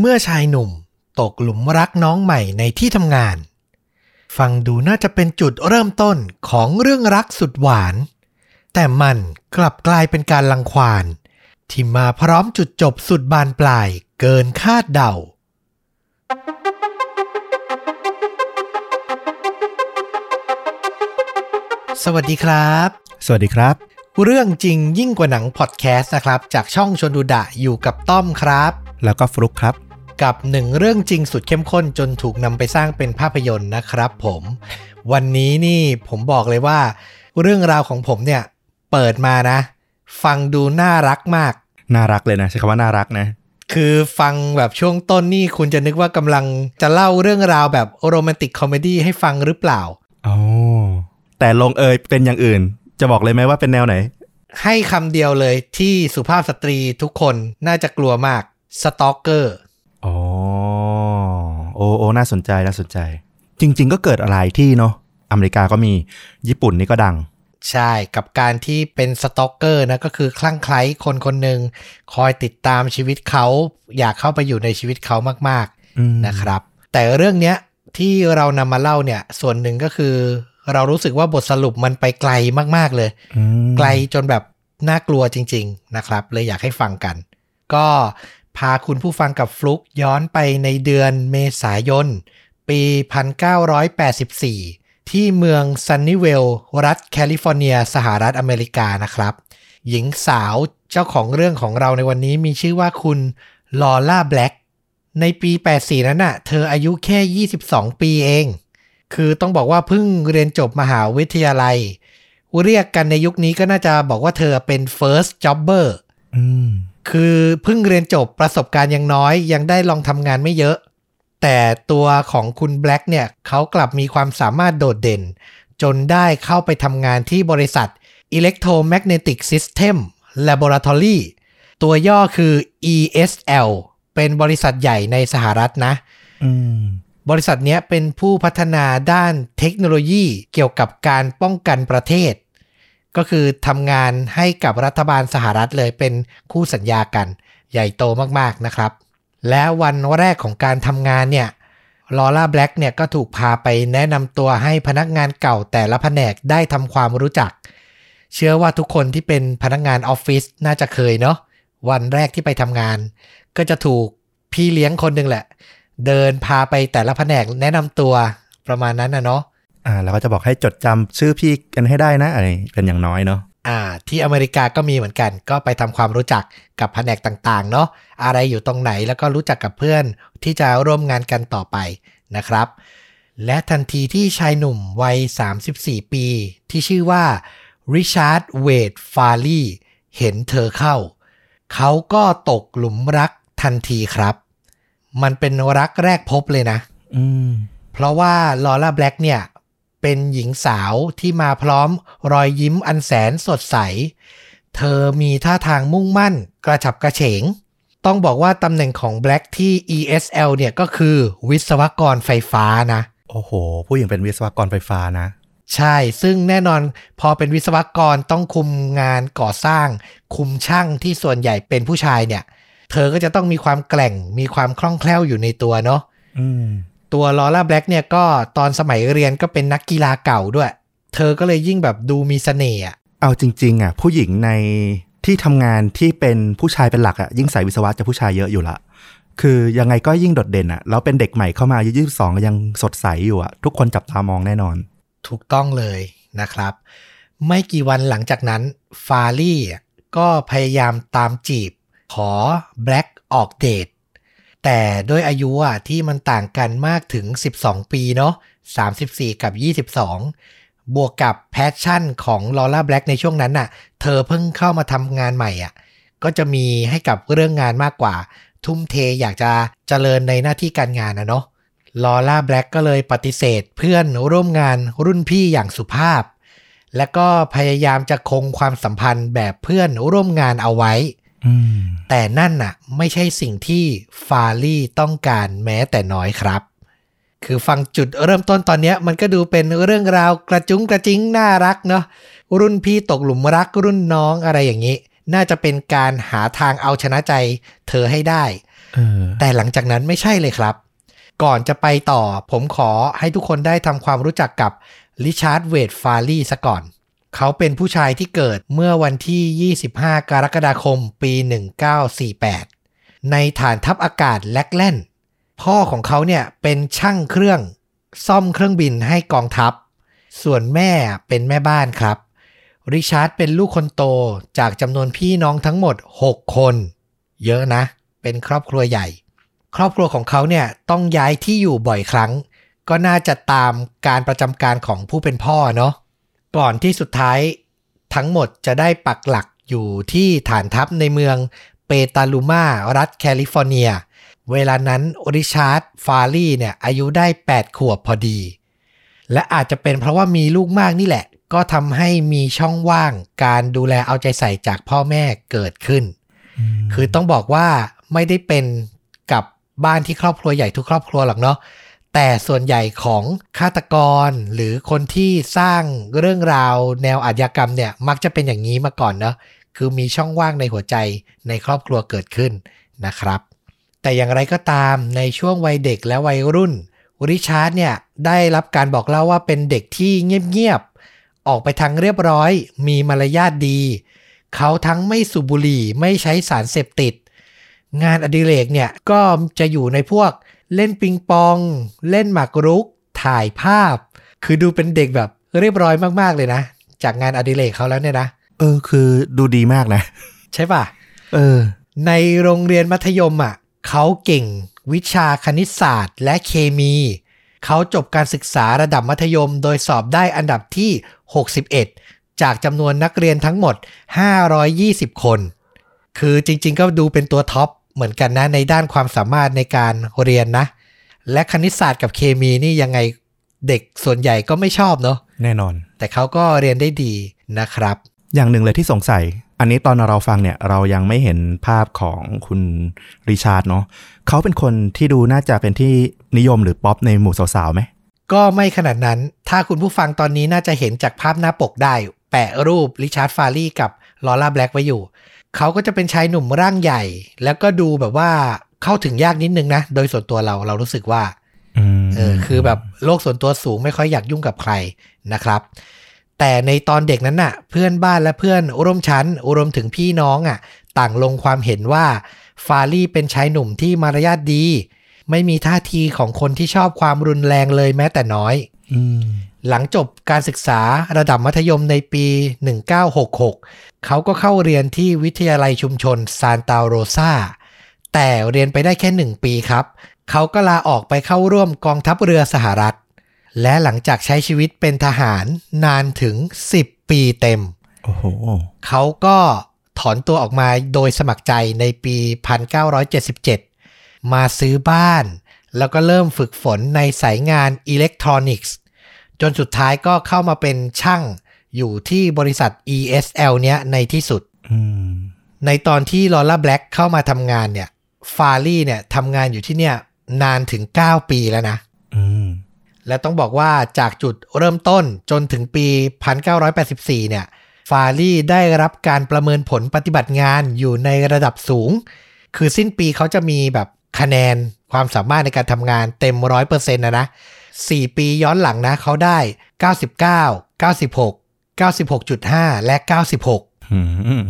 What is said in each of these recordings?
เมื่อชายหนุ่มตกหลุมรักน้องใหม่ในที่ทำงาน ฟังดูน่าจะเป็นจุดเริ่มต้นของเรื่องรักสุดหวาน แต่มันกลับกลายเป็นการลังควาน ที่มาพร้อมจุดจบสุดบานปลายเกินคาดเดาสวัสดีครับ สวัสดีครับ เรื่องจริงยิ่งกว่าหนังพอดแคสต์นะครับ จากช่องชนดูดะอยู่กับต้อมครับ แล้วก็ฟลุกครับ กับหนึ่งเรื่องจริงสุดเข้มข้นจนถูกนำไปสร้างเป็นภาพยนตร์นะครับผม วันนี้นี่ผมบอกเลยว่า เรื่องราวของผมเนี่ยเปิดมานะ ฟังดูน่ารักมาก น่ารักเลยนะใช้คำว่าน่ารักนะคือฟังแบบช่วงต้นนี่คุณจะนึกว่ากำลังจะเล่าเรื่องราวแบบโรแมนติกคอมเมดี้ให้ฟังหรือเปล่าอ๋อแต่ลงเอยเป็นอย่างอื่น จะบอกเลยไหมว่าเป็นแนวไหน ให้คำเดียวเลยที่สุภาพสตรีทุกคนน่าจะกลัวมาก stalker อ๋อโอ้โอ้น่าสนใจน่าสนใจ จริง ๆ ก็เกิดอะไรที่เนาะอเมริกาก็มีญี่ปุ่นนี่ก็ดัง ใช่กับการที่เป็น stalkerกอร์นะก็คือคลั่งไคล้คนคนหนึ่งคอยติดตามชีวิตเขาอยากเข้าไปอยู่ในชีวิตเขามากอืมๆนะครับ แต่เรื่องเนี้ยที่เรานำมาเล่าเนี่ยส่วนหนึ่งก็คือ เรารู้สึกว่าบทสรุปมันไปไกลมากๆเลยอืมไกลจนแบบน่ากลัวจริง ๆ นะครับ เลยอยากให้ฟังกัน ก็ พาคุณผู้ฟังกับฟลุกย้อนไปในเดือนเมษายน ปี 1984 ที่เมืองซันนิเวล รัฐแคลิฟอร์เนีย สหรัฐอเมริกานะครับ หญิงสาวเจ้าของเรื่องของเราในวันนี้มีชื่อว่าคุณลอร่าแบล็กในปี 84 นั้นน่ะ เธออายุแค่ 22 ปีเอง คือต้องบอกว่าเพิ่งเรียนจบมหาวิทยาลัย เรียกกันในยุคนี้ก็น่าจะบอกว่าเธอเป็น first jobber อืม คือเพิ่งเรียนจบประสบการณ์ยังน้อย ยังได้ลองทำงานไม่เยอะ แต่ตัวของคุณแบล็กเนี่ยเขากลับมีความสามารถโดดเด่น จนได้เข้าไปทำงานที่บริษัท Electromagnetic System Laboratory ตัวย่อคือ ESL เป็นบริษัทใหญ่ในสหรัฐนะอืมบริษัทเนี้ยเป็นผู้พัฒนาด้านเทคโนโลยีเกี่ยวกับการป้องกันประเทศ ก็คือทำงานให้กับรัฐบาลสหรัฐเลยเป็นคู่สัญญากัน ใหญ่โตมากๆนะครับ และวันแรกของการทำงานเนี่ยลอร่าแบล็กเนี่ยก็ถูกพาไปแนะนำตัวให้พนักงานเก่าแต่ละแผนกได้ทำความรู้จัก เชื่อว่าทุกคนที่เป็นพนักงานออฟฟิศน่าจะเคยเนาะวันแรกที่ไปทำงาน ก็จะถูกพี่เลี้ยงคนหนึ่งแหละ เดินพาไปแต่ละแผนกแนะนำตัวประมาณนั้นนะเนาะ อ่าแล้วก็จะบอกให้จดจำชื่อพี่กันให้ได้นะอะไรเป็นอย่างน้อยเนาะอ่า ที่อเมริกาก็มีเหมือนกัน ก็ไปทำความรู้จักกับแผนกต่างๆ เนาะอะไรอยู่ตรงไหนแล้วก็รู้จักกับเพื่อนที่จะร่วมงานกันต่อไปนะครับ และทันทีที่ชายหนุ่มวัย 34 ปี ที่ชื่อว่าริชาร์ดเวดฟารีเห็นเธอเข้า เขาก็ตกหลุมรักทันทีครับ มันเป็นรักแรกพบเลยนะอืมเพราะว่าลอร่าแบล็กเนี่ย เป็นหญิงสาวที่มาพร้อมรอยยิ้มอันแสนสดใส เธอมีท่าทางมุ่งมั่น กระฉับกระเฉง ต้องบอกว่าตำแหน่งของแบล็กที่ ESL เนี่ยก็คือวิศวกรไฟฟ้านะ โอ้โห ผู้หญิงเป็นวิศวกรไฟฟ้านะ ใช่ ซึ่งแน่นอนพอเป็นวิศวกรต้องคุมงานก่อสร้าง คุมช่างที่ส่วนใหญ่เป็นผู้ชายเนี่ย เธอก็จะต้องมีความแกร่ง มีความคล่องแคล่วอยู่ในตัวเนาะอืม ตัวลอร่าแบล็กเนี่ยก็ตอนสมัยเรียนก็เป็นนักกีฬาเก่าด้วย เธอก็เลยยิ่งแบบดูมีเสน่ห์อะเอาจริง ๆอะผู้หญิงในที่ทำงานที่เป็นผู้ชายเป็นหลักอะยิ่งสายวิศวะจะผู้ชายเยอะอยู่ละคือยังไงก็ยิ่งโดดเด่นอะแล้วเป็นเด็กใหม่เข้ามาอายุยี่สิบสองยังสดใสอยู่อะทุกคนจับตามองแน่นอน ถูกต้องเลยนะครับ ไม่กี่วันหลังจากนั้นฟารี่ก็พยายามตามจีบ ขอแบล็กออกเดท แต่ด้วยอายุอะที่มันต่างกันมากถึง 12 ปีเนาะ34 กับ 22 บวกกับแพชชั่นของลอร่าแบล็กในช่วงนั้นน่ะ เธอเพิ่งเข้ามาทำงานใหม่อะ ก็จะมีให้กับเรื่องงานมากกว่า ทุ่มเทอยากจะเจริญในหน้าที่การงานนะเนาะลอร่าแบล็กก็เลยปฏิเสธเพื่อนร่วมงานรุ่นพี่อย่างสุภาพ และก็พยายามจะคงความสัมพันธ์แบบเพื่อนร่วมงานเอาไว้ แต่นั่นน่ะ ไม่ใช่สิ่งที่ฟารี่ต้องการแม้แต่น้อยครับ คือฟังจุดเริ่มต้นตอนเนี้ยมันก็ดูเป็นเรื่องราวกระจุ้งกระจิ้งน่ารักเนาะรุ่นพี่ตกหลุมรักรุ่นน้องอะไรอย่างนี้ น่าจะเป็นการหาทางเอาชนะใจเธอให้ได้เออแต่หลังจากนั้นไม่ใช่เลยครับ ก่อนจะไปต่อผมขอให้ทุกคนได้ทำความรู้จักกับริชาร์ดเวดฟาร์ลีซะก่อน เขาเป็นผู้ชายที่เกิดเมื่อวันที่ 25 กรกฎาคม ปี 1948 ในฐานทัพอากาศแลกแลนด์พ่อของเขาเนี่ยเป็นช่างเครื่องซ่อมเครื่องบินให้กองทัพ ส่วนแม่เป็นแม่บ้านครับ ริชาร์ดเป็นลูกคนโตจากจำนวนพี่น้องทั้งหมด 6 คน เยอะนะ เป็นครอบครัวใหญ่ ครอบครัวของเขาเนี่ยต้องย้ายที่อยู่บ่อยครั้ง ก็น่าจะตามการประจำการของผู้เป็นพ่อเนาะ ก่อนที่สุดท้ายทั้งหมดจะได้ปักหลักอยู่ที่ฐานทัพในเมืองเปตาลูมารัฐแคลิฟอร์เนีย เวลานั้นริชาร์ดฟารีเนี่ยอายุได้ 8 ขวบพอดี และอาจจะเป็นเพราะว่ามีลูกมากนี่แหละ ก็ทำให้มีช่องว่างการดูแลเอาใจใส่จากพ่อแม่เกิดขึ้น คือต้องบอกว่าไม่ได้เป็นกับบ้านที่ครอบครัวใหญ่ทุกครอบครัวหรอกเนาะ แต่ส่วนใหญ่ของฆาตกร หรือคนที่สร้างเรื่องราวแนวอาชญากรรมเนี่ยมักจะเป็นอย่างนี้มาก่อนเนาะคือมีช่องว่างในหัวใจในครอบครัวเกิดขึ้นนะครับ แต่อย่างไรก็ตามในช่วงวัยเด็กและวัยรุ่นริชาร์ดเนี่ยได้รับการบอกเล่าว่าเป็นเด็กที่เงียบๆออกไปทางเรียบร้อย มีมารยาทดี เขาทั้งไม่สูบบุหรี่ไม่ใช้สารเสพติด งานอดิเรกเนี่ยก็จะอยู่ในพวก เล่นปิงปอง เล่นหมากรุก ถ่ายภาพ คือดูเป็นเด็กแบบเรียบร้อยมากๆเลยนะ จากงานอดิเรกเขาแล้วเนี่ยนะ เออ คือดูดีมากนะ ใช่ป่ะ เออ ในโรงเรียนมัธยมอะเขาเก่งวิชาคณิตศาสตร์ และเคมี เขาจบการศึกษาระดับมัธยม โดยสอบได้อันดับที่ 61 จากจำนวนนักเรียนทั้งหมด 520 คน คือจริงๆ ก็ดูเป็นตัวท็อป เหมือนกันนะในด้านความสามารถในการเรียนนะ และคณิตศาสตร์กับเคมีนี่ยังไงเด็กส่วนใหญ่ก็ไม่ชอบเนาะแน่นอน แต่เขาก็เรียนได้ดีนะครับ อย่างหนึ่งเลยที่สงสัย อันนี้ตอนเราฟังเนี่ยเรายังไม่เห็นภาพของคุณริชาร์ดเนาะเขาเป็นคนที่ดูน่าจะเป็นที่นิยมหรือป๊อปในหมู่สาวๆไหมก็ไม่ขนาดนั้น ถ้าคุณผู้ฟังตอนนี้น่าจะเห็นจากภาพหน้าปกได้ แปะรูปริชาร์ดฟารีกับลอร่าแบล็กไว้อยู่ เขาก็จะเป็นชายหนุ่มร่างใหญ่ แล้วก็ดูแบบว่าเข้าถึงยากนิดนึงนะ โดยส่วนตัวเราเรารู้สึกว่าอืมเออคือแบบโลกส่วนตัวสูงไม่ค่อยอยากยุ่งกับใครนะครับ แต่ในตอนเด็กนั้นน่ะ เพื่อนบ้านและเพื่อนร่วมชั้นรวมถึงพี่น้องอะ ต่างลงความเห็นว่าฟารี่เป็นชายหนุ่มที่มารยาทดี ไม่มีท่าทีของคนที่ชอบความรุนแรงเลยแม้แต่น้อยอืมหลังจบการศึกษาระดับมัธยมในปี 1966 เขาก็เข้าเรียนที่วิทยาลัยชุมชนซานตาโรซาแต่เรียนไปได้แค่หนึ่งปีครับ เขาก็ลาออกไปเข้าร่วมกองทัพเรือสหรัฐ และหลังจากใช้ชีวิตเป็นทหารนานถึง 10 ปีเต็ม โอ้โห เขาก็ถอนตัวออกมาโดยสมัครใจในปี 1977 มาซื้อบ้าน แล้วก็เริ่มฝึกฝนในสายงานอิเล็กทรอนิกส์ จนสุดท้ายก็เข้ามาเป็นช่าง อยู่ที่บริษัท ESL เนี้ยในที่สุดอืมในตอนที่ลอร่าแบล็กเข้ามาทำงานเนี่ย ฟารี่เนี่ยทำงานอยู่ที่เนี่ยนานถึง 9 ปีแล้วนะอืมและต้องบอกว่าจากจุดเริ่มต้นจนถึงปี 1984 เนี่ย ฟารี่ได้รับการประเมินผลปฏิบัติงานอยู่ในระดับสูง คือสิ้นปีเขาจะมีแบบคะแนนความสามารถในการทำงานเต็ม 100%นะนะ 4 ปีย้อนหลังนะเขาได้ 99 96 96.5 และ 96อืม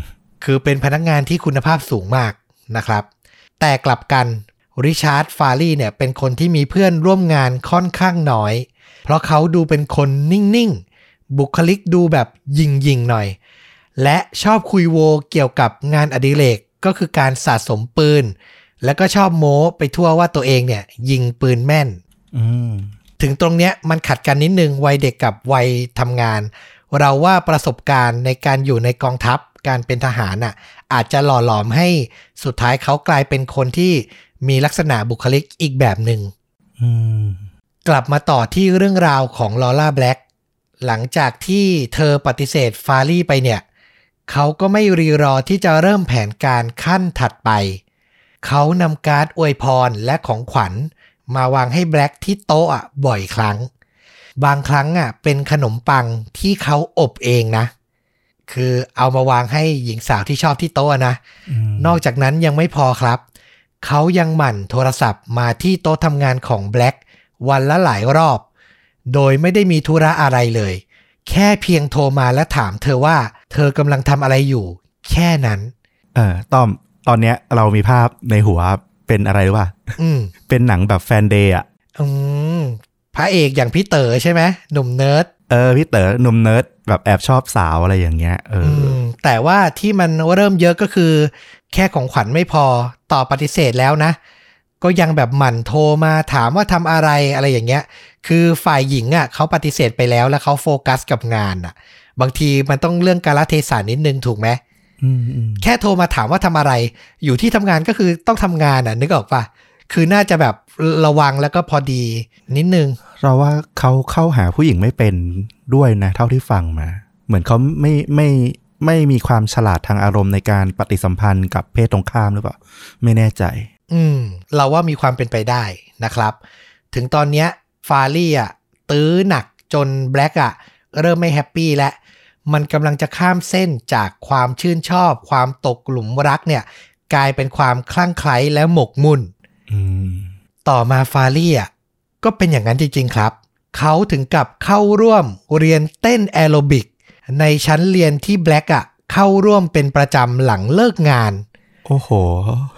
คือเป็นพนักงานที่คุณภาพสูงมากนะครับ แต่กลับกันริชาร์ดฟารีเนี่ยเป็นคนที่มีเพื่อนร่วมงานค่อนข้างน้อย เพราะเขาดูเป็นคนนิ่ง ๆ บุคลิกดูแบบยิงๆหน่อย และชอบคุยโวเกี่ยวกับงานอดิเรกก็คือการสะสมปืน แล้วก็ชอบโม้ไปทั่วว่าตัวเองเนี่ย ยิงปืนแม่นอืมถึงตรงเนี้ยมันขัดกันนิดนึงวัยเด็กกับวัยทำงาน เราว่าประสบการณ์ในการอยู่ในกองทัพการเป็นทหารน่ะอาจจะหล่อหลอมให้สุดท้ายเขากลายเป็นคนที่มีลักษณะบุคลิกอีกแบบหนึ่งอืมกลับมาต่อที่เรื่องราวของลอร่าแบล็กหลังจากที่เธอปฏิเสธฟารี่ไปเนี่ย เขาก็ไม่รีรอที่จะเริ่มแผนการขั้นถัดไป เขานำการ์ดอวยพรและของขวัญมาวางให้แบล็กที่โต๊ะอะบ่อยครั้ง บางครั้งอะเป็นขนมปังที่เขาอบเองนะ คือเอามาวางให้หญิงสาวที่ชอบที่โต๊ะนะอืมนอกจากนั้นยังไม่พอครับ เขายังหมั่นโทรศัพท์มาที่โต๊ะทำงานของแบล็กวันละหลายรอบ โดยไม่ได้มีธุระอะไรเลย แค่เพียงโทรมาและถามเธอว่าเธอกำลังทำอะไรอยู่ แค่นั้น เออต้อมตอนเนี้ยเรามีภาพในหัวเป็นอะไรรู้ป่ะอืมเป็นหนังแบบแฟนเดย์อะอืม พระเอกอย่างพี่เต๋อใช่ไหมหนุ่มเนิร์ดเออพี่เต๋อหนุ่มเนิร์ดแบบแอบชอบสาวอะไรอย่างเงี้ยเอออือมแต่ว่าที่มันเริ่มเยอะก็คือ แค่ของขวัญไม่พอตอบปฏิเสธแล้วนะ ก็ยังแบบหมั่นโทรมาถามว่าทำอะไรอะไรอย่างเงี้ย คือฝ่ายหญิงอะเขาปฏิเสธไปแล้วแล้วเขาโฟกัสกับงานอะ บางทีมันต้องเรื่องการละเทศะนิดนึงถูกไหมอืมอืมแค่โทรมาถามว่าทำอะไร อยู่ที่ทำงานก็คือต้องทำงานอะนึกออกปะ คือน่าจะแบบระวังแล้วก็พอดี นิดนึง เราว่าเขาเข้าหาผู้หญิงไม่เป็นด้วยนะ เท่าที่ฟังมา เหมือนเขาไม่ไม่ไม่มีความฉลาดทางอารมณ์ในการปฏิสัมพันธ์กับเพศตรงข้ามหรือเปล่า ไม่แน่ใจ อืม เราว่ามีความเป็นไปได้นะครับ ถึงตอนเนี้ยฟารี่อะตื้อหนักจนแบล็กอะเริ่มไม่ happy แล้วมันกำลังจะข้ามเส้นจากความชื่นชอบ ความตกหลุมรักเนี่ย กลายเป็นความคลั่งไคล้และหมกมุ่นอืม ต่อมาฟารี่อะก็เป็นอย่างนั้นจริง ๆ ครับ เขาถึงกับเข้าร่วมเรียนเต้นแอโรบิก ในชั้นเรียนที่แบล็กอะเข้าร่วมเป็นประจำหลังเลิกงาน โอ้โห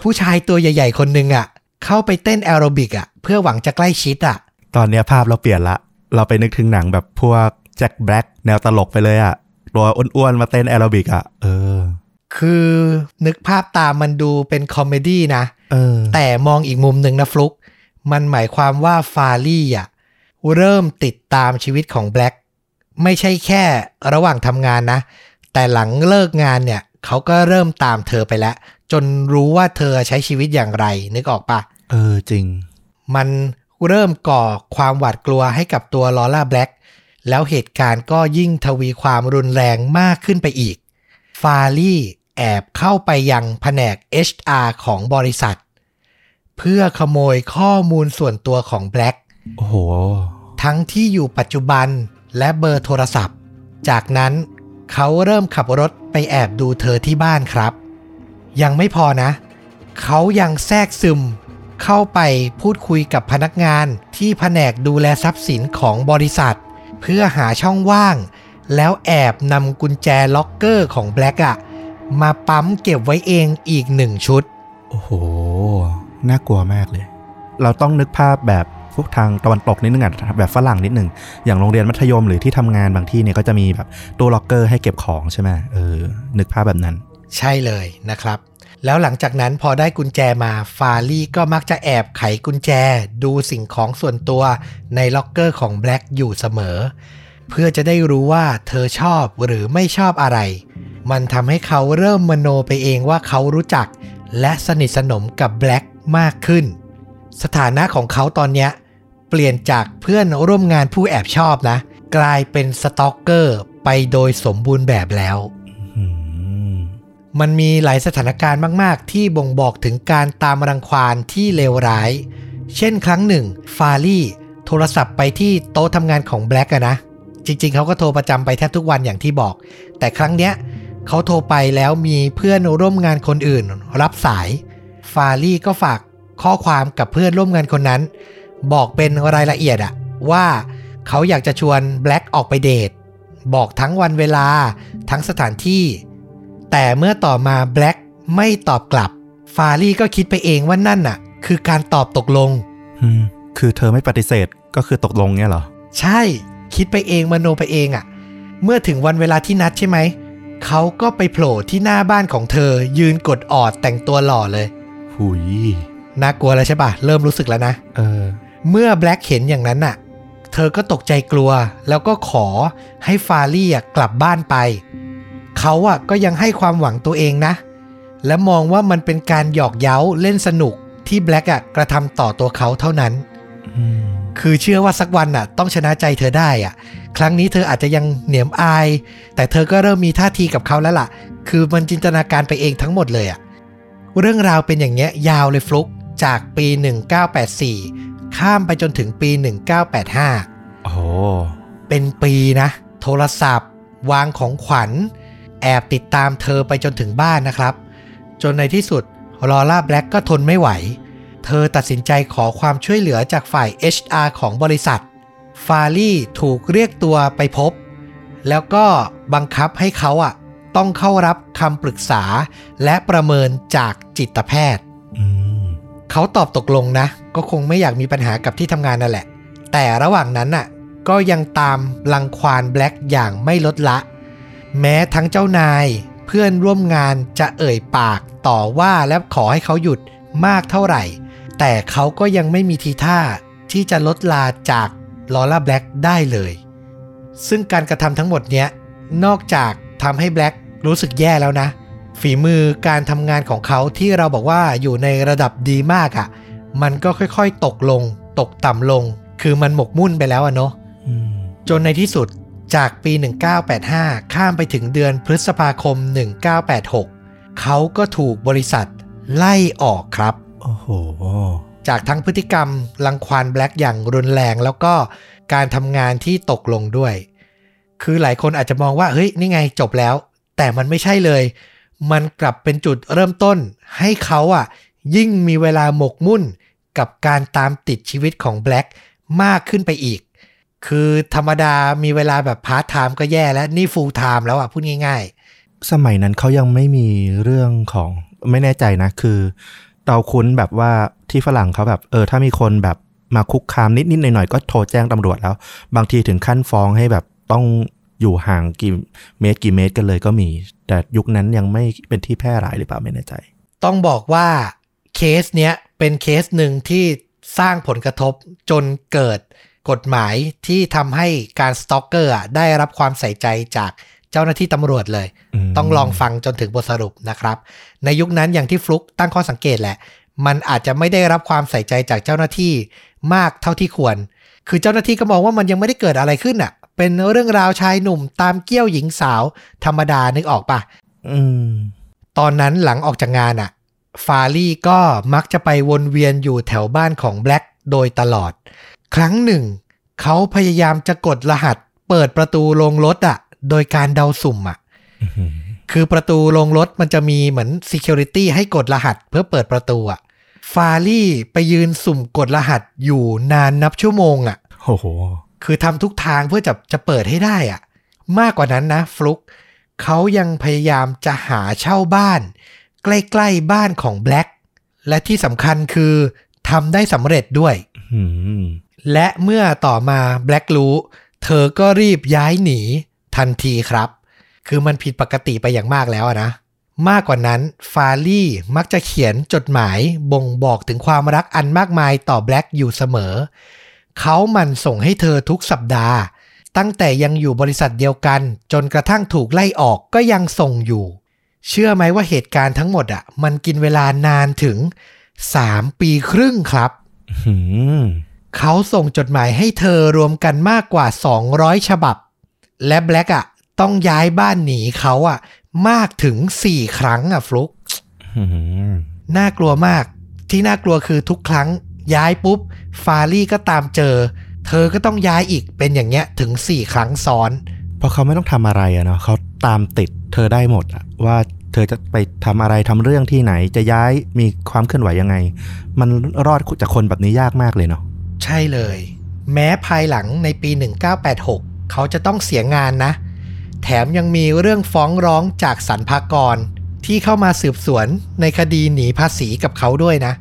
ผู้ชายตัวใหญ่ ๆ คนหนึ่งอะ เข้าไปเต้นแอโรบิกอะเพื่อหวังจะใกล้ชิดอะ ตอนเนี้ยภาพเราเปลี่ยนละ เราไปนึกถึงหนังแบบพวกแจ็คแบล็กแนวตลกไปเลยอะตัวอ้วนๆมาเต้นแอโรบิกอะเออ คือนึกภาพตามมันดูเป็น comedy นะเออแต่มองอีกมุมหนึ่งนะฟลุก มันหมายความว่าฟารี่อะเริ่มติดตามชีวิตของแบล็กไม่ใช่แค่ระหว่างทำงานนะ แต่หลังเลิกงานเนี่ย เขาก็เริ่มตามเธอไปแล้ว จนรู้ว่าเธอใช้ชีวิตอย่างไร นึกออกปะเออจริง มันเริ่มก่อความหวาดกลัวให้กับตัวลอร่าแบล็กแล้วเหตุการณ์ก็ยิ่งทวีความรุนแรงมากขึ้นไปอีก ฟารี่แอบเข้าไปยังแผนก HR ของบริษัท เพื่อขโมยข้อมูลส่วนตัวของแบล็กโอ้โห ทั้งที่อยู่ปัจจุบันและเบอร์โทรศัพท์ จากนั้นเขาเริ่มขับรถไปแอบดูเธอที่บ้านครับ ยังไม่พอนะ เขายังแทรกซึม เข้าไปพูดคุยกับพนักงานที่แผนกดูแลทรัพย์สินของบริษัท เพื่อหาช่องว่าง แล้วแอบนำกุญแจล็อกเกอร์ของแบล็กอะมาปั๊มเก็บไว้เองอีกหนึ่งชุด โอ้โห น่ากลัวมากเลย เราต้องนึกภาพแบบพวกทางตะวันตกนิดนึงอะแบบฝรั่งนิดนึง อย่างโรงเรียนมัธยมหรือที่ทำงานบางที่เนี่ยก็จะมีแบบตู้ล็อกเกอร์ให้เก็บของใช่ไหมเออ นึกภาพแบบนั้น ใช่เลยนะครับ แล้วหลังจากนั้นพอได้กุญแจมาฟารี่ก็มักจะแอบไขกุญแจ ดูสิ่งของส่วนตัวในล็อกเกอร์ของแบล็กอยู่เสมอ เพื่อจะได้รู้ว่าเธอชอบหรือไม่ชอบอะไร มันทำให้เขาเริ่มมโนไปเองว่าเขารู้จัก และสนิทสนมกับแบล็กมากขึ้น สถานะของเขาตอนนี้เปลี่ยนจากเพื่อนร่วมงานผู้แอบชอบนะ กลายเป็นสตอกเกอร์ไปโดยสมบูรณ์แบบแล้วมันมีหลายสถานการณ์มาก ๆ ที่บ่งบอกถึงการตามรังควานที่เลวร้าย เช่นครั้งหนึ่ง ฟารี่ โทรศัพท์ไปที่โต๊ะทำงานของแบล็กนะ จริง ๆเขาก็โทรประจำไปแทบทุกวันอย่างที่บอก แต่ครั้งเนี้ยเขาโทรไปแล้วมีเพื่อนร่วมงานคนอื่น รับสาย ฟารี่ก็ฝากข้อความกับเพื่อนร่วมงานคนนั้น บอกเป็นรายละเอียดอะว่าเขาอยากจะชวนแบล็กออกไปเดทบอกทั้งวันเวลาทั้งสถานที่ แต่เมื่อต่อมาแบล็กไม่ตอบกลับ ฟารี่ก็คิดไปเองว่านั่นน่ะ คือการตอบตกลงอืมคือเธอไม่ปฏิเสธก็คือตกลงเนี่ยเหรอ ใช่ คิดไปเองมโนไปเองอะ่ะ เมื่อถึงวันเวลาที่นัดใช่ไหม เขาก็ไปโผล่ที่หน้าบ้านของเธอ ยืนกดออดแต่งตัวหล่อเลย หุย น่ากลัวแล้วใช่ปะเริ่มรู้สึกแล้วนะ เออ เมื่อแบล็กเห็นอย่างนั้นน่ะ เธอก็ตกใจกลัว แล้วก็ขอให้ฟารี่อะกลับบ้านไป เขาอะก็ยังให้ความหวังตัวเองนะ และมองว่ามันเป็นการหยอกเย้าเล่นสนุกที่แบล็กอะกระทำต่อตัวเขาเท่านั้น อืม คือเชื่อว่าสักวันน่ะ ต้องชนะใจเธอได้อะ ครั้งนี้เธออาจจะยังเหนียมอาย แต่เธอก็เริ่มมีท่าทีกับเขาแล้วล่ะ คือมันจินตนาการไปเองทั้งหมดเลยอะ เรื่องราวเป็นอย่างเงี้ยยาวเลยฟลุกจากปี 1984 ข้ามไปจนถึงปี 1985 โอ้โหเป็นปีนะ โทรศัพท์ วางของขวัญ แอบติดตามเธอไปจนถึงบ้านนะครับ จนในที่สุดลอร่าแบล็กก็ทนไม่ไหว เธอตัดสินใจขอความช่วยเหลือจากฝ่าย HR ของบริษัท ฟารี่ถูกเรียกตัวไปพบ แล้วก็บังคับให้เขาอะต้องเข้ารับคำปรึกษาและประเมินจากจิตแพทย์อืมเขาตอบตกลงนะ ก็คงไม่อยากมีปัญหากับที่ทำงานนั่นแหละ แต่ระหว่างนั้นน่ะก็ยังตามลังควานแบล็กอย่างไม่ลดละ แม้ทั้งเจ้านายเพื่อนร่วมงานจะเอ่ยปากต่อว่าและขอให้เขาหยุดมากเท่าไหร่ แต่เขาก็ยังไม่มีทีท่าที่จะลดลาจากลอร่าแบล็กได้เลย ซึ่งการกระทำทั้งหมดเนี้ย นอกจากทำให้แบล็กรู้สึกแย่แล้วนะ ฝีมือการทำงานของเขาที่เราบอกว่าอยู่ในระดับดีมากอะ่ะ มันก็ค่อยๆตกลง ตกต่ำลง คือมันหมกมุ่นไปแล้วอะเนาะจนในที่สุดจากปี 1985 ข้ามไปถึงเดือนพฤษภาคม 1986 เขาก็ถูกบริษัทไล่ออกครับ โอ้โห จากทั้งพฤติกรรมลังควานแบล็กอย่างรุนแรงแล้วก็การทำงานที่ตกลงด้วย คือหลายคนอาจจะมองว่าเฮ้ยนี่ไงจบแล้ว แต่มันไม่ใช่เลย มันกลับเป็นจุดเริ่มต้น ให้เขาอะ ยิ่งมีเวลาหมกมุ่นกับการตามติดชีวิตของแบล็กมากขึ้นไปอีก คือธรรมดามีเวลาแบบพาร์ทไทม์ก็แย่แล้วนี่ full-time แล้วอะพูดง่าย ๆ สมัยนั้นเขายังไม่มีเรื่องของไม่แน่ใจนะคือ เราคุ้นแบบว่าที่ฝรั่งเขาแบบ เออ ถ้ามีคนแบบมาคุกคามนิดๆหน่อยๆก็โทรแจ้งตำรวจแล้ว บางทีถึงขั้นฟ้องให้แบบต้องอยู่ห่างกี่เมตรกี่เมตรกันเลยก็มี แต่ยุคนั้นยังไม่เป็นที่แพร่หลายหรือเปล่าไม่แน่ใจ ต้องบอกว่าเคสเนี้ยเป็นเคสหนึ่งที่สร้างผลกระทบจนเกิดกฎหมายที่ทำให้การ stalker อะได้รับความใส่ใจจาก เจ้าหน้าที่ตำรวจเลยอืมต้องลองฟังจนถึงบทสรุปนะครับ ในยุคนั้นอย่างที่ฟลุกตั้งข้อสังเกตแหละ มันอาจจะไม่ได้รับความใส่ใจจากเจ้าหน้าที่มากเท่าที่ควร คือเจ้าหน้าที่ก็มองว่ามันยังไม่ได้เกิดอะไรขึ้นอะ เป็นเรื่องราวชายหนุ่มตามเกี้ยวหญิงสาว ธรรมดานึกออกปะอืมตอนนั้นหลังออกจากงานอะฟารี่ก็มักจะไปวนเวียนอยู่แถวบ้านของแบล็กโดยตลอด ครั้งหนึ่ง เขาพยายามจะกดรหัสเปิดประตูโรงรถอะ โดยการเดาสุ่มอะคือประตูโรงรถมันจะมีเหมือน Security ให้กดรหัสเพื่อเปิดประตูอะฟารี่ไปยืนสุ่มกดรหัสอยู่นานนับชั่วโมงอะโอ้โหคือทำทุกทางเพื่อจะจะเปิดให้ได้อะมากกว่านั้นนะ ฟลุกเขายังพยายามจะหาเช่าบ้าน ใกล้ๆบ้านของแบล็กและที่สำคัญคือทำได้สำเร็จด้วยอืมและเมื่อต่อมาแบล็กรู้ เธอก็รีบย้ายหนี ทันทีครับ คือมันผิดปกติไปอย่างมากแล้วอะนะ มากกว่านั้นฟารี่มักจะเขียนจดหมายบ่งบอกถึงความรักอันมากมายต่อแบล็กอยู่เสมอ เขาหมันส่งให้เธอทุกสัปดาห์ ตั้งแต่ยังอยู่บริษัทเดียวกัน จนกระทั่งถูกไล่ออกก็ยังส่งอยู่ เชื่อไหมว่าเหตุการณ์ทั้งหมดอะ มันกินเวลานานถึง3ปีครึ่งครับอืมเขาส่งจดหมายให้เธอรวมกันมากกว่า 200 ฉบับ และแบล็กอะต้องย้ายบ้านหนีเขาอะ มากถึง4ครั้งอะฟลุกอืมน่ากลัวมาก ที่น่ากลัวคือทุกครั้ง ย้ายปุ๊บ ฟารี่ก็ตามเจอ เธอก็ต้องย้ายอีกเป็นอย่างเงี้ยถึง4ครั้งซ้อน เพราะเขาไม่ต้องทำอะไรอะเนาะเขาตามติดเธอได้หมดอะว่าเธอจะไปทำอะไรทำเรื่องที่ไหนจะย้ายมีความเคลื่อนไหวยังไง มันรอดจากคนแบบนี้ยากมากเลยเนาะใช่เลย แม้ภายหลังในปี 1986 เขาจะต้องเสียงานนะ แถมยังมีเรื่องฟ้องร้องจากสรรพากร ที่เข้ามาสืบสวนในคดีหนีภาษีกับเขาด้วยนะ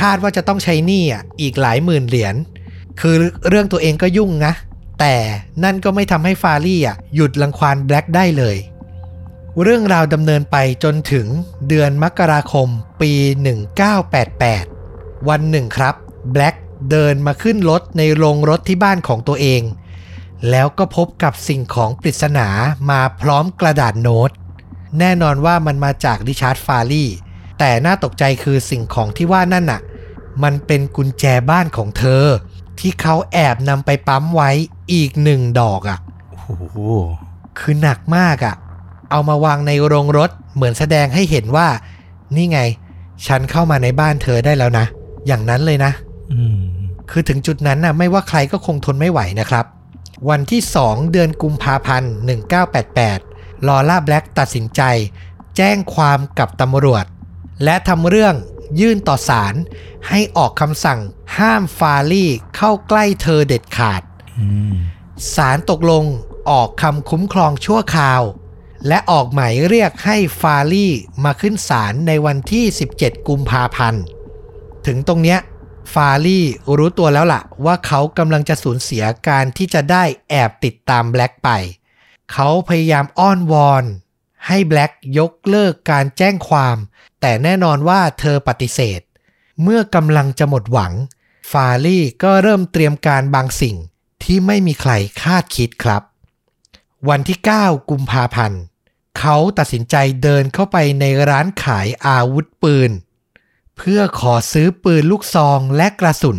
คาดว่าจะต้องใช้หนี้อะอีกหลายหมื่นเหรียญคือเรื่องตัวเองก็ยุ่งนะ แต่นั่นก็ไม่ทำให้ฟารี่อะหยุดลังควานแบล็กได้เลย เรื่องราวดำเนินไปจนถึงเดือนมกราคมปี 1988 วันหนึ่งครับแบล็กเดินมาขึ้นรถในโรงรถที่บ้านของตัวเอง แล้วก็พบกับสิ่งของปริศนามาพร้อมกระดาษโน้ต แน่นอนว่ามันมาจากริชาร์ดฟารี่ แต่น่าตกใจคือสิ่งของที่ว่านั่นน่ะ มันเป็นกุญแจบ้านของเธอ ที่เขาแอบนำไปปั๊มไว้อีกหนึ่งดอกอะโอ้โหคือหนักมากอะ่ะ เอามาวางในโรงรถเหมือนแสดงให้เห็นว่า นี่ไง ฉันเข้ามาในบ้านเธอได้แล้วนะ อย่างนั้นเลยนะอืมคือถึงจุดนั้นน่ะ ไม่ว่าใครก็คงทนไม่ไหวนะครับ วันที่ 2 เดือนกุมภาพันธ์ 1988 ลอร่าแบล็กตัดสินใจ แจ้งความกับตำรวจ และทำเรื่องยื่นต่อศาลให้ออกคำสั่งห้ามฟาลี่เข้าใกล้เธอเด็ดขาดศาลตกลงออกคำคุ้มครองชั่วคราว และออกหมายเรียกให้ฟาลี่มาขึ้นศาลในวันที่ 17 กุมภาพันธ์ ถึงตรงเนี้ย ฟาลี่รู้ตัวแล้วล่ะ ว่าเขากำลังจะสูญเสียการที่จะได้แอบติดตามแบล็กไป เขาพยายามอ้อนวอน ให้แบล็กยกเลิกการแจ้งความ แต่แน่นอนว่าเธอปฏิเสธ เมื่อกำลังจะหมดหวัง ฟาลี่ก็เริ่มเตรียมการบางสิ่งที่ไม่มีใครคาดคิดครับ วันที่ 9 กุมภาพันธ์ เขาตัดสินใจเดินเข้าไปในร้านขายอาวุธปืน เพื่อขอซื้อปืนลูกซองและกระสุน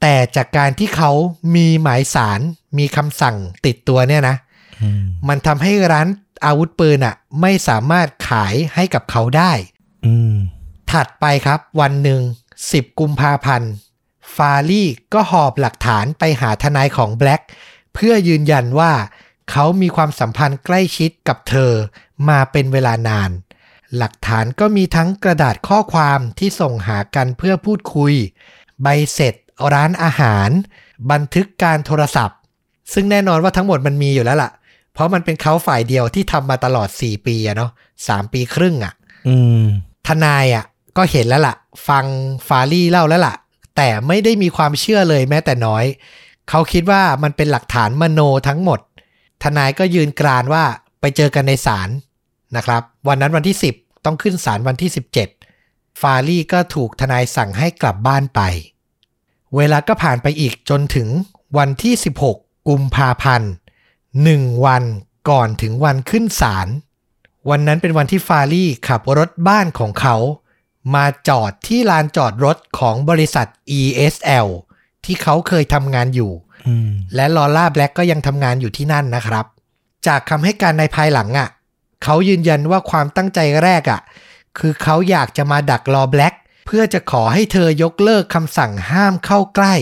แต่จากการที่เขามีหมายสารมีคำสั่งติดตัวเนี่ยนะอืมมันทำให้ร้านอาวุธปืนอะ ไม่สามารถขายให้กับเขาได้อืมถัดไปครับ วันหนึ่ง 10 กุมภาพันธ์ ฟาลี่ก็หอบหลักฐานไปหาทนายของแบล็กเพื่อยืนยันว่าเขามีความสัมพันธ์ใกล้ชิดกับเธอมาเป็นเวลานาน หลักฐานก็มีทั้งกระดาษข้อความที่ส่งหากันเพื่อพูดคุย ใบเสร็จ ร้านอาหาร บันทึกการโทรศัพท์ ซึ่งแน่นอนว่าทั้งหมดมันมีอยู่แล้วล่ะ เพราะมันเป็นเขาฝ่ายเดียวที่ทำมาตลอด 4 ปีอะเนาะ3ปีครึ่งอะอืมทนายอะก็เห็นแล้วล่ะ ฟังฟารี่เล่าแล้วล่ะ แต่ไม่ได้มีความเชื่อเลยแม้แต่น้อย เขาคิดว่ามันเป็นหลักฐานมโนทั้งหมด ทนายก็ยืนกรานว่าไปเจอกันในศาลนะครับ วันนั้นวันที่ 10 ต้องขึ้นศาลวันที่ 17 ฟารี่ก็ถูกทนายสั่งให้กลับบ้านไป เวลาก็ผ่านไปอีกจนถึงวันที่ 16 กุมภาพันธ์หนึ่งวันก่อนถึงวันขึ้นศาลวันนั้นเป็นวันที่ฟารี่ขับรถบ้านของเขา มาจอดที่ลานจอดรถของบริษัท ESL ที่เขาเคยทำงานอยู่อืมและลอร่าแบล็กก็ยังทำงานอยู่ที่นั่นนะครับ จากคำให้การในภายหลังอะ่ะ เขายืนยันว่าความตั้งใจแรกอะ่ะ คือเขาอยากจะมาดักรอแบล็กเพื่อจะขอให้เธอยกเลิกคำสั่งห้ามเข้าใกล้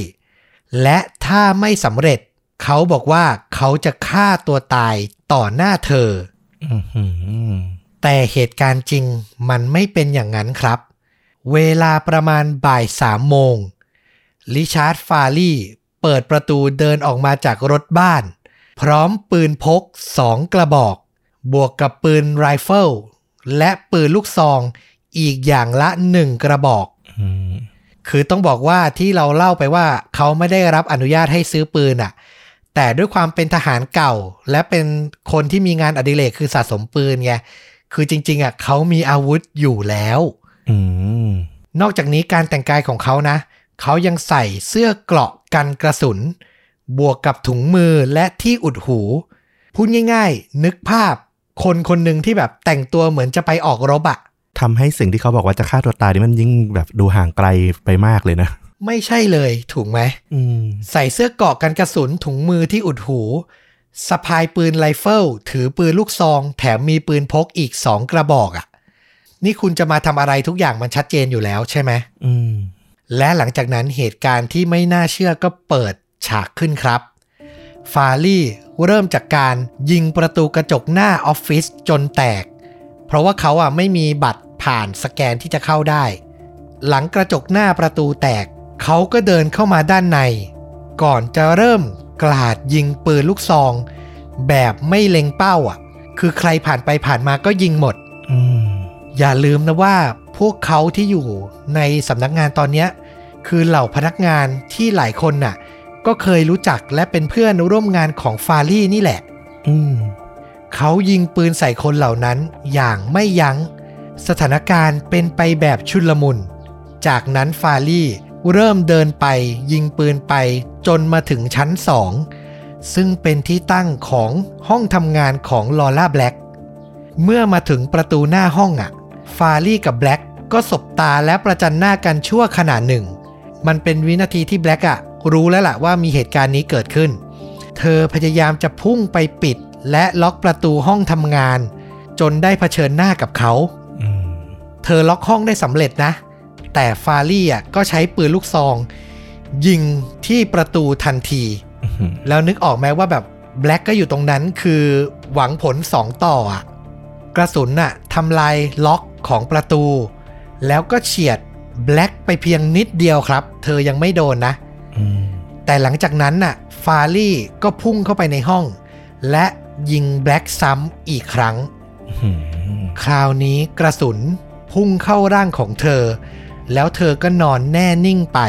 และถ้าไม่สำเร็จ เขาบอกว่าเขาจะฆ่าตัวตายต่อหน้าเธออืมอืมแต่เหตุการณ์จริงมันไม่เป็นอย่างนั้นครับ เวลาประมาณบ่ายสามโมงลิชาร์ดฟารี่เปิดประตูเดินออกมาจากรถบ้าน พร้อมปืนพกสองกระบอก บวกกับปืนไรเฟิลและปืนลูกซองอีกอย่างละหนึ่งกระบอกอืมคือต้องบอกว่าที่เราเล่าไปว่าเขาไม่ได้รับอนุญาตให้ซื้อปืนอะ แต่ด้วยความเป็นทหารเก่า และเป็นคนที่มีงานอดิเรกคือสะสมปืนไง คือจริง ๆอะเขามีอาวุธอยู่แล้วอืมนอกจากนี้การแต่งกายของเขานะ เขายังใส่เสื้อเกราะกันกระสุน บวกกับถุงมือและที่อุดหู พูดง่าย ๆ นึกภาพ คนคนหนึ่งที่แบบแต่งตัวเหมือนจะไปออกรบอะทำให้สิ่งที่เขาบอกว่าจะฆ่าตัวตายนี่มันยิ่งแบบดูห่างไกลไปมากเลยนะ ไม่ใช่เลยถูกไหมอืมใส่เสื้อเกราะกันกระสุนถุงมือที่อุดหูสะพายปืนไรเฟิลถือปืนลูกซอง แถมมีปืนพกอีกสองกระบอกอะ่ะ นี่คุณจะมาทำอะไรทุกอย่างมันชัดเจนอยู่แล้วใช่ไหมอืมและหลังจากนั้นเหตุการณ์ที่ไม่น่าเชื่อก็เปิดฉากขึ้นครับ ฟาลี่ เริ่มจากการยิงประตูกระจกหน้าออฟฟิศจนแตก เพราะว่าเขาอะไม่มีบัตรผ่านสแกนที่จะเข้าได้ หลังกระจกหน้าประตูแตก เขาก็เดินเข้ามาด้านใน ก่อนจะเริ่มกลาดยิงปืนลูกซอง แบบไม่เล็งเป้าอะ คือใครผ่านไปผ่านมาก็ยิงหมดอย่าลืมนะว่าพวกเขาที่อยู่ในสำนักงานตอนนี้คือเหล่าพนักงานที่หลายคนน่ะ ก็เคยรู้จักและเป็นเพื่อนร่วมงานของฟารี่นี่แหละ อืมเขายิงปืนใส่คนเหล่านั้นอย่างไม่ยัง้ง สถานการณ์เป็นไปแบบชุลมุน จากนั้นฟาลี่เริ่มเดินไปยิงปืนไปจนมาถึงชั้นสองซึ่งเป็นที่ตั้งของห้องทำงานของลอร่าแบล็กเมื่อมาถึงประตูหน้าห้องอะ ฟารี่กับแบล็กก็สบตาและประจันหน้ากันชั่วขณะหนึ่ง มันเป็นวินาทีที่แบล็กอะ รู้แล้วล่ะว่ามีเหตุการณ์นี้เกิดขึ้น เธอพยายามจะพุ่งไปปิด และล็อกประตูห้องทำงาน จนได้เผชิญหน้ากับเขาอืมเธอล็อกห้องได้สำเร็จนะ แต่ฟารี่อะก็ใช้ปืนลูกซอง ยิงที่ประตูทันทีอืมแล้วนึกออกไหมว่าแบบแบล็กก็อยู่ตรงนั้นคือหวังผลสองต่ออะกระสุนน่ะทำลายล็อกของประตู แล้วก็เฉียดแบล็กไปเพียงนิดเดียวครับ เธอยังไม่โดนนะอืม แต่หลังจากนั้นน่ะฟารี่ก็พุ่งเข้าไปในห้อง และยิงแบล็กซ้ำอีกครั้งอืมคราวนี้กระสุนพุ่งเข้าร่างของเธอ แล้วเธอก็นอนแน่นิ่งไป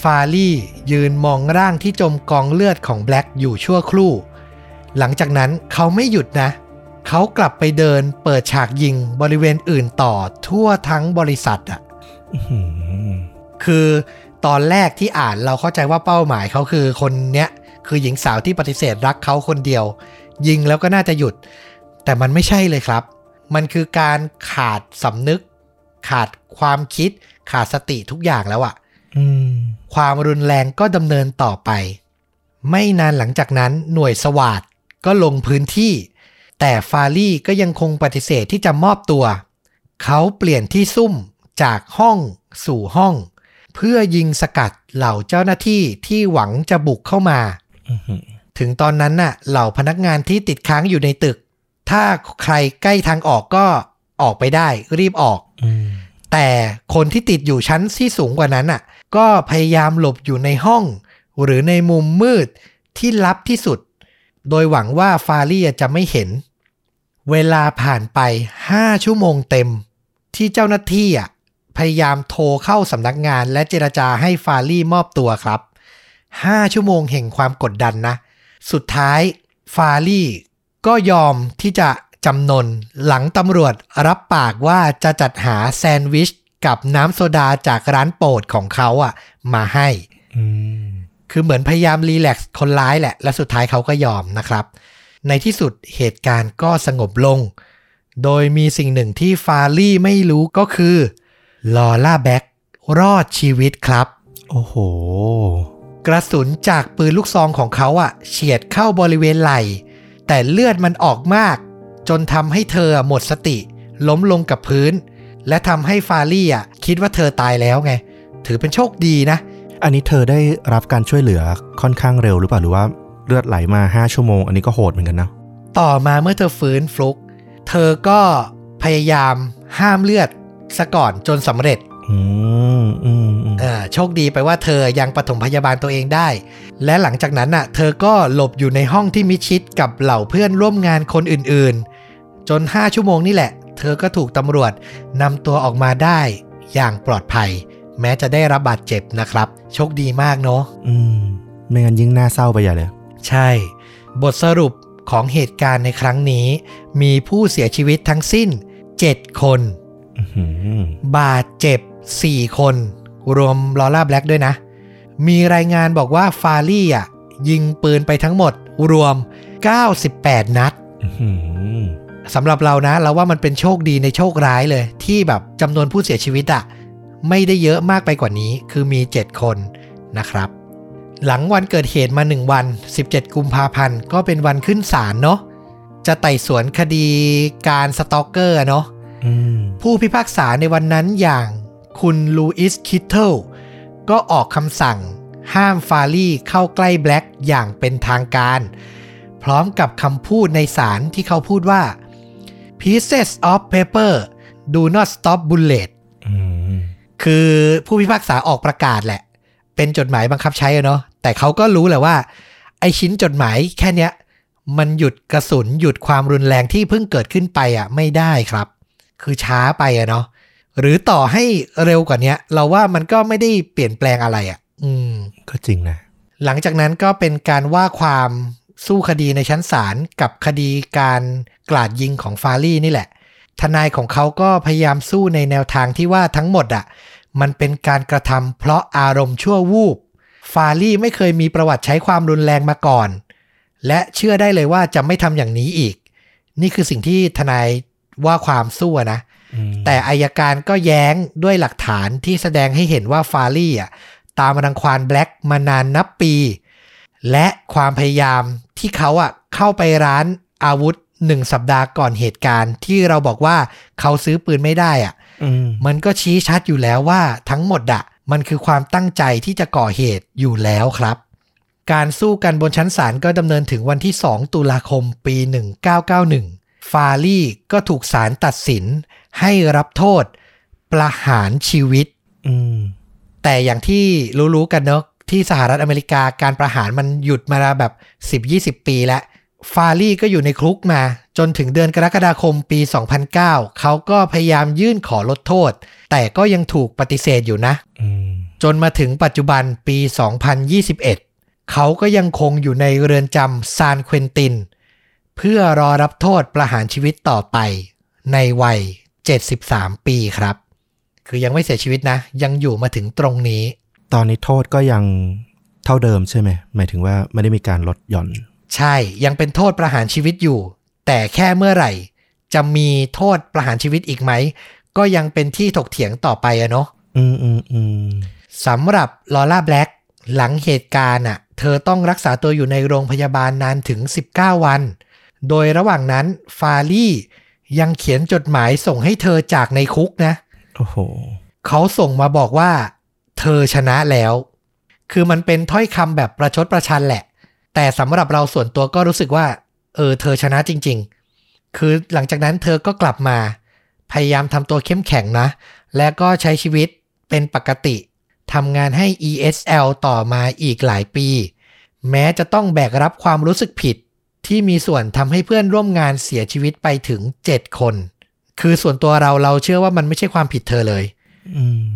ฟารี่ยืนมองร่างที่จมกองเลือดของแบล็กอยู่ชั่วครู่ หลังจากนั้นเขาไม่หยุดนะ เขากลับไปเดินเปิดฉากยิงบริเวณอื่นต่อทั่วทั้งบริษัทอะอืมคือ ตอนแรกที่อ่านเราเข้าใจว่าเป้าหมายเขาคือคนเนี้ยคือหญิงสาวที่ปฏิเสธรักเขาคนเดียว ยิงแล้วก็น่าจะหยุด แต่มันไม่ใช่เลยครับ มันคือการขาดสำนึก ขาดความคิด ขาดสติทุกอย่างแล้วอะอืมความรุนแรงก็ดำเนินต่อไป ไม่นานหลังจากนั้นหน่วยสวาดก็ลงพื้นที่ แต่ฟารี่ก็ยังคงปฏิเสธที่จะมอบตัว เขาเปลี่ยนที่ซุ่มจากห้องสู่ห้อง เพื่อยิงสกัดเหล่าเจ้าหน้าที่ที่หวังจะบุกเข้ามาอืมถึงตอนนั้นน่ะ เหล่าพนักงานที่ติดค้างอยู่ในตึก ถ้าใครใกล้ทางออกก็ออกไปได้ รีบออกอืมแต่คนที่ติดอยู่ชั้นที่สูงกว่านั้นอะ ก็พยายามหลบอยู่ในห้อง หรือในมุมมืดที่ลับที่สุด โดยหวังว่าฟารี่จะไม่เห็น เวลาผ่านไป5ชั่วโมงเต็ม ที่เจ้าหน้าที่อะ พยายามโทรเข้าสำนักงานและเจรจาให้ฟารี่มอบตัวครับ 5 ชั่วโมงแห่งความกดดันนะ สุดท้ายฟารี่ก็ยอมที่จะจำนนหลังตำรวจรับปากว่าจะจัดหาแซนด์วิชกับน้ำโซดาจากร้านโปรดของเขาอะ มาให้คือเหมือนพยายามรีแลกซ์คนร้ายแหละ และสุดท้ายเขาก็ยอมนะครับ ในที่สุดเหตุการณ์ก็สงบลง โดยมีสิ่งหนึ่งที่ฟารี่ไม่รู้ก็คือ ลอล่าแบ็กรอดชีวิตครับ โอ้โห กระสุนจากปืนลูกซองของเขาอะเฉียดเข้าบริเวณไหล่ แต่เลือดมันออกมาก จนทำให้เธอหมดสติ ล้มลงกับพื้น และทำให้ฟารี่อะคิดว่าเธอตายแล้วไง ถือเป็นโชคดีนะ อันนี้เธอได้รับการช่วยเหลือค่อนข้างเร็วหรือเปล่าหรือว่าเลือดไหลมาห้าชั่วโมง อันนี้ก็โหดเหมือนกันนะ ต่อมาเมื่อเธอฟื้นฟลุก เธอก็พยายามห้ามเลือด ซะก่อนจนสำเร็จอืมอืมอืมเออโชคดีไปว่าเธอยังปฐมพยาบาลตัวเองได้ และหลังจากนั้นน่ะ เธอก็หลบอยู่ในห้องที่มิดชิดกับเหล่าเพื่อนร่วมงานคนอื่นๆ จน 5 ชั่วโมงนี่แหละ เธอก็ถูกตำรวจนำตัวออกมาได้อย่างปลอดภัย แม้จะได้รับบาดเจ็บนะครับ โชคดีมากเนาะอืม ไม่งั้นยิ่งน่าเศร้าไปใหญ่เลย ใช่ บทสรุปของเหตุการณ์ในครั้งนี้ มีผู้เสียชีวิตทั้งสิ้น 7 คนอื้อหือ บาดเจ็บ 4 คน รวมลอร่าแบล็กด้วยนะ มีรายงานบอกว่าฟารี่อะ ยิงปืนไปทั้งหมด รวม 98 นัดอื้อหือสำหรับเรานะ เราว่ามันเป็นโชคดีในโชคร้ายเลย ที่แบบจำนวนผู้เสียชีวิตอะไม่ได้เยอะมากไปกว่านี้ คือมี 7 คนนะครับ หลังวันเกิดเหตุมา 1 วัน 17 กุมภาพันธ์ ก็เป็นวันขึ้นศาลเนาะจะไต่สวนคดีการ stalker อะเนาะอืม ผู้พิพากษาในวันนั้นอย่างคุณลูอิสคิทเทิลก็ออกคำสั่ง ห้ามฟารี่เข้าใกล้แบล็กอย่างเป็นทางการ พร้อมกับคำพูดในศาลที่เขาพูดว่า pieces of paper do not stop bullet อืมคือผู้พิพากษาออกประกาศแหละ เป็นจดหมายบังคับใช้อะเนาะแต่เขาก็รู้แหละว่า ไอชิ้นจดหมายแค่เนี้ย มันหยุดกระสุนหยุดความรุนแรงที่เพิ่งเกิดขึ้นไปอะไม่ได้ครับ คือช้าไปอะเนาะหรือต่อให้เร็วกว่าเนี้ยเราว่ามันก็ไม่ได้เปลี่ยนแปลงอะไรอะ อืม ก็จริงนะ หลังจากนั้นก็เป็นการว่าความสู้คดีในชั้นศาลกับคดีการกราดยิงของฟารี่นี่แหละ ทนายของเขาก็พยายามสู้ในแนวทางที่ว่าทั้งหมดอะ มันเป็นการกระทำเพราะอารมณ์ชั่ววูบ ฟารี่ไม่เคยมีประวัติใช้ความรุนแรงมาก่อน และเชื่อได้เลยว่าจะไม่ทำอย่างนี้อีก นี่คือสิ่งที่ทนาย ว่าความสู้อะนะอืมแต่อายการก็แย้งด้วยหลักฐานที่แสดงให้เห็นว่าฟารี่อะตามรังควานแบล็กมานานนับปี และความพยายามที่เขาอะเข้าไปร้านอาวุธหนึ่งสัปดาห์ก่อนเหตุการณ์ ที่เราบอกว่าเขาซื้อปืนไม่ได้อะอืมมันก็ชี้ชัดอยู่แล้วว่าทั้งหมดอะมันคือความตั้งใจที่จะก่อเหตุอยู่แล้วครับ การสู้กันบนชั้นศาลก็ดำเนินถึงวันที่ 2 ตุลาคมปี 1991 ฟารี่ก็ถูกศาลตัดสินให้รับโทษประหารชีวิตอืมแต่อย่างที่รู้ๆกันเนอะที่สหรัฐอเมริกาการประหารมันหยุดมาแบบ 10-20 ปีแล้ว ฟารี่ก็อยู่ในคุกมา จนถึงเดือนกรกฎาคมปี 2009 เขาก็พยายามยื่นขอลดโทษ แต่ก็ยังถูกปฏิเสธอยู่นะอืมจนมาถึงปัจจุบันปี 2021 เขาก็ยังคงอยู่ในเรือนจำซานเควินติน เพื่อรอรับโทษประหารชีวิตต่อไปในวัย 73 ปีครับ คือยังไม่เสียชีวิตนะ ยังอยู่มาถึงตรงนี้ ตอนนี้โทษก็ยังเท่าเดิมใช่ไหมหมายถึงว่าไม่ได้มีการลดหย่อน ใช่ยังเป็นโทษประหารชีวิตอยู่ แต่แค่เมื่อไหร่ จะมีโทษประหารชีวิตอีกไหม ก็ยังเป็นที่ถกเถียงต่อไปอะเนาะอืมอืมอืมสำหรับลอร่าแบล็กหลังเหตุการณ์อะเธอต้องรักษาตัวอยู่ในโรงพยาบาลนานถึง 19 วัน โดยระหว่างนั้นฟารี่ยังเขียนจดหมายส่งให้เธอจากในคุกนะ โอ้โห เขาส่งมาบอกว่า เธอชนะแล้ว คือมันเป็นถ้อยคำแบบประชดประชันแหละ แต่สำหรับเราส่วนตัวก็รู้สึกว่า เออ เธอชนะจริง ๆ คือหลังจากนั้นเธอก็กลับมา พยายามทำตัวเข้มแข็งนะ และก็ใช้ชีวิตเป็นปกติทำงานให้ ESL ต่อมาอีกหลายปี แม้จะต้องแบกรับความรู้สึกผิด ที่มีส่วนทำให้เพื่อนร่วมงานเสียชีวิตไปถึง7คน คือส่วนตัวเราเราเชื่อว่ามันไม่ใช่ความผิดเธอเลยอืม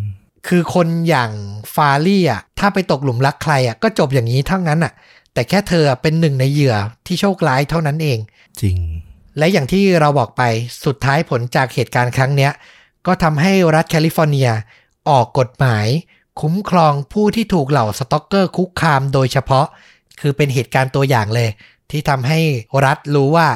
คือคนอย่างฟารี่อะ ถ้าไปตกหลุมรักใครอะก็จบอย่างนี้เท่านั้นอะ แต่แค่เธอเป็นหนึ่งในเหยื่อที่โชคร้ายเท่านั้นเอง จริง และอย่างที่เราบอกไปสุดท้ายผลจากเหตุการณ์ครั้งเนี้ย ก็ทำให้รัฐแคลิฟอร์เนีย ออกกฎหมาย คุ้มครองผู้ที่ถูกเหล่า stalker คุกคามโดยเฉพาะ คือเป็นเหตุการณ์ตัวอย่างเลย ที่ทำให้รัฐรู้ว่า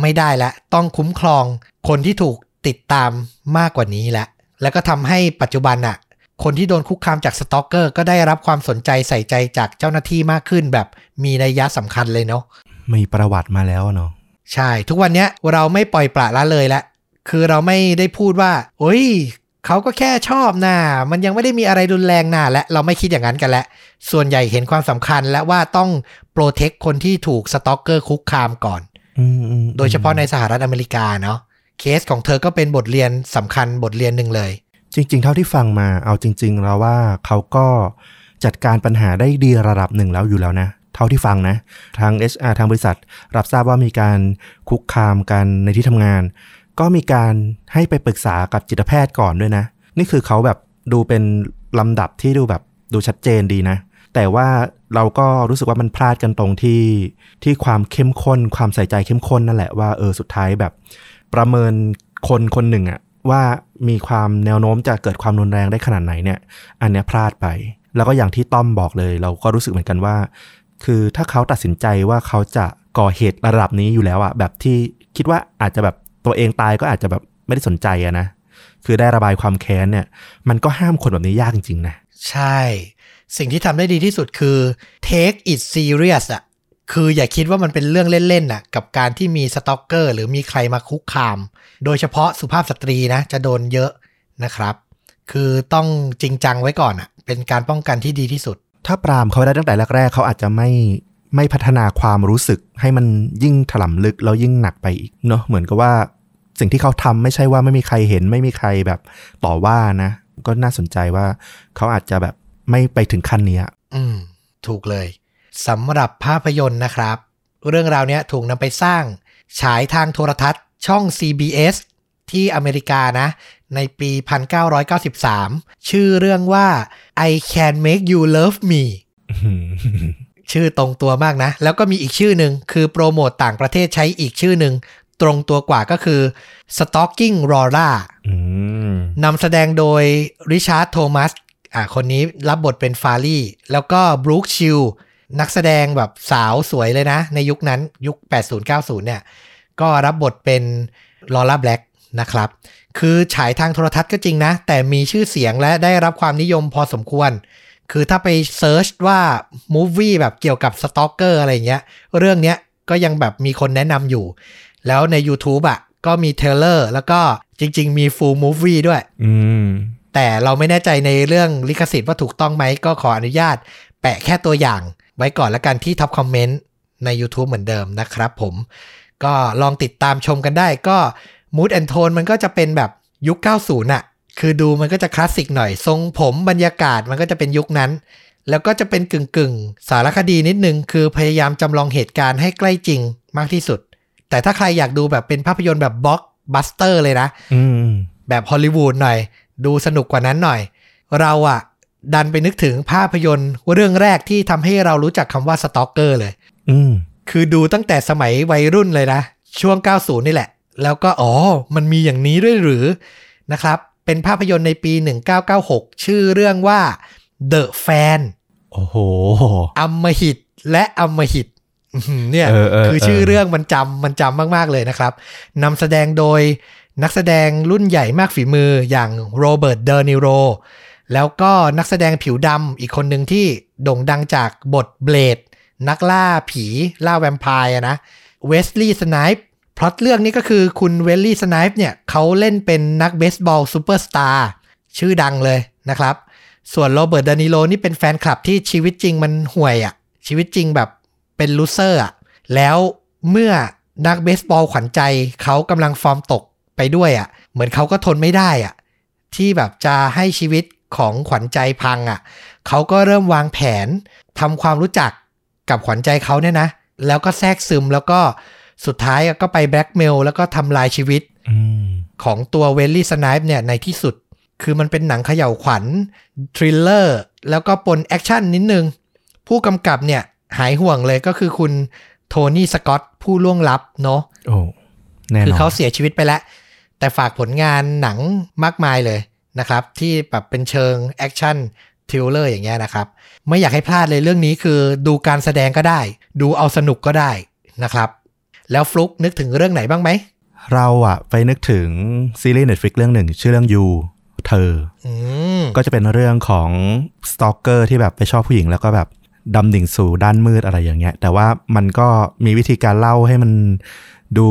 ไม่ได้ละต้องคุ้มครองคนที่ถูกติดตามมากกว่านี้แล้วแล้วก็ทำให้ปัจจุบันอะคนที่โดนคุกคามจาก stalker ก็ได้รับความสนใจใส่ใจจากเจ้าหน้าที่มากขึ้นแบบมีนัยยะสำคัญเลยเนาะมีประวัติมาแล้วอะเนาะใช่ ทุกวันเนี้ยเราไม่ปล่อยปละละเลยละคือเราไม่ได้พูดว่าโอ้ย เขาก็แค่ชอบนะมันยังไม่ได้มีอะไรรุนแรงนะและเราไม่คิดอย่างนั้นกันแล้วส่วนใหญ่เห็นความสำคัญและว่าต้องโปรเทคคนที่ถูกสต็อกเกอร์คุกคามก่อนอืมอืมโดยเฉพาะในสหรัฐอเมริกาเนาะเคสของเธอก็เป็นบทเรียนสำคัญบทเรียนหนึ่งเลย จริง ๆ เท่าที่ฟังมาเอาจริง ๆ แล้วว่าเขาก็จัดการปัญหาได้ดีระดับหนึ่งแล้วอยู่แล้วนะเท่าที่ฟังนะ ทาง HR ทางบริษัท รับทราบว่ามีการคุกคามกันในที่ทำงาน ก็มีการให้ไปปรึกษากับจิตแพทย์ก่อนด้วยนะ นี่คือเขาแบบดูเป็นลำดับที่ดูแบบดูชัดเจนดีนะ แต่ว่าเราก็รู้สึกว่ามันพลาดกันตรงที่ที่ความเข้มข้น ความใส่ใจเข้มข้นนั่นแหละว่าเออสุดท้ายแบบ ประเมินคนคนหนึ่งอะว่ามีความแนวโน้มจะเกิดความรุนแรงได้ขนาดไหนเนี่ย อันเนี้ยพลาดไป แล้วก็อย่างที่ต้อมบอกเลย เราก็รู้สึกเหมือนกันว่า คือถ้าเขาตัดสินใจว่าเขาจะก่อเหตุระดับนี้อยู่แล้วอะแบบที่คิดว่าอาจจะแบบ ตัวเองตายก็อาจจะแบบไม่ได้สนใจอะนะคือได้ระบายความแค้นเนี่ย มันก็ห้ามคนแบบนี้ยากจริงๆนะ ใช่ สิ่งที่ทำได้ดีที่สุดคือ take it serious อะคืออย่าคิดว่ามันเป็นเรื่องเล่นๆน่ะ กับการที่มีสต็อกเกอร์หรือมีใครมาคุกคาม โดยเฉพาะสุภาพสตรีนะ จะโดนเยอะนะครับ คือต้องจริงจังไว้ก่อนอะเป็นการป้องกันที่ดีที่สุด ถ้าปรามเขาได้ตั้งแต่แรกๆเขาอาจจะไม่ ไม่พัฒนาความรู้สึกให้มันยิ่งถล่มลึกแล้วยิ่งหนักไปอีกเนาะเหมือนกับว่าสิ่งที่เขาทำไม่ใช่ว่าไม่มีใครเห็น ไม่มีใครแบบต่อว่านะ ก็น่าสนใจว่าเขาอาจจะแบบไม่ไปถึงขั้นเนี้ยอืม ถูกเลยสำหรับภาพยนตร์นะครับ เรื่องราวเนี้ยถูกนำไปสร้าง ฉายทางโทรทัศน์ช่อง CBS ที่อเมริกานะ ในปี 1993 ชื่อเรื่องว่า I Can Make You Love Me ชื่อตรงตัวมากนะ แล้วก็มีอีกชื่อหนึ่งคือโปรโมตต่างประเทศใช้อีกชื่อหนึ่งตรงตัวกว่าก็คือ Stalking Laura อืมนำแสดงโดยริชาร์ดโทมัสอ่าคนนี้รับบทเป็นฟารี่ แล้วก็บรูคชิลนักแสดงแบบสาวสวยเลยนะ ในยุคนั้นยุค 80-90 เนี่ย ก็รับบทเป็นลอร่าแบล็กนะครับ คือฉายทางโทรทัศน์ก็จริงนะ แต่มีชื่อเสียงและได้รับความนิยมพอสมควร คือถ้าไป search ว่า movie แบบเกี่ยวกับ stalker อะไรเงี้ย เรื่องเนี้ยก็ยังแบบมีคนแนะนำอยู่ แล้วใน YouTube อะก็มี trailer แล้วก็จริง ๆ มี full movie ด้วยอืมแต่เราไม่แน่ใจในเรื่องลิขสิทธิ์ว่าถูกต้องไหมก็ขออนุญาต แปะแค่ตัวอย่าง ไว้ก่อนละกันที่ top comment ใน YouTube เหมือนเดิมนะครับผมก็ลองติดตามชมกันได้ก็ Mood and Tone มันก็จะเป็นแบบยุค 90น่ะ คือดูมันก็จะคลาสสิกหน่อย ทรงผมบรรยากาศมันก็จะเป็นยุคนั้น แล้วก็จะเป็นกึ่งกึ่งๆสารคดีนิดนึง คือพยายามจำลองเหตุการณ์ให้ใกล้จริงมากที่สุด แต่ถ้าใครอยากดูแบบเป็นภาพยนตร์แบบบล็อกบัสเตอร์เลยนะอืมแบบฮอลลีวูดหน่อย ดูสนุกกว่านั้นหน่อย เราอะดันไปนึกถึงภาพยนตร์เรื่องแรกที่ทำให้เรารู้จักคำว่าสตอกเกอร์เลยอืมคือดูตั้งแต่สมัยวัยรุ่นเลยนะ ช่วง 90 นี่แหละ แล้วก็อ๋อ มันมีอย่างนี้ด้วยหรือนะครับ เป็นภาพยนตร์ในปี 1996 ชื่อเรื่องว่า The Fan โอ้โหอัมมหิตและอัมมหิตอื้อหือเนี่ยเออเออคือชื่อเออเรื่องมันจำมันจำมาก ๆ เลยนะครับนำแสดงโดยนักแสดงรุ่นใหญ่มากฝีมืออย่างโรเบิร์ตเดอร์นิโร แล้วก็นักแสดงผิวดำอีกคนหนึ่งที่โด่งดังจากบทเบลดนักล่าผีล่าแวมไพร์อะนะเวสลีย์สไนป์ พล็อตเรื่องนี้ก็คือคุณเวสลีย์สไนป์เนี่ยเขาเล่นเป็นนักเบสบอลซูเปอร์สตาร์ชื่อดังเลยนะครับ ส่วนโรเบิร์ตเดนิโลนี่เป็นแฟนคลับที่ชีวิตจริงมันห่วยอะ่ะ ชีวิตจริงแบบเป็น loser อะ แล้วเมื่อนักเบสบอลขวัญใจเขากำลังฟอร์มตกไปด้วยอะ เหมือนเขาก็ทนไม่ได้อะ ที่แบบจะให้ชีวิตของขวัญใจพังอะ เขาก็เริ่มวางแผนทำความรู้จักกับขวัญใจเขาเนี่ยนะ แล้วก็แทรกซึมแล้วก็ สุดท้ายอะก็ไปแบล็กเมลแล้วก็ทำลายชีวิตอืมของตัวเวสลีย์สไนป์เนี่ยในที่สุด คือมันเป็นหนังเขย่าวขวัญthriller แล้วก็ปน action นิดนึง ผู้กำกับเนี่ยหายห่วงเลยก็คือคุณโทนี่สกอตผู้ล่วงลับเนาะโอ้แน่นอนคือเขาเสียชีวิตไปแล้ว แต่ฝากผลงานหนังมากมายเลยนะครับ ที่แบบเป็นเชิง action thriller อย่างเงี้ยนะครับ ไม่อยากให้พลาดเลยเรื่องนี้คือดูการแสดงก็ได้ ดูเอาสนุกก็ได้นะครับ แล้วฟลุกนึกถึงเรื่องไหนบ้างไหม เราอะไปนึกถึงซีรีส์ Netflix เรื่องหนึ่ง ชื่อเรื่อง You เธออืมก็จะเป็นเรื่องของ stalker ที่แบบไปชอบผู้หญิงแล้วก็แบบดำดิ่งสู่ด้านมืดอะไรอย่างเงี้ย แต่ว่ามันก็มีวิธีการเล่าให้มันดู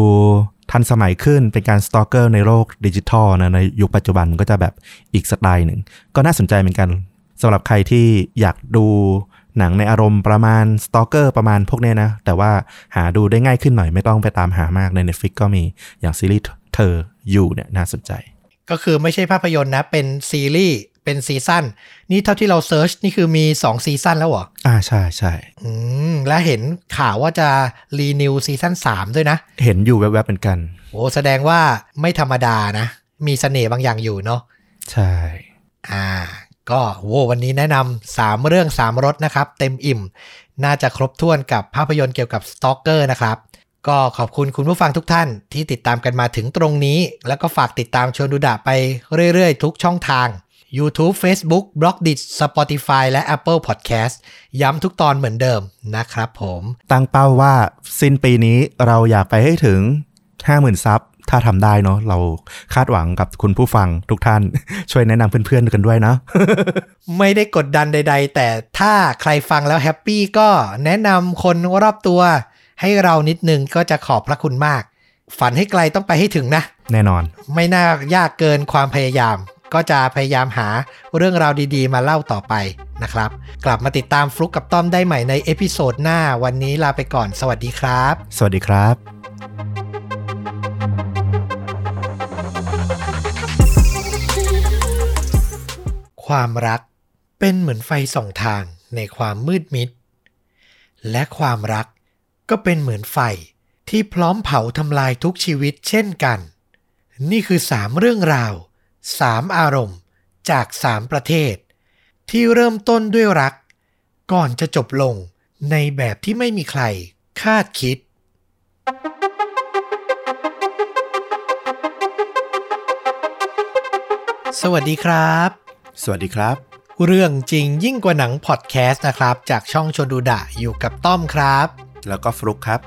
ทันสมัยขึ้นเป็นการ stalker ในโลกดิจิทัลนะในยุคปัจจุบันก็จะแบบอีกสไตล์หนึ่ง ก็น่าสนใจเหมือนกันสำหรับใครที่อยากดู หนังในอารมณ์ประมาณ stalker ประมาณพวกเนี้ยนะ แต่ว่าหาดูได้ง่ายขึ้นหน่อยไม่ต้องไปตามหามากใน Netflix ก็มีอย่างซีรีส์เธออยู่เนี่ยน่าสนใจ ก็คือไม่ใช่ภาพยนตร์นะ เป็นซีรีส์เป็น season นี่เท่าที่เรา search นี่คือมี 2 season แล้วเหรอ อ่าใช่ใช่อืม และเห็นข่าวว่าจะ renew season 3 ด้วยนะ เห็นอยู่แวบๆเหมือนกัน โอ้แสดงว่าไม่ธรรมดานะ มีเสน่ห์บางอย่างอยู่เนาะใช่ อ่า ก็โว้วันนี้แนะนำสามเรื่องสามรสนะครับ เต็มอิ่ม น่าจะครบถ้วนกับภาพยนตร์เกี่ยวกับสตอกเกอร์นะครับ ก็ขอบคุณคุณผู้ฟังทุกท่านที่ติดตามกันมาถึงตรงนี้ แล้วก็ฝากติดตามชวนดูดะไปเรื่อยๆ ทุกช่องทาง YouTube Facebook b l o g d i t Spotify และ Apple Podcast ย้ำทุกตอนเหมือนเดิมนะครับผม ตั้งเป้าว่าสิ้นปีนี้เราอยากไปให้ถึง 50,000 ซับ ถ้าทำได้เนาะเราคาดหวังกับคุณผู้ฟังทุกท่าน ช่วยแนะนำเพื่อนๆกันด้วยนะ ไม่ได้กดดันใด ๆ แต่ถ้าใครฟังแล้ว happy ก็แนะนำคนรอบตัว ให้เรานิดนึงก็จะขอบพระคุณมาก ฝันให้ไกลต้องไปให้ถึงนะ แน่นอน ไม่น่ายากเกินความพยายาม ก็จะพยายามหาเรื่องราวดีๆ มาเล่าต่อไปนะครับ กลับมาติดตามฟลุกกับต้อมได้ใหม่ใน episode หน้าวันนี้ลาไปก่อน สวัสดีครับ สวัสดีครับ ความรักเป็นเหมือนไฟส่องทางในความมืดมิด และความรักก็เป็นเหมือนไฟที่พร้อมเผาทำลายทุกชีวิตเช่นกัน นี่คือสามเรื่องราวสามอารมณ์จากสามประเทศ ที่เริ่มต้นด้วยรัก ก่อนจะจบลงในแบบที่ไม่มีใครคาดคิด สวัสดีครับ สวัสดีครับ เรื่องจริงยิ่งกว่าหนังพอดแคสต์นะครับ จากช่องชนดูดะอยู่กับต้อมครับ แล้วก็ฟลุกครับ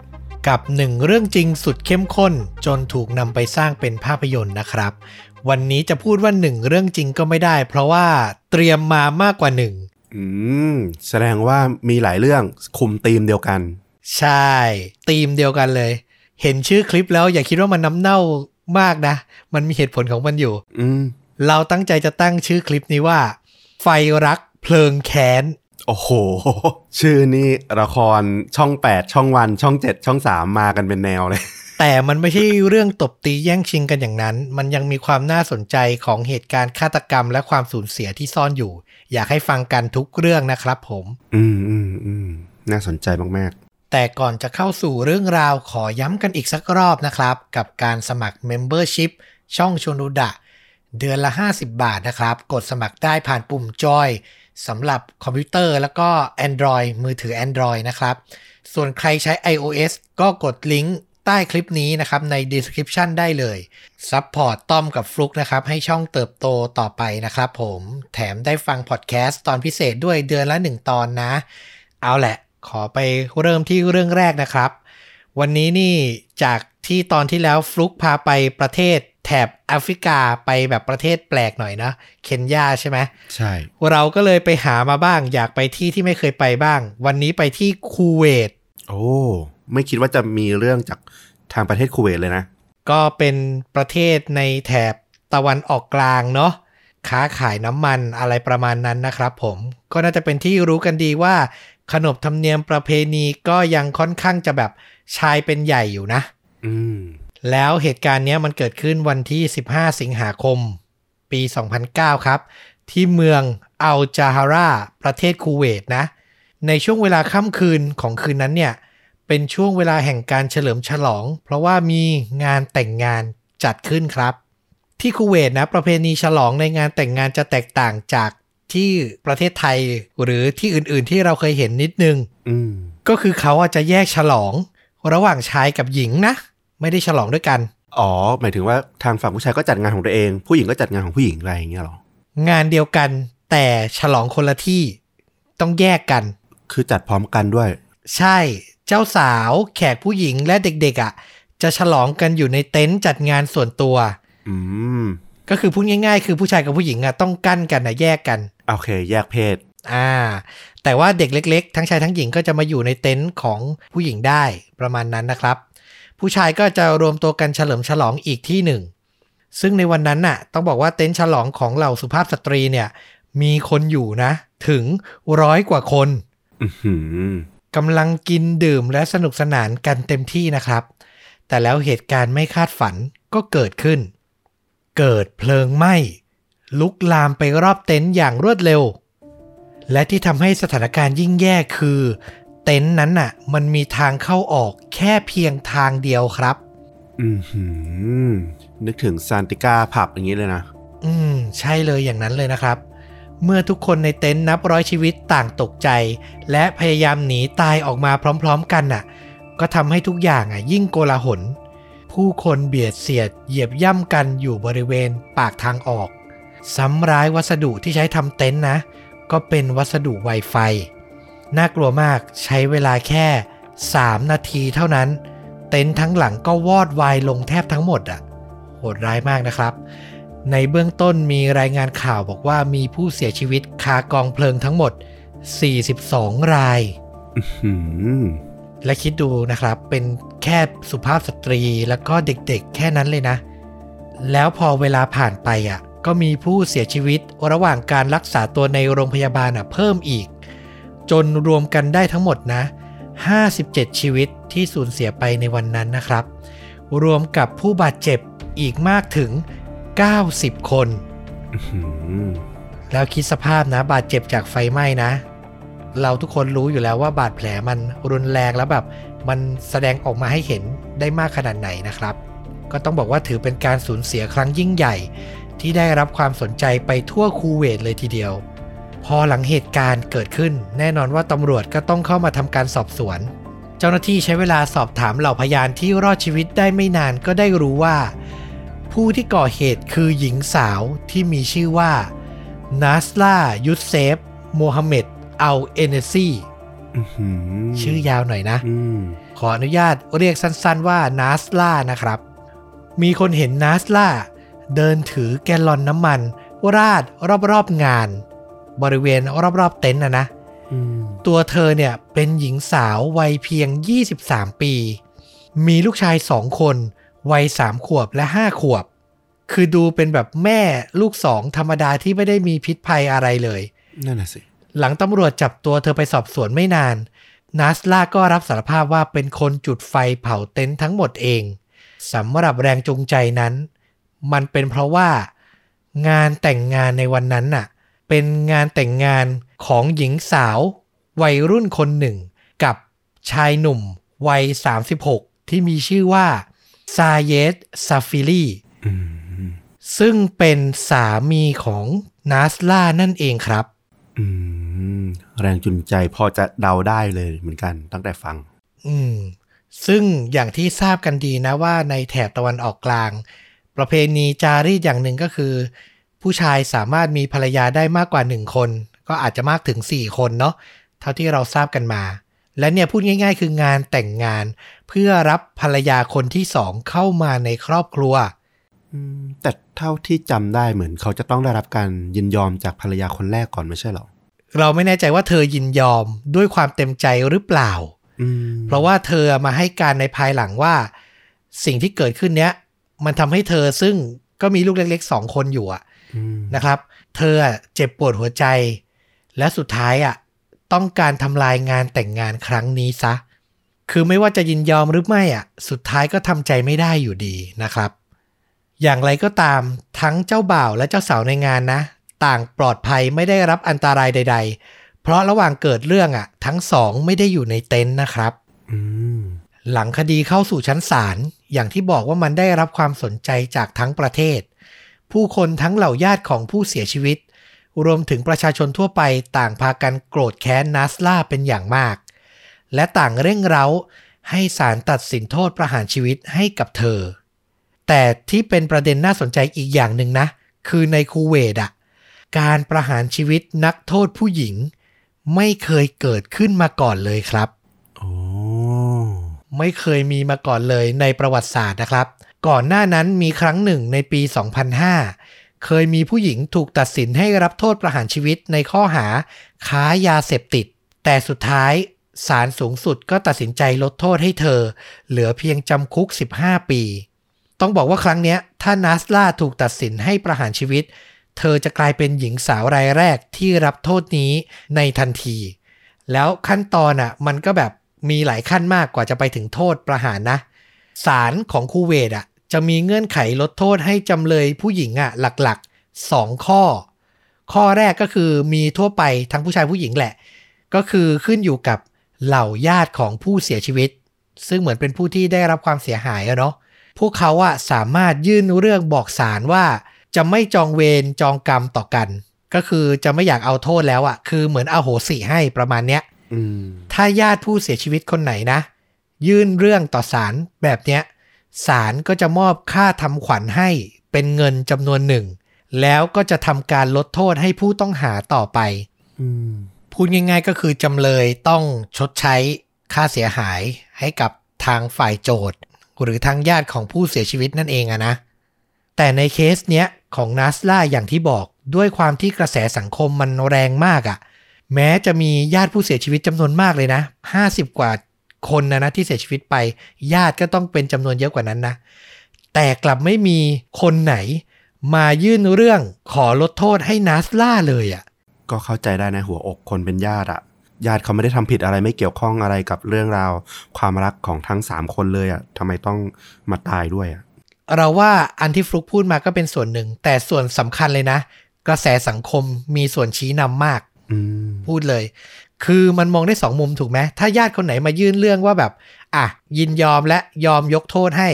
กับหนึ่งเรื่องจริงสุดเข้มข้น จนถูกนำไปสร้างเป็นภาพยนตร์นะครับ วันนี้จะพูดว่าหนึ่งเรื่องจริงก็ไม่ได้ เพราะว่าเตรียมมามากกว่าหนึ่งอืมแสดงว่ามีหลายเรื่องคุมธีมเดียวกัน ใช่ธีมเดียวกันเลย เห็นชื่อคลิปแล้วอย่าคิดว่ามันน้ำเน่ามากนะ มันมีเหตุผลของมันอยู่ อืม เราตั้งใจจะตั้งชื่อคลิปนี้ว่า ไฟรักเพลิงแค้น โอ้โห ชื่อนี่ละครช่อง 8 ช่องวัน ช่อง 7 ช่อง 3 มากันเป็นแนวเลยแตแต่มันไม่ใช่เรื่องตบตีแย่งชิงกันอย่างนั้น มันยังมีความน่าสนใจของเหตุการณ์ฆาตกรรมและความสูญเสียที่ซ่อนอยู่ อยากให้ฟังกันทุกเรื่องนะครับผม อืมอืมอืมน่าสนใจมากแต่ก่อนจะเข้าสู่เรื่องราวขอย้ำกันอีกสักรอบนะครับ กับการสมัคร Membership ช่องชวนดูดะ เดือนละ 50 บาทนะครับ กดสมัครได้ผ่านปุ่มจอยสำหรับคอมพิวเตอร์แล้วก็ Android มือถือ Android นะครับ ส่วนใครใช้ iOS ก็กดลิงก์ใต้คลิปนี้นะครับ ใน description ได้เลย support ต้อมกับฟลุกนะครับ ให้ช่องเติบโตต่อไปนะครับผม แถมได้ฟังพอดแคสต์ตอนพิเศษด้วยเดือนละ 1 ตอนนะ เอาแหละ ขอไปเริ่มที่เรื่องแรกนะครับ วันนี้นี่จากที่ตอนที่แล้วฟลุกพาไปประเทศ แถบแอฟริกาไปแบบประเทศแปลกหน่อยนะเคนยาใช่ไหมๆใช่ เราก็เลยไปหามาบ้าง อยากไปที่ที่ไม่เคยไปบ้าง วันนี้ไปที่คูเวตโอ้ไม่คิดว่าจะมีเรื่องจากทางประเทศคูเวตเลยนะ ก็เป็นประเทศในแถบตะวันออกกลางเนาะค้าขายน้ำมันอะไรประมาณนั้นนะครับผมก็น่าจะเป็นที่รู้กันดีว่า ขนบธรรมเนียมประเพณีก็ยังค่อนข้างจะแบบชายเป็นใหญ่อยู่นะ อืม แล้วเหตุการณ์เนี้ยมันเกิดขึ้นวันที่ 15 สิงหาคม ปี 2009 ครับ ที่เมืองอัลจาฮารา ประเทศคูเวตนะ ในช่วงเวลาค่ำคืนของคืนนั้นเนี่ย เป็นช่วงเวลาแห่งการเฉลิมฉลอง เพราะว่ามีงานแต่งงานจัดขึ้นครับ ที่คูเวตนะ ประเพณีฉลองในงานแต่งงานจะแตกต่างจากที่ประเทศไทยหรือที่อื่นๆที่เราเคยเห็นนิดนึงอืมก็คือเขาอาจจะแยกฉลอง ระหว่างชายกับหญิงนะ ไม่ได้ฉลองด้วยกัน อ๋อ หมายถึงว่าทางฝั่งผู้ชายก็จัดงานของตัวเอง ผู้หญิงก็จัดงานของผู้หญิงอะไรอย่างเงี้ยเหรอ งานเดียวกันแต่ฉลองคนละที่ต้องแยกกัน คือจัดพร้อมกันด้วย ใช่เจ้าสาวแขกผู้หญิงและเด็กๆอะ จะฉลองกันอยู่ในเต็นท์จัดงานส่วนตัว อืม ก็คือพูดง่ายๆ คือผู้ชายกับผู้หญิงอะต้องกั้นกันนะแยกกัน โอเค แยกเพศ อ่า แต่ว่าเด็กเล็ก ๆ ทั้งชายทั้งหญิงก็จะมาอยู่ในเต็นท์ของผู้หญิงได้ประมาณนั้นนะครับ ผู้ชายก็จะรวมตัวกันเฉลิมฉลองอีกที่หนึ่ง ซึ่งในวันนั้นน่ะ ต้องบอกว่าเต็นท์ฉลองของเหล่าสุภาพสตรีเนี่ย มีคนอยู่นะ ถึงร้อยกว่าคนอือหือกำลังกินดื่มและสนุกสนานกันเต็มที่นะครับ แต่แล้วเหตุการณ์ไม่คาดฝันก็เกิดขึ้น เกิดเพลิงไหม้ลุกลามไปรอบเต็นท์อย่างรวดเร็ว และที่ทำให้สถานการณ์ยิ่งแย่คือ เต็นท์นั้นน่ะ มันมีทางเข้าออกแค่เพียงทางเดียวครับ อือหือนึกถึงซานติก้าผับอย่างนี้เลยนะ อืม ใช่เลยอย่างนั้นเลยนะครับ เมื่อทุกคนในเต็นท์นับร้อยชีวิตต่างตกใจ และพยายามหนีตายออกมาพร้อม ๆ กันน่ะ ก็ทำให้ทุกอย่างอะ ยิ่งโกลาหล ผู้คนเบียดเสียดเหยียบย่ำกันอยู่บริเวณปากทางออกซ้ำร้ายวัสดุที่ใช้ทำเต็นท์นะ ก็เป็นวัสดุไวไฟ น่ากลัวมากใช้เวลาแค่ 3 นาทีเท่านั้น เต็นท์ทั้งหลังก็วอดวายลงแทบทั้งหมดอะโหดร้ายมากนะครับ ในเบื้องต้นมีรายงานข่าวบอกว่ามีผู้เสียชีวิตคากองเพลิงทั้งหมด 42 รายอือหือและคิดดูนะครับ เป็นแค่สุภาพสตรีแล้วก็เด็กๆ แค่นั้นเลยนะ แล้วพอเวลาผ่านไปอะ ก็มีผู้เสียชีวิตระหว่างการรักษาตัวในโรงพยาบาลอะ เพิ่มอีก จนรวมกันได้ทั้งหมดนะ 57 ชีวิตที่สูญเสียไปในวันนั้นนะครับ รวมกับผู้บาดเจ็บอีกมากถึง 90 คนอื้อหือแล้วคิดสภาพนะ บาดเจ็บจากไฟไหม้นะ เราทุกคนรู้อยู่แล้วว่าบาดแผลมันรุนแรงแล้วแบบ มันแสดงออกมาให้เห็นได้มากขนาดไหนนะครับ ก็ต้องบอกว่าถือเป็นการสูญเสียครั้งยิ่งใหญ่ ที่ได้รับความสนใจไปทั่วคูเวตเลยทีเดียว พอหลังเหตุการณ์เกิดขึ้น แน่นอนว่าตำรวจก็ต้องเข้ามาทำการสอบสวน เจ้าหน้าที่ใช้เวลาสอบถามเหล่าพยานที่รอดชีวิตได้ไม่นานก็ได้รู้ว่า ผู้ที่ก่อเหตุคือหญิงสาวที่มีชื่อว่านัสลายุสเซฟโมฮัมเหม็ดอัลเอเนซีอื้อหือชื่อยาวหน่อยนะอืมขออนุญาตเรียกสั้นๆว่านัสลานะครับ มีคนเห็นนัสลาเดินถือแกลลอนน้ำมัน ราดรอบๆงาน บริเวณรอบๆเต็นท์นะนะอืมตัวเธอเนี่ยเป็นหญิงสาววัยเพียง 23 ปี มีลูกชายสองคน วัย3ขวบและ5ขวบ คือดูเป็นแบบแม่ลูกสองธรรมดาที่ไม่ได้มีพิษภัยอะไรเลย นั่นน่ะสิ หลังตำรวจจับตัวเธอไปสอบสวนไม่นาน นัสลาก็รับสารภาพว่าเป็นคนจุดไฟเผาเต็นท์ทั้งหมดเองสำหรับแรงจูงใจนั้น มันเป็นเพราะว่างานแต่งงานในวันนั้นน่ะ เป็นงานแต่งงานของหญิงสาว วัยรุ่นคนหนึ่ง กับชายหนุ่มวัย 36 ที่มีชื่อว่าซาเยตซาฟิลีอืมซึ่งเป็นสามีของนาสลานั่นเองครับ อืม แรงจูงใจพอจะเดาได้เลยเหมือนกันตั้งแต่ฟัง อืม ซึ่งอย่างที่ทราบกันดีนะว่าในแถบตะวันออกกลาง ประเพณีจารีตอย่างหนึ่งก็คือ ผู้ชายสามารถมีภรรยาได้มากกว่าหนึ่งคน ก็อาจจะมากถึง 4 คนเนาะเท่าที่เราทราบกันมา และเนี่ยพูดง่าย ๆ คืองานแต่งงาน เพื่อรับภรรยาคนที่สองเข้ามาในครอบครัวอืมแต่เท่าที่จำได้เหมือนเขาจะต้องได้รับการยินยอมจากภรรยาคนแรกก่อนไม่ใช่เหรอเราไม่แน่ใจว่าเธอยินยอมด้วยความเต็มใจหรือเปล่าอืมเพราะว่าเธอมาให้การในภายหลังว่า สิ่งที่เกิดขึ้นเนี้ย มันทำให้เธอซึ่งก็มีลูกเล็กๆสองคนอยู่อะอืม นะครับ เธออะเจ็บปวดหัวใจ และสุดท้ายอะต้องการทำลายงานแต่งงานครั้งนี้ซะ คือไม่ว่าจะยินยอมหรือไม่อะสุดท้ายก็ทำใจไม่ได้อยู่ดีนะครับ อย่างไรก็ตามทั้งเจ้าบ่าวและเจ้าสาวในงานนะ ต่างปลอดภัยไม่ได้รับอันตรายใด ๆ เพราะระหว่างเกิดเรื่องอะทั้งสองไม่ได้อยู่ในเต็นท์นะครับอืมหลังคดีเข้าสู่ชั้นศาลอย่างที่บอกว่ามันได้รับความสนใจจากทั้งประเทศ ผู้คนทั้งเหล่าญาติของผู้เสียชีวิต รวมถึงประชาชนทั่วไปต่างพากันโกรธแค้นนัสลาเป็นอย่างมาก และต่างเร่งเร้าให้ศาลตัดสินโทษประหารชีวิตให้กับเธอ แต่ที่เป็นประเด็นน่าสนใจอีกอย่างหนึ่งนะ คือในคูเวตอะการประหารชีวิตนักโทษผู้หญิง ไม่เคยเกิดขึ้นมาก่อนเลยครับโอ้ไม่เคยมีมาก่อนเลยในประวัติศาสตร์นะครับ ก่อนหน้านั้นมีครั้งหนึ่งในปี 2005 เคยมีผู้หญิงถูกตัดสินให้รับโทษประหารชีวิตในข้อหาค้ายาเสพติด แต่สุดท้ายศาลสูงสุดก็ตัดสินใจลดโทษให้เธอ เหลือเพียงจำคุก 15 ปี ต้องบอกว่าครั้งนี้ถ้านัสล่าถูกตัดสินให้ประหารชีวิต เธอจะกลายเป็นหญิงสาวรายแรกที่รับโทษนี้ในทันที แล้วขั้นตอนอะมันก็แบบมีหลายขั้นมากกว่าจะไปถึงโทษประหารนะศาลของคูเวตอะ จะมีเงื่อนไขลดโทษให้จำเลยผู้หญิงอะหลักๆ 2 ข้อ ข้อแรกก็คือมีทั่วไปทั้งผู้ชายผู้หญิงแหละ ก็คือขึ้นอยู่กับเหล่าญาติของผู้เสียชีวิต ซึ่งเหมือนเป็นผู้ที่ได้รับความเสียหายอะเนาะพวกเขาอะสามารถยื่นเรื่องบอกศาลว่า จะไม่จองเวรจองกรรมต่อกัน ก็คือจะไม่อยากเอาโทษแล้วอะคือเหมือนเอาโหสิให้ประมาณเนี้ยอืมถ้าญาติผู้เสียชีวิตคนไหนนะ ยื่นเรื่องต่อศาลแบบเนี้ย ศาลก็จะมอบค่าทำขวัญให้เป็นเงินจำนวนหนึ่ง แล้วก็จะทำการลดโทษให้ผู้ต้องหาต่อไปอืมพูดง่าย ๆ ก็คือจำเลยต้องชดใช้ค่าเสียหายให้กับทางฝ่ายโจทย์ หรือทางญาติของผู้เสียชีวิตนั่นเองอะนะ แต่ในเคสเนี้ยของนัสลาอย่างที่บอกด้วยความที่กระแสสังคมมันแรงมากอะแม้จะมีญาติผู้เสียชีวิตจำนวนมากเลยนะ 50 กว่า คนนะนะที่เสียชีวิตไป ญาติก็ต้องเป็นจำนวนเยอะกว่านั้นนะ แต่กลับไม่มีคนไหนมายื่นเรื่องขอลดโทษให้นัสลาเลยอะก็เข้าใจได้ในะหัวอกคนเป็นญาติอะญาติเขาไม่ได้ทำผิดอะไรไม่เกี่ยวข้องอะไรกับเรื่องราว ความรักของทั้งสามคนเลยอะทำไมต้องมาตายด้วยอะเราว่าอันที่ฟลุกพูดมาก็เป็นส่วนหนึ่ง แต่ส่วนสำคัญเลยนะ กระแสสังคมมีส่วนชี้นำมากอืมพูดเลย คือมันมองได้สองมุมถูกไหมถ้าญาติคนไหนมายื่นเรื่องว่าแบบ อะ ยินยอมและยอมยกโทษให้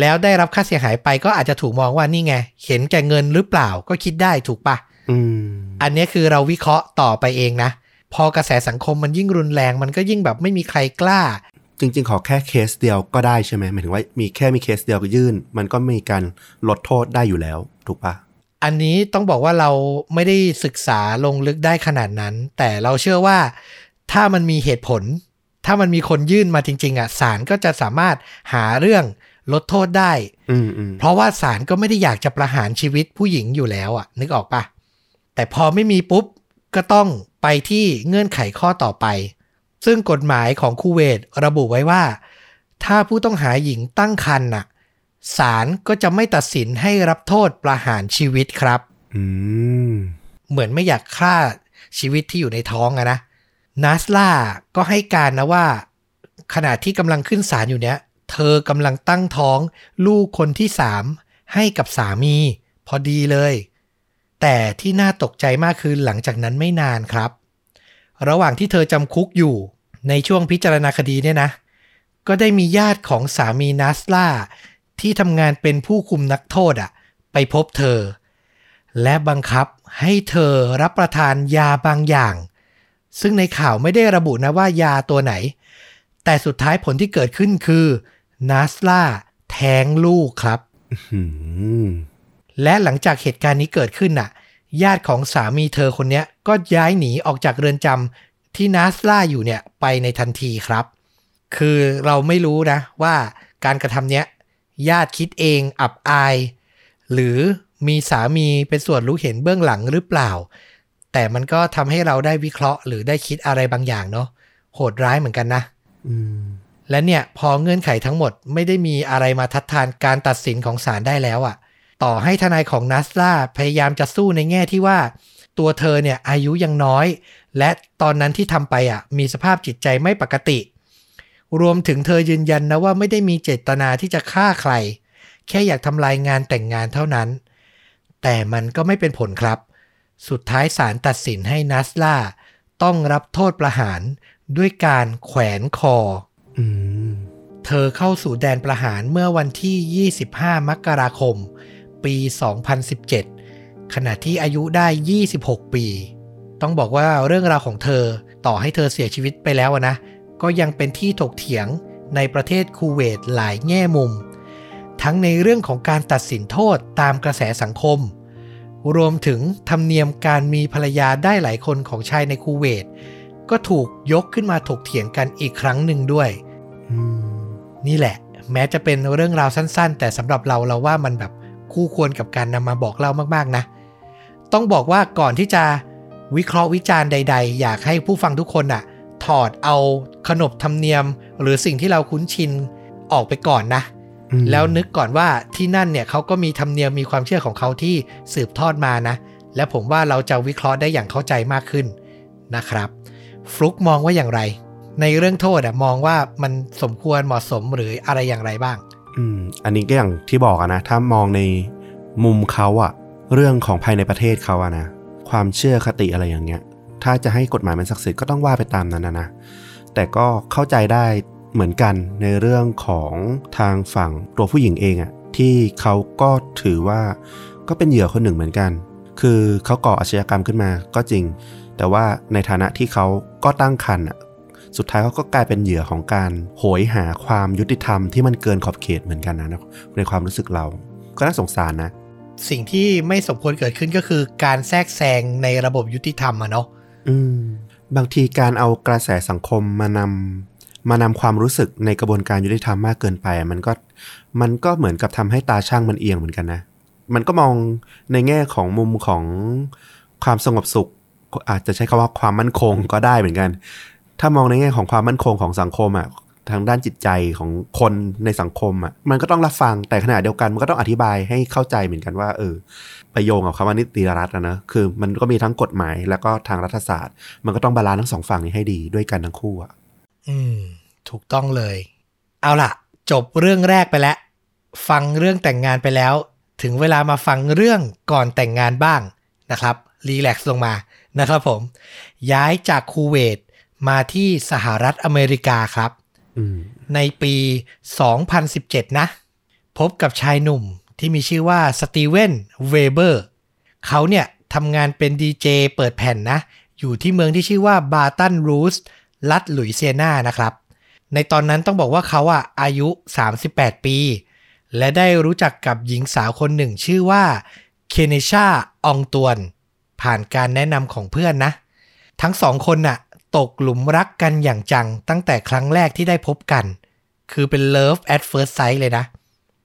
แล้วได้รับค่าเสียหายไปก็อาจจะถูกมองว่านี่ไง เห็นแก่เงินหรือเปล่าก็คิดได้ถูกปะอืมอันนี้คือเราวิเคราะห์ต่อไปเองนะ พอกระแสสังคมมันยิ่งรุนแรงมันก็ยิ่งแบบไม่มีใครกล้า จริง ๆ ขอแค่เคสเดียวก็ได้ใช่ไหมหมายถึงว่ามีแค่มีเคสเดียวก็ยื่น มันก็มีการลดโทษได้อยู่แล้ว ถูกปะ อันนี้ต้องบอกว่าเราไม่ได้ศึกษาลงลึกได้ขนาดนั้น แต่เราเชื่อว่าถ้ามันมีเหตุผล ถ้ามันมีคนยื่นมาจริง ๆ อะศาลก็จะสามารถหาเรื่องลดโทษได้อืมอืมเพราะว่าศาลก็ไม่ได้อยากจะประหารชีวิตผู้หญิงอยู่แล้วอะ นึกออกปะแต่พอไม่มีปุ๊บก็ต้องไปที่เงื่อนไขข้อต่อไป ซึ่งกฎหมายของคูเวตระบุไว้ว่า ถ้าผู้ต้องหาหญิงตั้งครรภ์น่ะ ศาลก็จะไม่ตัดสินให้รับโทษประหารชีวิตครับอืมเหมือนไม่อยากฆ่าชีวิตที่อยู่ในท้องอะนะนัสลาก็ให้การนะว่า ขณะที่กำลังขึ้นศาลอยู่เนี้ยเธอกำลังตั้งท้องลูกคนที่สามให้กับสามี พอดีเลย แต่ที่น่าตกใจมากคือหลังจากนั้นไม่นานครับ ระหว่างที่เธอจำคุกอยู่ในช่วงพิจารณาคดีเนี่ยนะ ก็ได้มีญาติของสามีนัสลา ที่ทำงานเป็นผู้คุมนักโทษอะไปพบเธอ และบังคับให้เธอรับประทานยาบางอย่าง ซึ่งในข่าวไม่ได้ระบุนะว่ายาตัวไหน แต่สุดท้ายผลที่เกิดขึ้นคือนัสลาแท้งลูกครับหืมและหลังจากเหตุการณ์นี้เกิดขึ้นน่ะ ญาติของสามีเธอคนเนี้ยก็ย้ายหนีออกจากเรือนจำที่นัสลาอยู่เนี่ยไปในทันทีครับ คือเราไม่รู้นะว่าการกระทำเนี้ย ญาติคิดเองอับอาย หรือมีสามีเป็นส่วนรู้เห็นเบื้องหลังหรือเปล่า แต่มันก็ทำให้เราได้วิเคราะห์ หรือได้คิดอะไรบางอย่างเนาะโหดร้ายเหมือนกันนะอืมและเนี่ยพอเงื่อนไขทั้งหมดไม่ได้มีอะไรมาทัดทานการตัดสินของศาลได้แล้วอะ่ะ ต่อให้ทนายของนัสลาพยายามจะสู้ในแง่ที่ว่า ตัวเธอเนี่ยอายุยังน้อย และตอนนั้นที่ทำไปอะ มีสภาพจิตใจไม่ปกติ รวมถึงเธอยืนยันนะว่าไม่ได้มีเจตนาที่จะฆ่าใคร แค่อยากทำลายงานแต่งงานเท่านั้น แต่มันก็ไม่เป็นผลครับ สุดท้ายศาลตัดสินให้นัสลาต้องรับโทษประหารด้วยการแขวนคออืมเธอเข้าสู่แดนประหารเมื่อวันที่ 25 มกราคม ปี 2017 ขณะที่อายุได้ 26 ปี ต้องบอกว่าเรื่องราวของเธอต่อให้เธอเสียชีวิตไปแล้วอะนะ ก็ยังเป็นที่ถกเถียงในประเทศคูเวตหลายแง่มุม ทั้งในเรื่องของการตัดสินโทษตามกระแสสังคม รวมถึงธรรมเนียมการมีภรรยาได้หลายคนของชายในคูเวต ก็ถูกยกขึ้นมาถกเถียงกันอีกครั้งหนึ่งด้วยนี่แหละ แม้จะเป็นเรื่องราวสั้น ๆ แต่สำหรับเราเราว่ามันแบบคู่ควรกับการนำมาบอกเล่ามากๆนะ ต้องบอกว่าก่อนที่จะวิเคราะห์วิจารณ์ใด ๆ อยากให้ผู้ฟังทุกคนน่ะ ถอดเอาขนบธรรมเนียม หรือสิ่งที่เราคุ้นชินออกไปก่อนนะอืมแล้วนึกก่อนว่าที่นั่นเนี่ยเขาก็มีธรรมเนียมมีความเชื่อของเขาที่สืบทอดมานะ และผมว่าเราจะวิเคราะห์ได้อย่างเข้าใจมากขึ้นนะครับ ฟลุกมองว่าอย่างไร ในเรื่องโทษอะมองว่ามันสมควรเหมาะสมหรืออะไรอย่างไรบ้าง อืม อันนี้ก็อย่างที่บอกอะนะ ถ้ามองในมุมเขาอะเรื่องของภายในประเทศเขาอะนะ ความเชื่อคติอะไรอย่างเงี้ย ถ้าจะให้กฎหมายมันศักดิ์สิทธิ์ก็ต้องว่าไปตามนั้นนะนะ แต่ก็เข้าใจได้เหมือนกันในเรื่องของทางฝั่งตัวผู้หญิงเองอะที่เขาก็ถือว่าก็เป็นเหยื่อคนหนึ่งเหมือนกัน คือเขาก่ออาชญากรรมขึ้นมาก็จริง แต่ว่าในฐานะที่เขาก็ตั้งครรภ์อะสุดท้ายเขาก็กลายเป็นเหยื่อของการโหยหาความยุติธรรมที่มันเกินขอบเขตเหมือนกันนะในความรู้สึกเรา ก็น่าสงสารนะ สิ่งที่ไม่สมควรเกิดขึ้นก็คือการแทรกแซงในระบบยุติธรรมอะเนาะ อืมบางทีการเอากระแสสังคมมานำมานำความรู้สึกในกระบวนการยุติธรรมมากเกินไป มันก็มันก็เหมือนกับทำให้ตาชั่งมันเอียงเหมือนกันนะ มันก็มองในแง่ของมุมของความสงบสุข อาจจะใช้คำว่าความมั่นคงก็ได้เหมือนกัน ถ้ามองในแง่ของความมั่นคงของสังคมอะ ทางด้านจิตใจของคนในสังคมอะมันก็ต้องรับฟังแต่ขณะเดียวกันมันก็ต้องอธิบายให้เข้าใจเหมือนกันว่า เออไปโยงกับคำว่านิติรัฐนะนะคือมันก็มีทั้งกฎหมายแล้วก็ทางรัฐศาสตร์ มันก็ต้อง balance ทั้งสองฝั่งนี้ให้ดีด้วยกันทั้งคู่อะอืม ถูกต้องเลย เอาล่ะ จบเรื่องแรกไปแล้ว ฟังเรื่องแต่งงานไปแล้ว ถึงเวลามาฟังเรื่องก่อนแต่งงานบ้างนะครับรีแลกซ์ลงมานะครับผม ย้ายจากคูเวตมาที่สหรัฐอเมริกาครับ ในปี 2017 นะ พบกับชายหนุ่มที่มีชื่อว่าสตีเวนเวเบอร์เขาเนี่ยทำงานเป็นดีเจเปิดแผ่นนะ อยู่ที่เมืองที่ชื่อว่าบาตันรูสรัฐหลุยเซียนานะครับ ในตอนนั้นต้องบอกว่าเขาอะอายุ 38 ปี และได้รู้จักกับหญิงสาวคนหนึ่งชื่อว่าเคเนชาอองตวน ผ่านการแนะนำของเพื่อนนะ ทั้งสองคนน่ะ ตกหลุมรักกันอย่างจังตั้งแต่ครั้งแรกที่ได้พบกัน คือเป็น love at first sight เลยนะ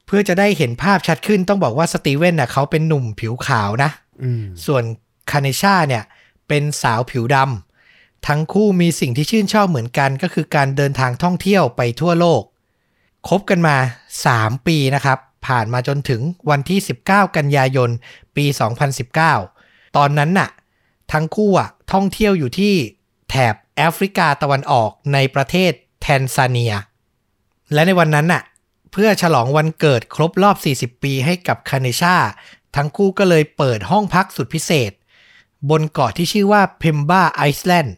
เพื่อจะได้เห็นภาพชัดขึ้นต้องบอกว่าสตีเวนน่ะเขาเป็นหนุ่มผิวขาวนะอืมส่วนคาเนชาเนี่ยเป็นสาวผิวดำทั้งคู่มีสิ่งที่ชื่นชอบเหมือนกันก็คือการเดินทางท่องเที่ยวไปทั่วโลกคบกันมา 3 ปีนะครับ ผ่านมาจนถึงวันที่ 19 กันยายน ปี 2019 ตอนนั้นน่ะ ทั้งคู่อะท่องเที่ยวอยู่ที่แถบ แอฟริกาตะวันออกในประเทศแทนซาเนีย และในวันนั้นน่ะเพื่อฉลองวันเกิดครบรอบ 40 ปีให้กับคาเนชาทั้งคู่ก็เลยเปิดห้องพักสุดพิเศษ บนเกาะที่ชื่อว่าเพมบาไอซ์แลนด์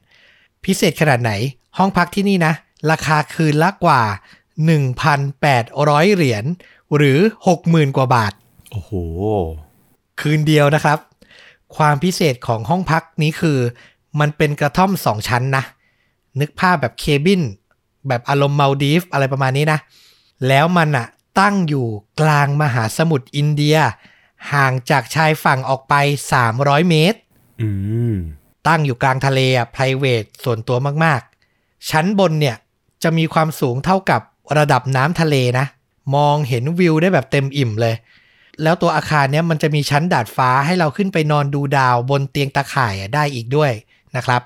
พิเศษขนาดไหน ห้องพักที่นี่นะ ราคาคืนละกว่า 1,800 เหรียญหรือ 60,000 กว่าบาท โอ้โห คืนเดียวนะครับ ความพิเศษของห้องพักนี้คือ มันเป็นกระท่อมสองชั้นนะ นึกภาพแบบเคบิน แบบอารมณ์มาลดีฟอะไรประมาณนี้นะ แล้วมันอะตั้งอยู่กลางมหาสมุทรอินเดีย ห่างจากชายฝั่งออกไป 300 เมตรอืมตั้งอยู่กลางทะเลอะ private ส่วนตัวมากๆ ชั้นบนเนี่ยจะมีความสูงเท่ากับระดับน้ำทะเลนะ มองเห็นวิวได้แบบเต็มอิ่มเลย แล้วตัวอาคารเนี้ยมันจะมีชั้นดาดฟ้าให้เราขึ้นไปนอนดูดาวบนเตียงตะข่ายอะได้อีกด้วย นะครับ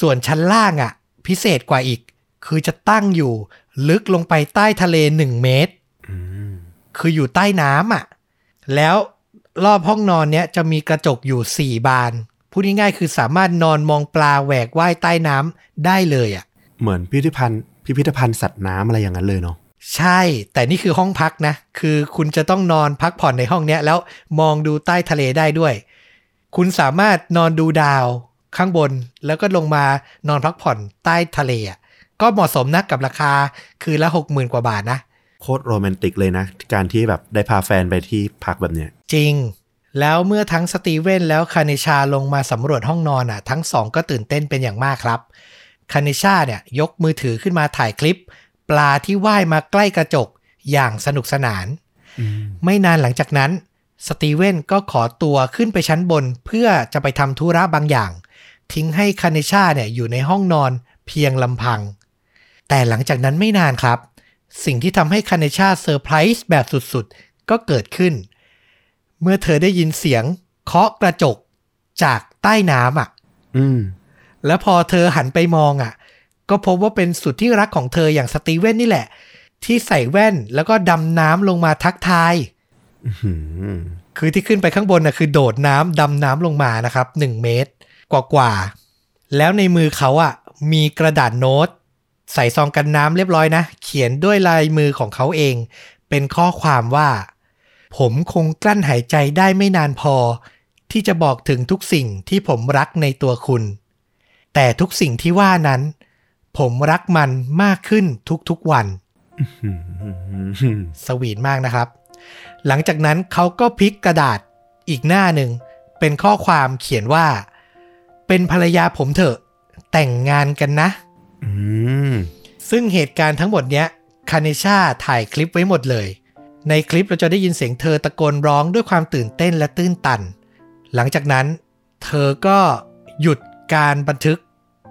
ส่วนชั้นล่างอะ พิเศษกว่าอีก คือจะตั้งอยู่ลึกลงไปใต้ทะเล1เมตรอืมคืออยู่ใต้น้ำอะ แล้วรอบห้องนอนเนี้ยจะมีกระจกอยู่4บาน พูดง่ายๆคือสามารถนอนมองปลาแหวกว่ายใต้น้ำได้เลยอะ เหมือนพิพิธภัณฑ์พิพิธภัณฑ์สัตว์น้ำอะไรอย่างนั้นเลยเนาะใช่ แต่นี่คือห้องพักนะ คือคุณจะต้องนอนพักผ่อนในห้องเนี้ย แล้วมองดูใต้ทะเลได้ด้วย คุณสามารถนอนดูดาว ข้างบนแล้วก็ลงมานอนพักผ่อนใต้ทะเลอะก็เหมาะสมนะกับราคาคืนละหกหมื่นกว่าบาทนะโคตรโรแมนติกเลยนะ การที่แบบได้พาแฟนไปที่พักแบบเนี้ย จริง แล้วเมื่อทั้งสตีเวนแล้วคาเนชาลงมาสำรวจห้องนอนอะ ทั้งสองก็ตื่นเต้นเป็นอย่างมากครับคาเนชาเนี่ยยกมือถือขึ้นมาถ่ายคลิป ปลาที่ว่ายมาใกล้กระจกอย่างสนุกสนานอืมไม่นานหลังจากนั้น สตีเวนก็ขอตัวขึ้นไปชั้นบนเพื่อจะไปทำธุระบางอย่าง ทิ้งให้คาเนชาเนี่ยอยู่ในห้องนอนเพียงลำพัง แต่หลังจากนั้นไม่นานครับ สิ่งที่ทำให้คาเนชาเซอร์ไพรส์แบบสุดๆ ก็เกิดขึ้น เมื่อเธอได้ยินเสียงเคาะกระจกจากใต้น้ำอะอืมแล้วพอเธอหันไปมองอะ ก็พบว่าเป็นสุดที่รักของเธออย่างสตีเวนนี่แหละ ที่ใส่แว่นแล้วก็ดำน้ำลงมาทักทายอื้อหือคือที่ขึ้นไปข้างบนน่ะคือโดดน้ำดำน้ำลงมานะครับ1เมตร กว่ากว่าๆ แล้วในมือเขาอะมีกระดาษโน้ต ใส่ซองกันน้ำเรียบร้อยนะ เขียนด้วยลายมือของเขาเอง เป็นข้อความว่า ผมคงกลั้นหายใจได้ไม่นานพอ ที่จะบอกถึงทุกสิ่งที่ผมรักในตัวคุณ แต่ทุกสิ่งที่ว่านั้น ผมรักมันมากขึ้นทุกๆวันอื้อหือสวีทมากนะครับ หลังจากนั้นเขาก็พลิกกระดาษอีกหน้าหนึ่ง เป็นข้อความเขียนว่า เป็นภรรยาผมเถอะ แต่งงานกันนะอืมซึ่งเหตุการณ์ทั้งหมดเนี้ยคาเนชาถ่ายคลิปไว้หมดเลย ในคลิปเราจะได้ยินเสียงเธอตะโกนร้องด้วยความตื่นเต้นและตื้นตัน หลังจากนั้น เธอก็หยุดการบันทึก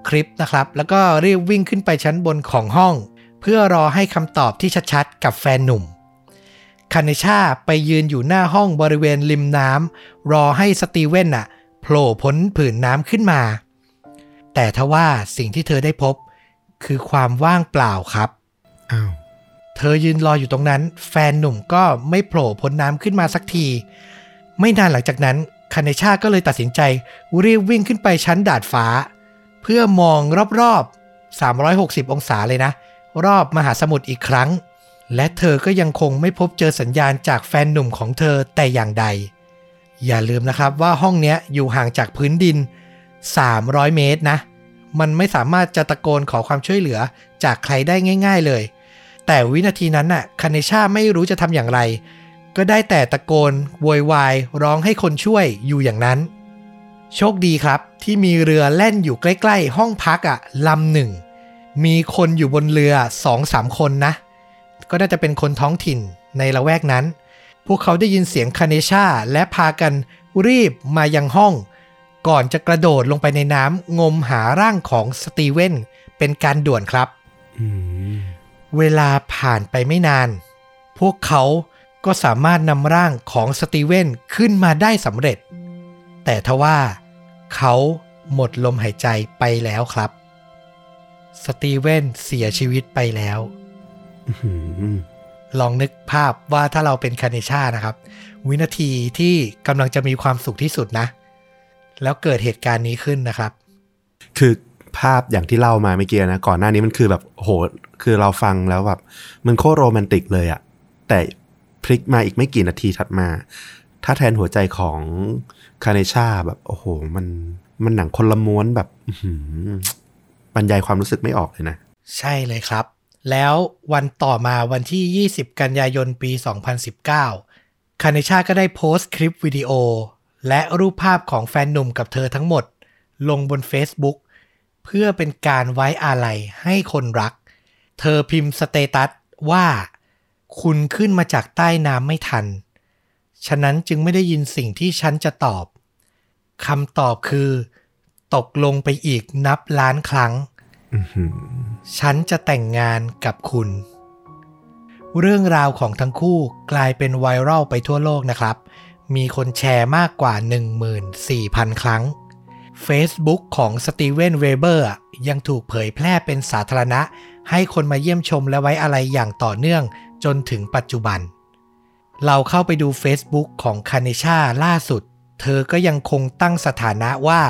คลิปนะครับ แล้วก็รีบวิ่งขึ้นไปชั้นบนของห้อง เพื่อรอให้คำตอบที่ชัดๆ กับแฟนหนุ่มคาเนชาไปยืนอยู่หน้าห้องบริเวณริมน้ำรอให้สตีเวนน่ะโผล่พ้นผืนน้ำขึ้นมา แต่ทว่าสิ่งที่เธอได้พบคือความว่างเปล่าครับอ้าวเธอยืนรออยู่ตรงนั้น แฟนหนุ่มก็ไม่โผล่พ้นน้ำขึ้นมาสักที ไม่นานหลังจากนั้นคาเนชาก็เลยตัดสินใจรีบวิ่งขึ้นไปชั้นดาดฟ้า เพื่อมองรอบๆ 360 องศาเลยนะ รอบมหาสมุทรอีกครั้ง และเธอก็ยังคงไม่พบเจอสัญญาณจากแฟนหนุ่มของเธอแต่อย่างใด อย่าลืมนะครับว่าห้องเนี้ยอยู่ห่างจากพื้นดิน 300 เมตรนะ มันไม่สามารถจะตะโกนขอความช่วยเหลือจากใครได้ง่าย ๆเลย แต่วินาทีนั้นน่ะคาเนชาไม่รู้จะทำอย่างไร ก็ได้แต่ตะโกนโวยวายร้องให้คนช่วยอยู่อย่างนั้น โชคดีครับที่มีเรือแล่นอยู่ใกล้ๆ ห้องพักอะลำหนึ่ง มีคนอยู่บนเรือสองสามคนนะ ก็น่าจะเป็นคนท้องถิ่นในละแวกนั้น พวกเขาได้ยินเสียงคาเนชาและพากันรีบมายังห้อง ก่อนจะกระโดดลงไปในน้ำงมหาร่างของสตีเวนเป็นการด่วนครับอืมเวลาผ่านไปไม่นาน พวกเขาก็สามารถนำร่างของสตีเวนขึ้นมาได้สำเร็จ แต่ทว่าเขาหมดลมหายใจไปแล้วครับ สตีเวนเสียชีวิตไปแล้วอื้อหือ ลองนึกภาพว่าถ้าเราเป็นคาเนชานะครับ วินาทีที่กำลังจะมีความสุขที่สุดนะ แล้วเกิดเหตุการณ์นี้ขึ้นนะครับ คือภาพอย่างที่เล่ามาเมื่อกี้นะ ก่อนหน้านี้มันคือแบบโหคือเราฟังแล้วแบบมันโคตรโรแมนติกเลยอะแต่พลิกมาอีกไม่กี่นาทีถัดมา ถ้าแทนหัวใจของคาเนชาแบบโอ้โห มันมันหนังคนละม้วนแบบอื้อหือบรรยายความรู้สึกไม่ออกเลยนะ ใช่เลยครับ แล้ววันต่อมาวันที่ 20 กันยายนปี 2019 คาเนชาก็ได้โพสต์คลิปวิดีโอ และรูปภาพของแฟนหนุ่มกับเธอทั้งหมด ลงบน Facebook เพื่อเป็นการไว้อาลัยให้คนรัก เธอพิมพ์สเตตัสว่า คุณขึ้นมาจากใต้น้ำไม่ทัน ฉะนั้นจึงไม่ได้ยินสิ่งที่ฉันจะตอบคำตอบคือ ตกลงไปอีกนับล้านครั้ง ฉันจะแต่งงานกับคุณ เรื่องราวของทั้งคู่กลายเป็นไวรัลไปทั่วโลกนะครับ มีคนแชร์มากกว่า 14,000 ครั้ง Facebook ของสตีเวนเวเบอร์ยังถูกเผยแพร่เป็นสาธารณะ ให้คนมาเยี่ยมชมและไว้อาลัยอย่างต่อเนื่องจนถึงปัจจุบัน เราเข้าไปดู Facebook ของคาเนชาล่าสุด เธอก็ยังคงตั้งสถานะว่า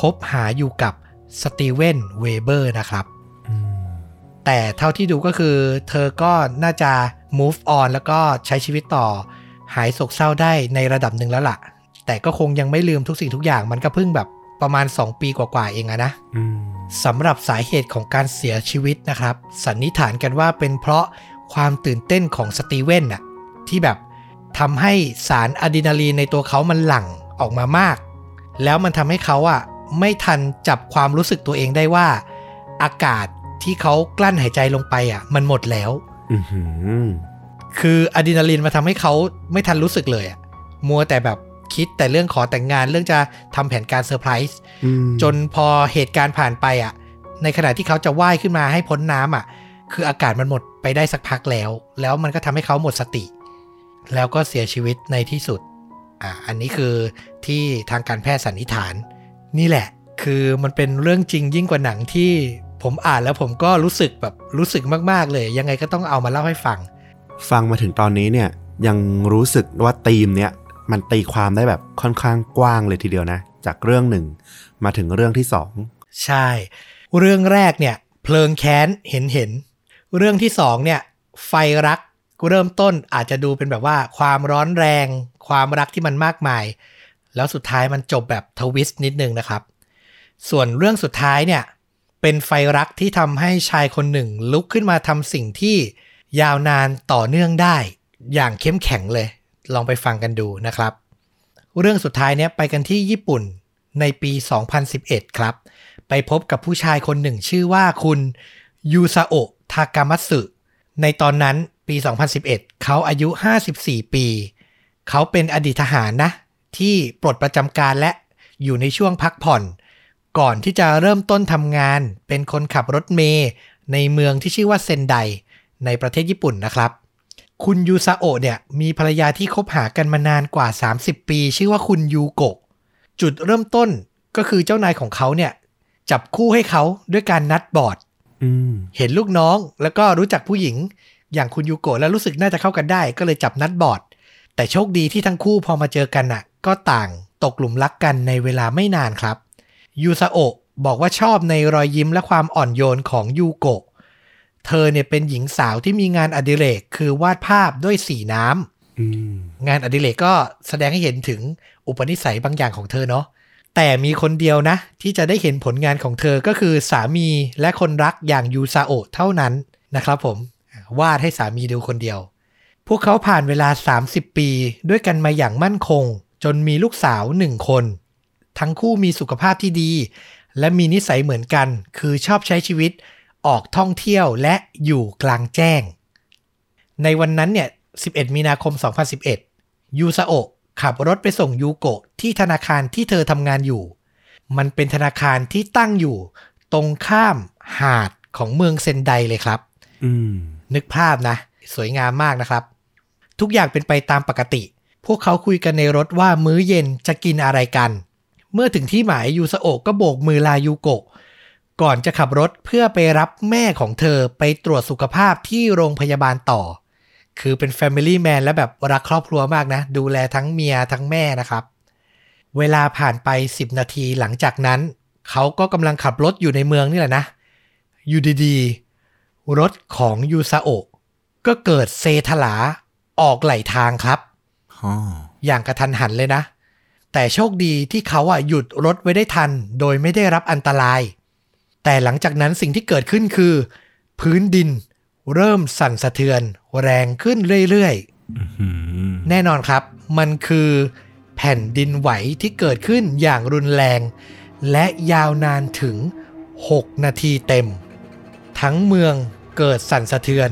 คบหาอยู่กับ สตีเวนเวเบอร์นะครับอืมแต่เท่าที่ดูก็คือเธอก็น่าจะ move on แล้วก็ใช้ชีวิตต่อ หายโศกเศร้าได้ในระดับหนึ่งแล้วล่ะ แต่ก็คงยังไม่ลืมทุกสิ่งทุกอย่างมันก็เพิ่งแบบประมาณ 2 ปีกว่าๆเองอะนะอืมสำหรับสาเหตุของการเสียชีวิตนะครับ สันนิษฐานกันว่าเป็นเพราะความตื่นเต้นของสตีเวนน่ะที่แบบทำให้สารอะดรีนาลีนในตัวเขามันหลั่งออกมามาก แล้วมันทำให้เขาอะ ไม่ทันจับความรู้สึกตัวเองได้ว่า อากาศที่เขากลั้นหายใจลงไปอะ มันหมดแล้วอือหือคืออะดรีนาลีนมาทำให้เขาไม่ทันรู้สึกเลยอะมัวแต่แบบคิดแต่เรื่องขอแต่งงานเรื่องจะทำแผนการเซอร์ไพรส์อืมจนพอเหตุการณ์ผ่านไปอะ ในขณะที่เขาจะว่ายขึ้นมาให้พ้นน้ำอะ คืออากาศมันหมดไปได้สักพักแล้ว แล้วมันก็ทำให้เขาหมดสติ แล้วก็เสียชีวิตในที่สุดอะอันนี้คือที่ทางการแพทย์สันนิษฐาน นี่แหละ คือมันเป็นเรื่องจริงยิ่งกว่าหนังที่ผมอ่านแล้วผมก็รู้สึกแบบรู้สึกมาก ๆ เลย ยังไงก็ต้องเอามาเล่าให้ฟัง ฟังมาถึงตอนนี้เนี่ยยังรู้สึกว่าธีมเนี่ยมันตีความได้แบบค่อนข้างกว้างเลยทีเดียวนะ จากเรื่องหนึ่งมาถึงเรื่องที่สองใช่ เรื่องแรกเนี่ย เพลิงแค้นเห็นเห็น เรื่องที่สองเนี่ย ไฟรักเริ่มต้นอาจจะดูเป็นแบบว่า ความร้อนแรง ความรักที่มันมากมาย แล้วสุดท้ายมันจบแบบทวิสต์นิดนึงนะครับ ส่วนเรื่องสุดท้ายเนี่ย เป็นไฟรักที่ทำให้ชายคนหนึ่ง ลุกขึ้นมาทำสิ่งที่ยาวนานต่อเนื่องได้ อย่างเข้มแข็งเลย ลองไปฟังกันดูนะครับ เรื่องสุดท้ายเนี่ยไปกันที่ญี่ปุ่นในปี 2011 ครับ ไปพบกับผู้ชายคนหนึ่งชื่อว่าคุณยูซาโอะทากามัตสึในตอนนั้นปี 2011 เขาอายุ 54 ปี เขาเป็นอดีตทหารนะ ที่ปลดประจำการและอยู่ในช่วงพักผ่อน ก่อนที่จะเริ่มต้นทำงาน เป็นคนขับรถเมย์ในเมืองที่ชื่อว่าเซนไดในประเทศญี่ปุ่นนะครับ คุณยูซาโอะเนี่ยมีภรรยาที่คบหากันมานานกว่า 30 ปี ชื่อว่าคุณยูโกะจุดเริ่มต้นก็คือเจ้านายของเขาเนี่ย จับคู่ให้เขาด้วยการนัดบอร์ดอืมเห็นลูกน้องแล้วก็รู้จักผู้หญิง อย่างคุณยูโกะแล้วรู้สึกน่าจะเข้ากันได้ ก็เลยจับนัดบอร์ด แต่โชคดีที่ทั้งคู่พอมาเจอกันน่ะ ก็ต่างตกหลุมรักกันในเวลาไม่นานครับยูซาโอะบอกว่าชอบในรอยยิ้มและความอ่อนโยนของยูโกะเธอเนี่ยเป็นหญิงสาวที่มีงานอดิเรกคือวาดภาพด้วยสีน้ำอืมงานอดิเรกก็แสดงให้เห็นถึงอุปนิสัยบางอย่างของเธอเนาะแต่มีคนเดียวนะ ที่จะได้เห็นผลงานของเธอก็คือสามีและคนรักอย่างยูซาโอะเท่านั้นนะครับผมวาดให้สามีดูคนเดียว พวกเขาผ่านเวลา 30 ปี ด้วยกันมาอย่างมั่นคง จนมีลูกสาวหนึ่งคน ทั้งคู่มีสุขภาพที่ดี และมีนิสัยเหมือนกัน คือชอบใช้ชีวิต ออกท่องเที่ยวและอยู่กลางแจ้ง ในวันนั้นเนี่ย 11 มีนาคม 2011 ยูซาโอะขับรถไปส่งยูโกะที่ธนาคารที่เธอทำงานอยู่ มันเป็นธนาคารที่ตั้งอยู่ ตรงข้ามหาดของเมืองเซนไดเลยครับอืมนึกภาพนะ สวยงามมากนะครับ ทุกอย่างเป็นไปตามปกติ พวกเขาคุยกันในรถว่ามื้อเย็นจะกินอะไรกัน เมื่อถึงที่หมายยูซาโอะก็โบกมือลายูโกะก่อนจะขับรถเพื่อไปรับแม่ของเธอไปตรวจสุขภาพที่โรงพยาบาลต่อ คือเป็น Family Man และแบบรักครอบครัวมากนะ ดูแลทั้งเมียทั้งแม่นะครับ เวลาผ่านไป 10 นาทีหลังจากนั้น เขาก็กำลังขับรถอยู่ในเมืองนี่แหละนะ อยู่ดีๆ รถของยูซาโอะก็เกิดเซถลา ออกไหลทางครับอ๋ออย่างกระทันหันเลยนะ แต่โชคดีที่เขาอะหยุดรถไว้ได้ทัน โดยไม่ได้รับอันตราย แต่หลังจากนั้นสิ่งที่เกิดขึ้นคือ พื้นดินเริ่มสั่นสะเทือน แรงขึ้นเรื่อยๆอืมแน่นอนครับ มันคือแผ่นดินไหวที่เกิดขึ้นอย่างรุนแรง และยาวนานถึง 6 นาทีเต็ม ทั้งเมืองเกิดสั่นสะเทือน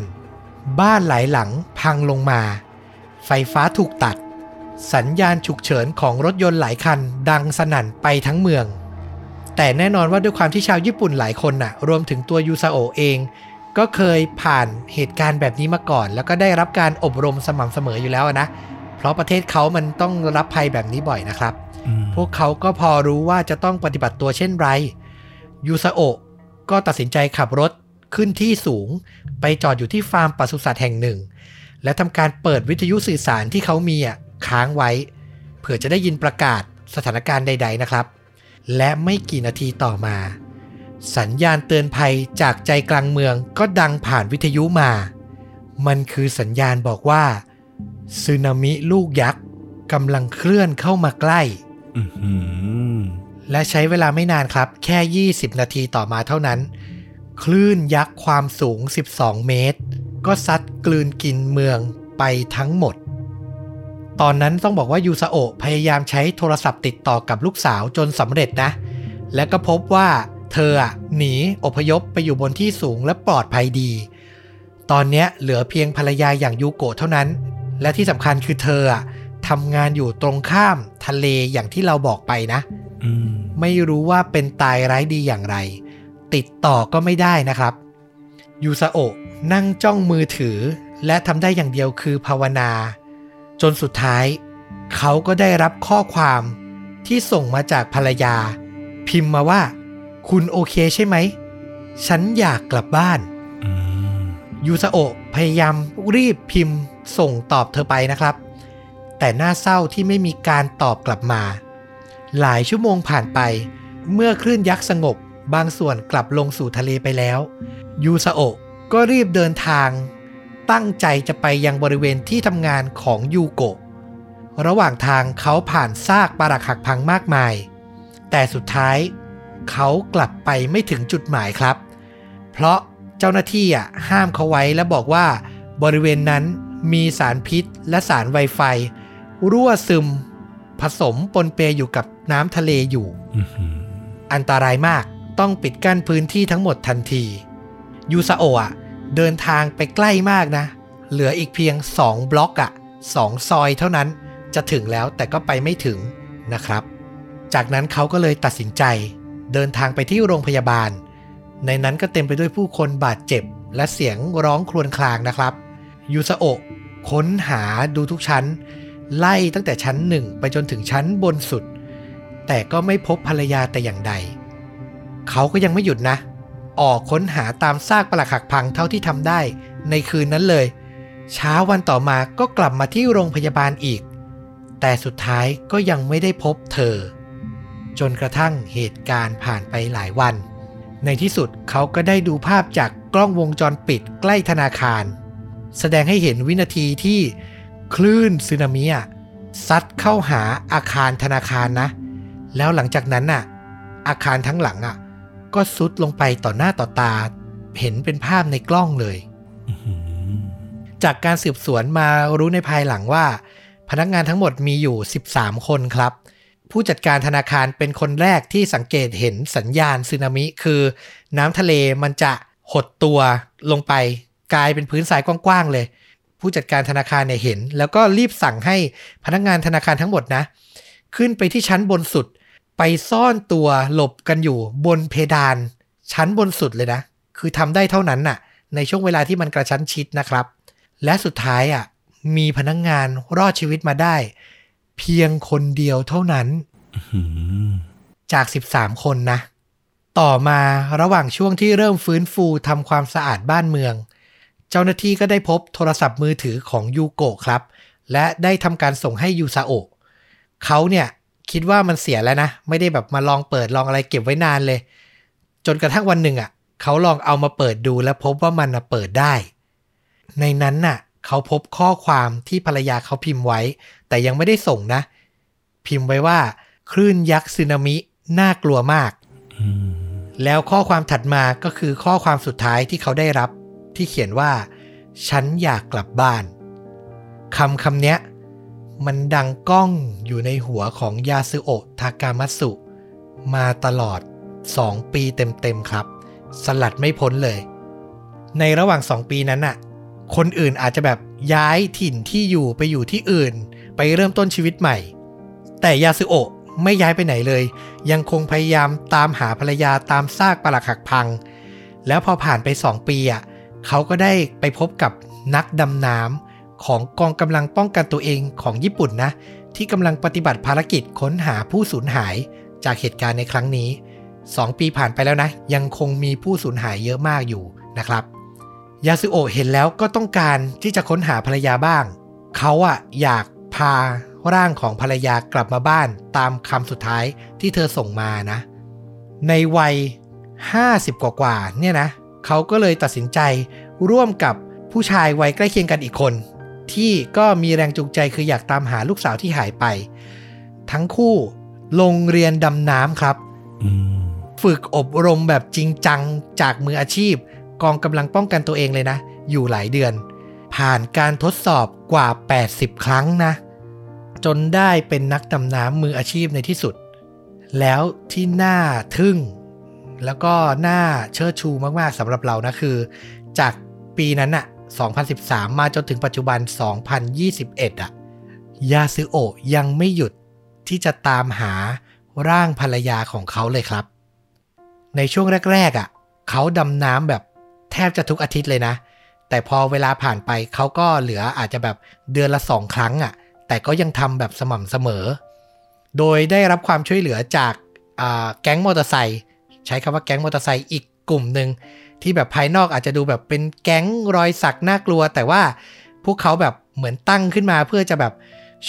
บ้านหลายหลังพังลงมา ไฟฟ้าถูกตัด สัญญาณฉุกเฉินของรถยนต์หลายคันดังสนั่นไปทั้งเมือง แต่แน่นอนว่าด้วยความที่ชาวญี่ปุ่นหลายคนน่ะ รวมถึงตัวยูซาโอะเอง ก็เคยผ่านเหตุการณ์แบบนี้มาก่อน แล้วก็ได้รับการอบรมสม่ำเสมออยู่แล้วนะ เพราะประเทศเขามันต้องรับภัยแบบนี้บ่อยนะครับอืมพวกเขาก็พอรู้ว่าจะต้องปฏิบัติตัวเช่นไรยูซาโอะก็ตัดสินใจขับรถ ขึ้นที่สูง ไปจอดอยู่ที่ฟาร์มปศุสัตว์แห่งหนึ่ง และทำการเปิดวิทยุสื่อสารที่เขามีอะค้างไว้ เผื่อจะได้ยินประกาศสถานการณ์ใด ๆนะครับ และไม่กี่นาทีต่อมา สัญญาณเตือนภัยจากใจกลางเมืองก็ดังผ่านวิทยุมา มันคือสัญญาณบอกว่าสึนามิลูกยักษ์กำลังเคลื่อนเข้ามาใกล้อืมและใช้เวลาไม่นานครับ แค่ 20 นาทีต่อมาเท่านั้น คลื่นยักษ์ความสูง 12 เมตร ก็ซัดกลืนกินเมืองไปทั้งหมด ตอนนั้นต้องบอกว่ายูซาโอะพยายามใช้โทรศัพท์ติดต่อกับลูกสาวจนสำเร็จนะ และก็พบว่าเธออะหนีอพยพไปอยู่บนที่สูงและปลอดภัยดี ตอนเนี้ยเหลือเพียงภรรยาอย่างยูโกะเท่านั้น และที่สำคัญคือเธออะทำงานอยู่ตรงข้ามทะเลอย่างที่เราบอกไปนะอืมไม่รู้ว่าเป็นตายร้ายดีอย่างไร ติดต่อก็ไม่ได้นะครับยูซาโอะนั่งจ้องมือถือ และทำได้อย่างเดียวคือภาวนา จนสุดท้าย เขาก็ได้รับข้อความที่ส่งมาจากภรรยา พิมพ์มาว่า คุณโอเคใช่ไหม ฉันอยากกลับบ้านอืมยูซาโอะพยายามรีบพิมพ์ส่งตอบเธอไปนะครับ แต่น่าเศร้าที่ไม่มีการตอบกลับมา หลายชั่วโมงผ่านไป เมื่อคลื่นยักษ์สงบ บางส่วนกลับลงสู่ทะเลไปแล้ว ยูซาโอะก็รีบเดินทาง ตั้งใจจะไปยังบริเวณที่ทำงานของยูโกะ ระหว่างทางเขาผ่านซากปรักหักพังมากมาย แต่สุดท้าย เขากลับไปไม่ถึงจุดหมายครับ เพราะเจ้าหน้าที่อะห้ามเขาไว้และบอกว่า บริเวณนั้นมีสารพิษและสารไวไฟ รั่วซึม ผสมปนเปอยู่กับน้ำทะเลอยู่อืมอันตรายมาก ต้องปิดกั้นพื้นที่ทั้งหมดทันที ยูซาโอะอะเดินทางไปใกล้มากนะ เหลืออีกเพียง 2 บล็อกอะสองซอยเท่านั้นจะถึงแล้วแต่ก็ไปไม่ถึงนะครับ จากนั้นเขาก็เลยตัดสินใจ เดินทางไปที่โรงพยาบาล ในนั้นก็เต็มไปด้วยผู้คนบาดเจ็บ และเสียงร้องครวญครางนะครับ ยูซาโอะค้นหาดูทุกชั้น ไล่ตั้งแต่ชั้นหนึ่งไปจนถึงชั้นบนสุด แต่ก็ไม่พบภรรยาแต่อย่างใด เขาก็ยังไม่หยุดนะ ออกค้นหาตามซากปลักหักพังเท่าที่ทำได้ ในคืนนั้นเลย เช้าวันต่อมาก็กลับมาที่โรงพยาบาลอีก แต่สุดท้ายก็ยังไม่ได้พบเธอ จนกระทั่งเหตุการณ์ผ่านไปหลายวัน ในที่สุดเขาก็ได้ดูภาพจากกล้องวงจรปิดใกล้ธนาคาร แสดงให้เห็นวินาทีที่คลื่นสึนามิซัดเข้าหาอาคารธนาคารนะ แล้วหลังจากนั้นน่ะ อาคารทั้งหลังอะ ก็ซุดลงไปต่อหน้าต่อตา เห็นเป็นภาพในกล้องเลยอืมจากการสืบสวนมารู้ในภายหลังว่า พนักงานทั้งหมดมีอยู่ 13 คนครับ ผู้จัดการธนาคารเป็นคนแรกที่สังเกตเห็นสัญญาณสึนามิ คือ น้ำทะเลมันจะหดตัวลงไป กลายเป็นพื้นทรายกว้างๆเลย ผู้จัดการธนาคารเนี่ยเห็น แล้วก็รีบสั่งให้พนักงานธนาคารทั้งหมดนะ ขึ้นไปที่ชั้นบนสุด ไปซ่อนตัวหลบกันอยู่บนเพดานชั้นบนสุดเลยนะ คือทำได้เท่านั้นน่ะ ในช่วงเวลาที่มันกระชั้นชิดนะครับ และสุดท้ายอะมีพนักงานรอดชีวิตมาได้ เพียงคนเดียวเท่านั้นอืมจาก 13 คนนะ ต่อมาระหว่างช่วงที่เริ่มฟื้นฟูทำความสะอาดบ้านเมือง เจ้าหน้าที่ก็ได้พบโทรศัพท์มือถือของยูโกะครับ และได้ทำการส่งให้ยูซาโอะเขาเนี่ย คิดว่ามันเสียแล้วนะ ไม่ได้แบบมาลองเปิดลองอะไรเก็บไว้นานเลย จนกระทั่งวันหนึ่งอะ เขาลองเอามาเปิดดูแล้วพบว่ามันน่ะเปิดได้ ในนั้นน่ะ เขาพบข้อความที่ภรรยาเขาพิมพ์ไว้ แต่ยังไม่ได้ส่งนะ พิมพ์ไว้ว่า คลื่นยักษ์สึนามิน่ากลัวมาก แล้วข้อความถัดมาก็คือข้อความสุดท้ายที่เขาได้รับ ที่เขียนว่า ฉันอยากกลับบ้านคำคำเนี้ย มันดังก้องอยู่ในหัวของยาซึโอะทากามัตสุมาตลอด 2 ปีเต็มๆครับ สลัดไม่พ้นเลย ในระหว่าง 2 ปีนั้นน่ะคนอื่นอาจจะแบบย้ายถิ่นที่อยู่ไปอยู่ที่อื่น ไปเริ่มต้นชีวิตใหม่ แต่ยาซึโอะไม่ย้ายไปไหนเลย ยังคงพยายามตามหาภรรยาตามซากปรักหักพัง แล้วพอผ่านไป 2 ปีอะเขาก็ได้ไปพบกับนักดำน้ำ ของกองกำลังป้องกันตัวเองของญี่ปุ่นนะ ที่กำลังปฏิบัติภารกิจค้นหาผู้สูญหายจากเหตุการณ์ในครั้งนี้ 2 ปีผ่านไปแล้วนะ ยังคงมีผู้สูญหายเยอะมากอยู่นะครับยาสึโอะเห็นแล้วก็ต้องการที่จะค้นหาภรรยาบ้าง เขาอะอยากพาร่างของภรรยากลับมาบ้านตามคำสุดท้ายที่เธอส่งมานะ ในวัย 50 กว่าๆเนี่ยนะ เขาก็เลยตัดสินใจร่วมกับผู้ชายวัยใกล้เคียงกันอีกคน ที่ก็มีแรงจูงใจคืออยากตามหาลูกสาวที่หายไป ทั้งคู่ลงเรียนดำน้ำครับอืมฝึกอบรมแบบจริงจังจากมืออาชีพ กองกำลังป้องกันตัวเองเลยนะ อยู่หลายเดือน ผ่านการทดสอบกว่า 80 ครั้งนะ จนได้เป็นนักดำน้ำมืออาชีพในที่สุด แล้วที่น่าทึ่ง แล้วก็น่าเชิดชูมากๆสำหรับเรานะคือ จากปีนั้นอะ 2013 มาจนถึงปัจจุบัน 2021อะยาซึโอะยังไม่หยุดที่จะตามหาร่างภรรยาของเขาเลยครับ ในช่วงแรกๆอะเขาดำน้ำแบบแทบจะทุกอาทิตย์เลยนะ แต่พอเวลาผ่านไปเขาก็เหลืออาจจะแบบเดือนละสองครั้งอะแต่ก็ยังทำแบบสม่ำเสมอ โดยได้รับความช่วยเหลือจากแก๊งมอเตอร์ไซค์ใช้คำว่าแก๊งมอเตอร์ไซค์อีกกลุ่มหนึ่ง ที่แบบภายนอกอาจจะดูแบบเป็นแก๊งรอยสักน่ากลัว แต่ว่าพวกเขาแบบเหมือนตั้งขึ้นมาเพื่อจะแบบ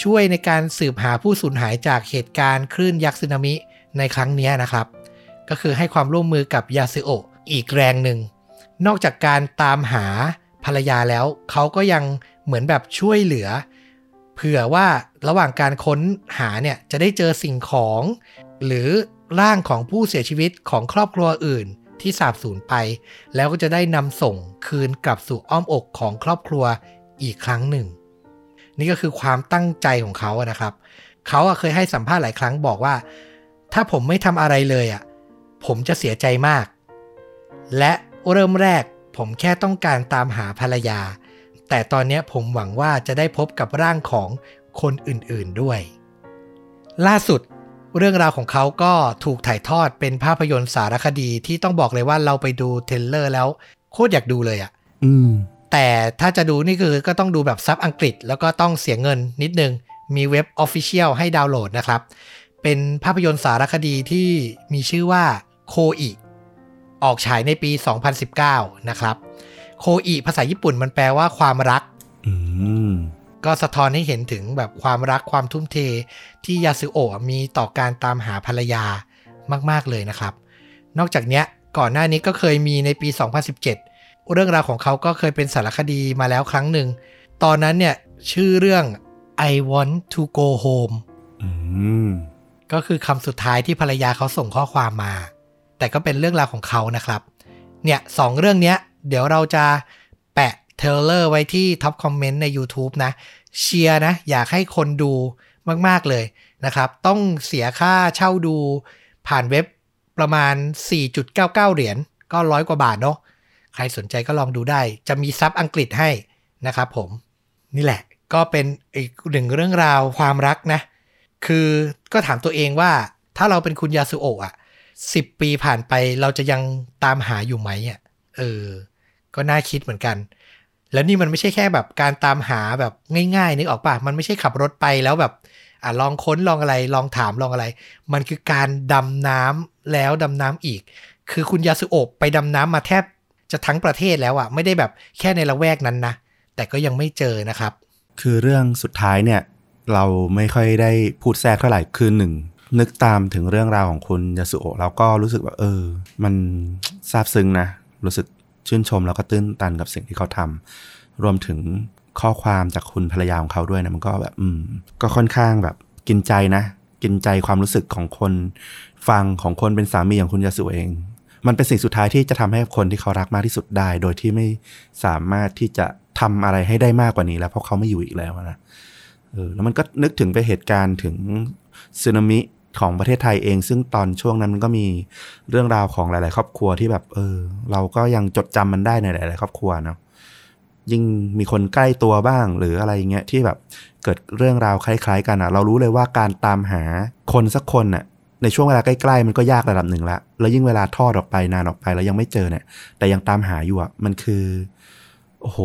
ช่วยในการสืบหาผู้สูญหายจากเหตุการณ์คลื่นยักษ์สึนามิในครั้งนี้นะครับ ก็คือให้ความร่วมมือกับยาซึโอะอีกแรงหนึ่ง นอกจากการตามหาภรรยาแล้ว เขาก็ยังเหมือนแบบช่วยเหลือ เผื่อว่าระหว่างการค้นหาเนี่ยจะได้เจอสิ่งของ หรือร่างของผู้เสียชีวิตของครอบครัวอื่น ที่สาบสูญไป แล้วก็จะได้นำส่งคืนกลับสู่อ้อมอกของครอบครัวอีกครั้งหนึ่ง นี่ก็คือความตั้งใจของเขาอะนะครับ เขาอะเคยให้สัมภาษณ์หลายครั้งบอกว่า ถ้าผมไม่ทำอะไรเลยอะผมจะเสียใจมาก และเริ่มแรกผมแค่ต้องการตามหาภรรยา แต่ตอนนี้ผมหวังว่าจะได้พบกับร่างของคนอื่นๆด้วย ล่าสุด เรื่องราวของเขาก็ถูกถ่ายทอดเป็นภาพยนตร์สารคดีที่ต้องบอกเลยว่าเราไปดู trailer แล้วโคตรอยากดูเลยอะอืมแต่ถ้าจะดูนี่คือก็ต้องดูแบบซับอังกฤษ แล้วก็ต้องเสียเงินนิดนึง มีเว็บ Official ให้ดาวน์โหลดนะครับ เป็นภาพยนตร์สารคดีที่มีชื่อว่าโคอิออกฉายในปี 2019 นะครับ โคอิภาษาญี่ปุ่นมันแปลว่าความรักอืม ก็สะท้อนให้เห็นถึงแบบความรักความทุ่มเทที่ยาสึโอะมีต่อการตามหาภรรยามาก ๆ เลยนะครับ นอกจากเนี้ยก่อนหน้านี้ก็เคยมีในปี 2017 เรื่องราวของเขาก็เคยเป็นสารคดีมาแล้วครั้งหนึ่ง ตอนนั้นเนี่ยชื่อเรื่อง I want to go home อืมก็คือคำสุดท้ายที่ภรรยาเขาส่งข้อความมา แต่ก็เป็นเรื่องราวของเขานะครับ เนี่ยสองเรื่องเนี้ยเดี๋ยวเราจะแปะ trailer ไว้ที่ top comment ใน YouTube นะ เชียร์นะ อยากให้คนดูมาก ๆ เลยนะครับ ต้องเสียค่าเช่าดูผ่านเว็บประมาณ 4.99 เหรียญก็ร้อยกว่าบาทเนาะใครสนใจก็ลองดูได้ จะมีซับอังกฤษให้นะครับผม นี่แหละก็เป็นอีกหนึ่งเรื่องราวความรักนะ คือก็ถามตัวเองว่าถ้าเราเป็นคุณยาสุโอะอะสิบปีผ่านไปเราจะยังตามหาอยู่ไหมอะเออ ก็น่าคิดเหมือนกัน แล้วนี่มันไม่ใช่แค่แบบการตามหาแบบง่ายๆนึกออกปะมันไม่ใช่ขับรถไปแล้วแบบอะลองค้นลองอะไรลองถามลองอะไร มันคือการดำน้ำแล้วดำน้ำอีก คือคุณยาสุโอะไปดำน้ำมาแทบจะทั้งประเทศแล้วอะไม่ได้แบบแค่ในละแวกนั้นนะแต่ก็ยังไม่เจอนะครับ คือเรื่องสุดท้ายเนี่ย เราไม่ค่อยได้พูดแทรกเท่าไหร่คือหนึ่งนึกตามถึงเรื่องราวของคุณยาสุโอะแล้วก็รู้สึกว่าเออ มันซาบซึ้งนะ รู้สึก ชื่นชมแล้วก็ตื้นตันกับสิ่งที่เขาทำรวมถึงข้อความจากคุณภรรยาของเขาด้วยนะมันก็แบบ อืม ก็ค่อนข้างแบบกินใจนะ กินใจความรู้สึกของคนฟังของคนเป็นสามีอย่างคุณยาสุเอง มันเป็นสิ่งสุดท้ายที่จะทำให้คนที่เขารักมากที่สุดได้ โดยที่ไม่สามารถที่จะทำอะไรให้ได้มากกว่านี้แล้ว เพราะเขาไม่อยู่อีกแล้วนะเออแล้วมันก็นึกถึงไปเหตุการณ์ถึงสึนามิ ของประเทศไทยเอง ซึ่งตอนช่วงนั้นมันก็มีเรื่องราวของหลาย ๆ ครอบครัวที่แบบ เออ เราก็ยังจดจำมันได้ในหลาย ๆ ครอบครัวเนาะยิ่งมีคนใกล้ตัวบ้างหรืออะไรเงี้ยที่แบบเกิดเรื่องราวคล้าย ๆ กันอะเรารู้เลยว่าการตามหาคนสักคนอะในช่วงเวลาใกล้ๆมันก็ยากระดับหนึ่งละ แล้วยิ่งเวลาทอดออกไปนานออกไปแล้วยังไม่เจอเนี่ย แต่ยังตามหาอยู่อะมันคือ โอ้โห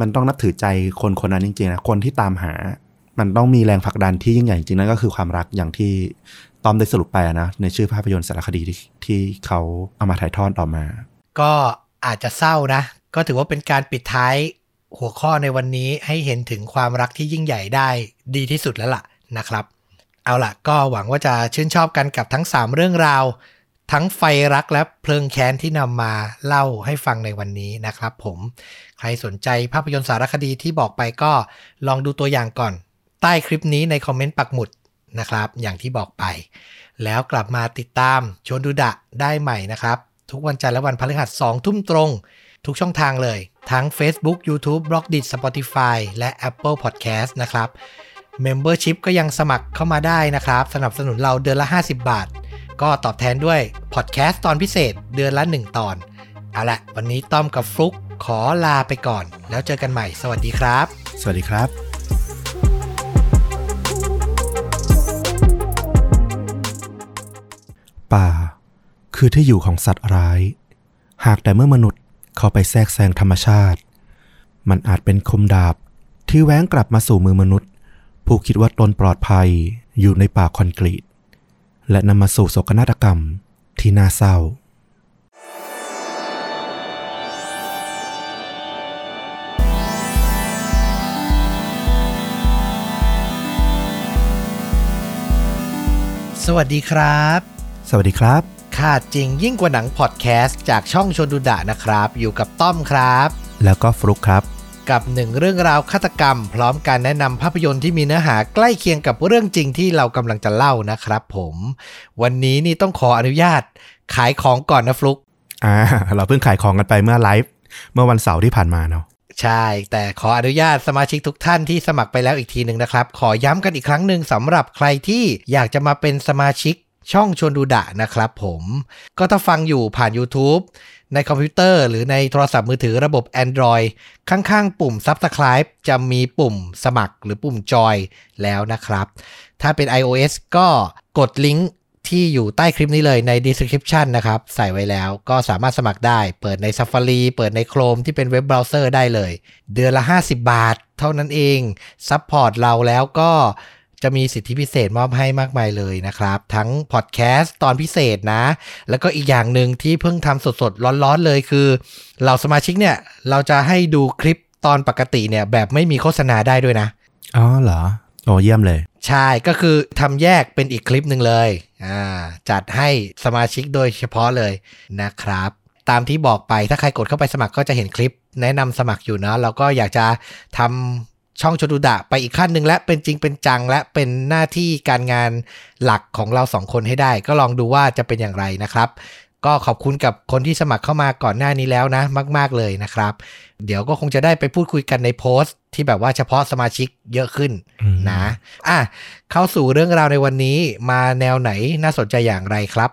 มันต้องนับถือใจคนคนนั้นจริงๆนะคนที่ตามหา มันต้องมีแรงผลักดันที่ยิ่งใหญ่จริงๆนั่นก็คือความรักอย่างที่ตอมได้สรุปไปนะในชื่อภาพยนตร์สารคดีที่ที่เขาเอามาถ่ายทอดออกมา ก็อาจจะเศร้านะ ก็ถือว่าเป็นการปิดท้ายหัวข้อในวันนี้ให้เห็นถึงความรักที่ยิ่งใหญ่ได้ดีที่สุดแล้วล่ะนะครับ เอาล่ะ ก็หวังว่าจะชื่นชอบกันกับทั้ง 3 เรื่องราว ทั้งไฟรักและเพลิงแค้นที่นำมาเล่าให้ฟังในวันนี้นะครับ ผม ใครสนใจภาพยนตร์สารคดีที่บอกไปก็ลองดูตัวอย่างก่อน ใต้คลิปนี้ในคอมเมนต์ปักหมุดนะครับ อย่างที่บอกไป แล้วกลับมาติดตามชวนดูดะได้ใหม่นะครับ ทุกวันจันทร์และวันพฤหัส2ทุ่มตรง ทุกช่องทางเลย ทั้ง Facebook YouTube b l o g d i t Spotify และ Apple Podcast นะครับ Membership ก็ยังสมัครเข้ามาได้นะครับ สนับสนุนเราเดือนละ 50 บาท ก็ตอบแทนด้วย Podcast ตอนพิเศษเดือนละ 1 ตอน เอาละวันนี้ต้อมกับฟลุกขอลาไปก่อน แล้วเจอกันใหม่ สวัสดีครับ สวัสดีครับ ป่า คือที่อยู่ของสัตว์ร้าย หากแต่เมื่อมนุษย์เข้าไปแทรกแซงธรรมชาติ มันอาจเป็นคมดาบที่แหว้งกลับมาสู่มือมนุษย์ ผู้คิดว่าตนปลอดภัยอยู่ในป่าคอนกรีต และนำมาสู่โศกนาฏกรรมที่น่าเศร้าสวัสดีครับ สวัสดีครับค่ะจริงยิ่งกว่าหนังพอดแคสต์จากช่องชวนดูดะนะครับ อยู่กับต้อมครับ แล้วก็ฟลุกครับ กับหนึ่งเรื่องราวฆาตกรรม พร้อมการแนะนำภาพยนตร์ที่มีเนื้อหาใกล้เคียงกับเรื่องจริงที่เรากำลังจะเล่านะครับผม วันนี้นี่ต้องขออนุญาต ขายของก่อนนะฟลุกอ่าเราเพิ่งขายของกันไปเมื่อไลฟ์เมื่อวันเสาร์ที่ผ่านมาเนาะใช่ แต่ขออนุญาตสมาชิกทุกท่านที่สมัครไปแล้วอีกทีหนึ่งนะครับ ขอย้ำกันอีกครั้งหนึ่งสำหรับใครที่อยากจะมาเป็นสมาชิก ช่องชวนดูดะนะครับผม ก็ถ้าฟังอยู่ผ่าน YouTube ในคอมพิวเตอร์หรือในโทรศัพท์มือถือระบบ Android ข้างๆ ปุ่ม Subscribe จะมีปุ่มสมัครหรือปุ่มจอยแล้วนะครับ ถ้าเป็น iOS ก็กดลิงก์ที่อยู่ใต้คลิปนี้เลยใน description นะครับ ใส่ไว้แล้วก็สามารถสมัครได้ เปิดใน Safari เปิดใน Chrome ที่เป็นเว็บเบราว์เซอร์ได้เลย เดือนละ 50 บาท เท่านั้นเองsupport เราแล้วก็ จะมีสิทธิพิเศษมอบให้มากมายเลยนะครับ ทั้งพอดแคสต์ตอนพิเศษนะ แล้วก็อีกอย่างหนึ่งที่เพิ่งทำสดๆ ร้อนๆเลยคือเราสมาชิกเนี่ย เราจะให้ดูคลิปตอนปกติเนี่ย แบบไม่มีโฆษณาได้ด้วยนะ อ๋อเหรอโอ้เยี่ยมเลย ใช่ก็คือทำแยกเป็นอีกคลิปหนึ่งเลยอ่าจัดให้สมาชิกโดยเฉพาะเลยนะครับ ตามที่บอกไปถ้าใครกดเข้าไปสมัครก็จะเห็นคลิปแนะนำสมัครอยู่นะแล้วก็อยากจะทำ ช่องชดูดะไปอีกขั้นหนึ่งและเป็นจริงเป็นจังและเป็นหน้าที่การงานหลักของเราสองคนให้ได้ ก็ลองดูว่าจะเป็นอย่างไรนะครับ ก็ขอบคุณกับคนที่สมัครเข้ามาก่อนหน้านี้แล้วนะ มาก ๆเลยนะครับ เดี๋ยวก็คงจะได้ไปพูดคุยกันในโพสต์ที่แบบว่าเฉพาะสมาชิกเยอะขึ้นอืมนะอะเข้าสู่เรื่องราวในวันนี้มาแนวไหนน่าสนใจอย่างไรครับ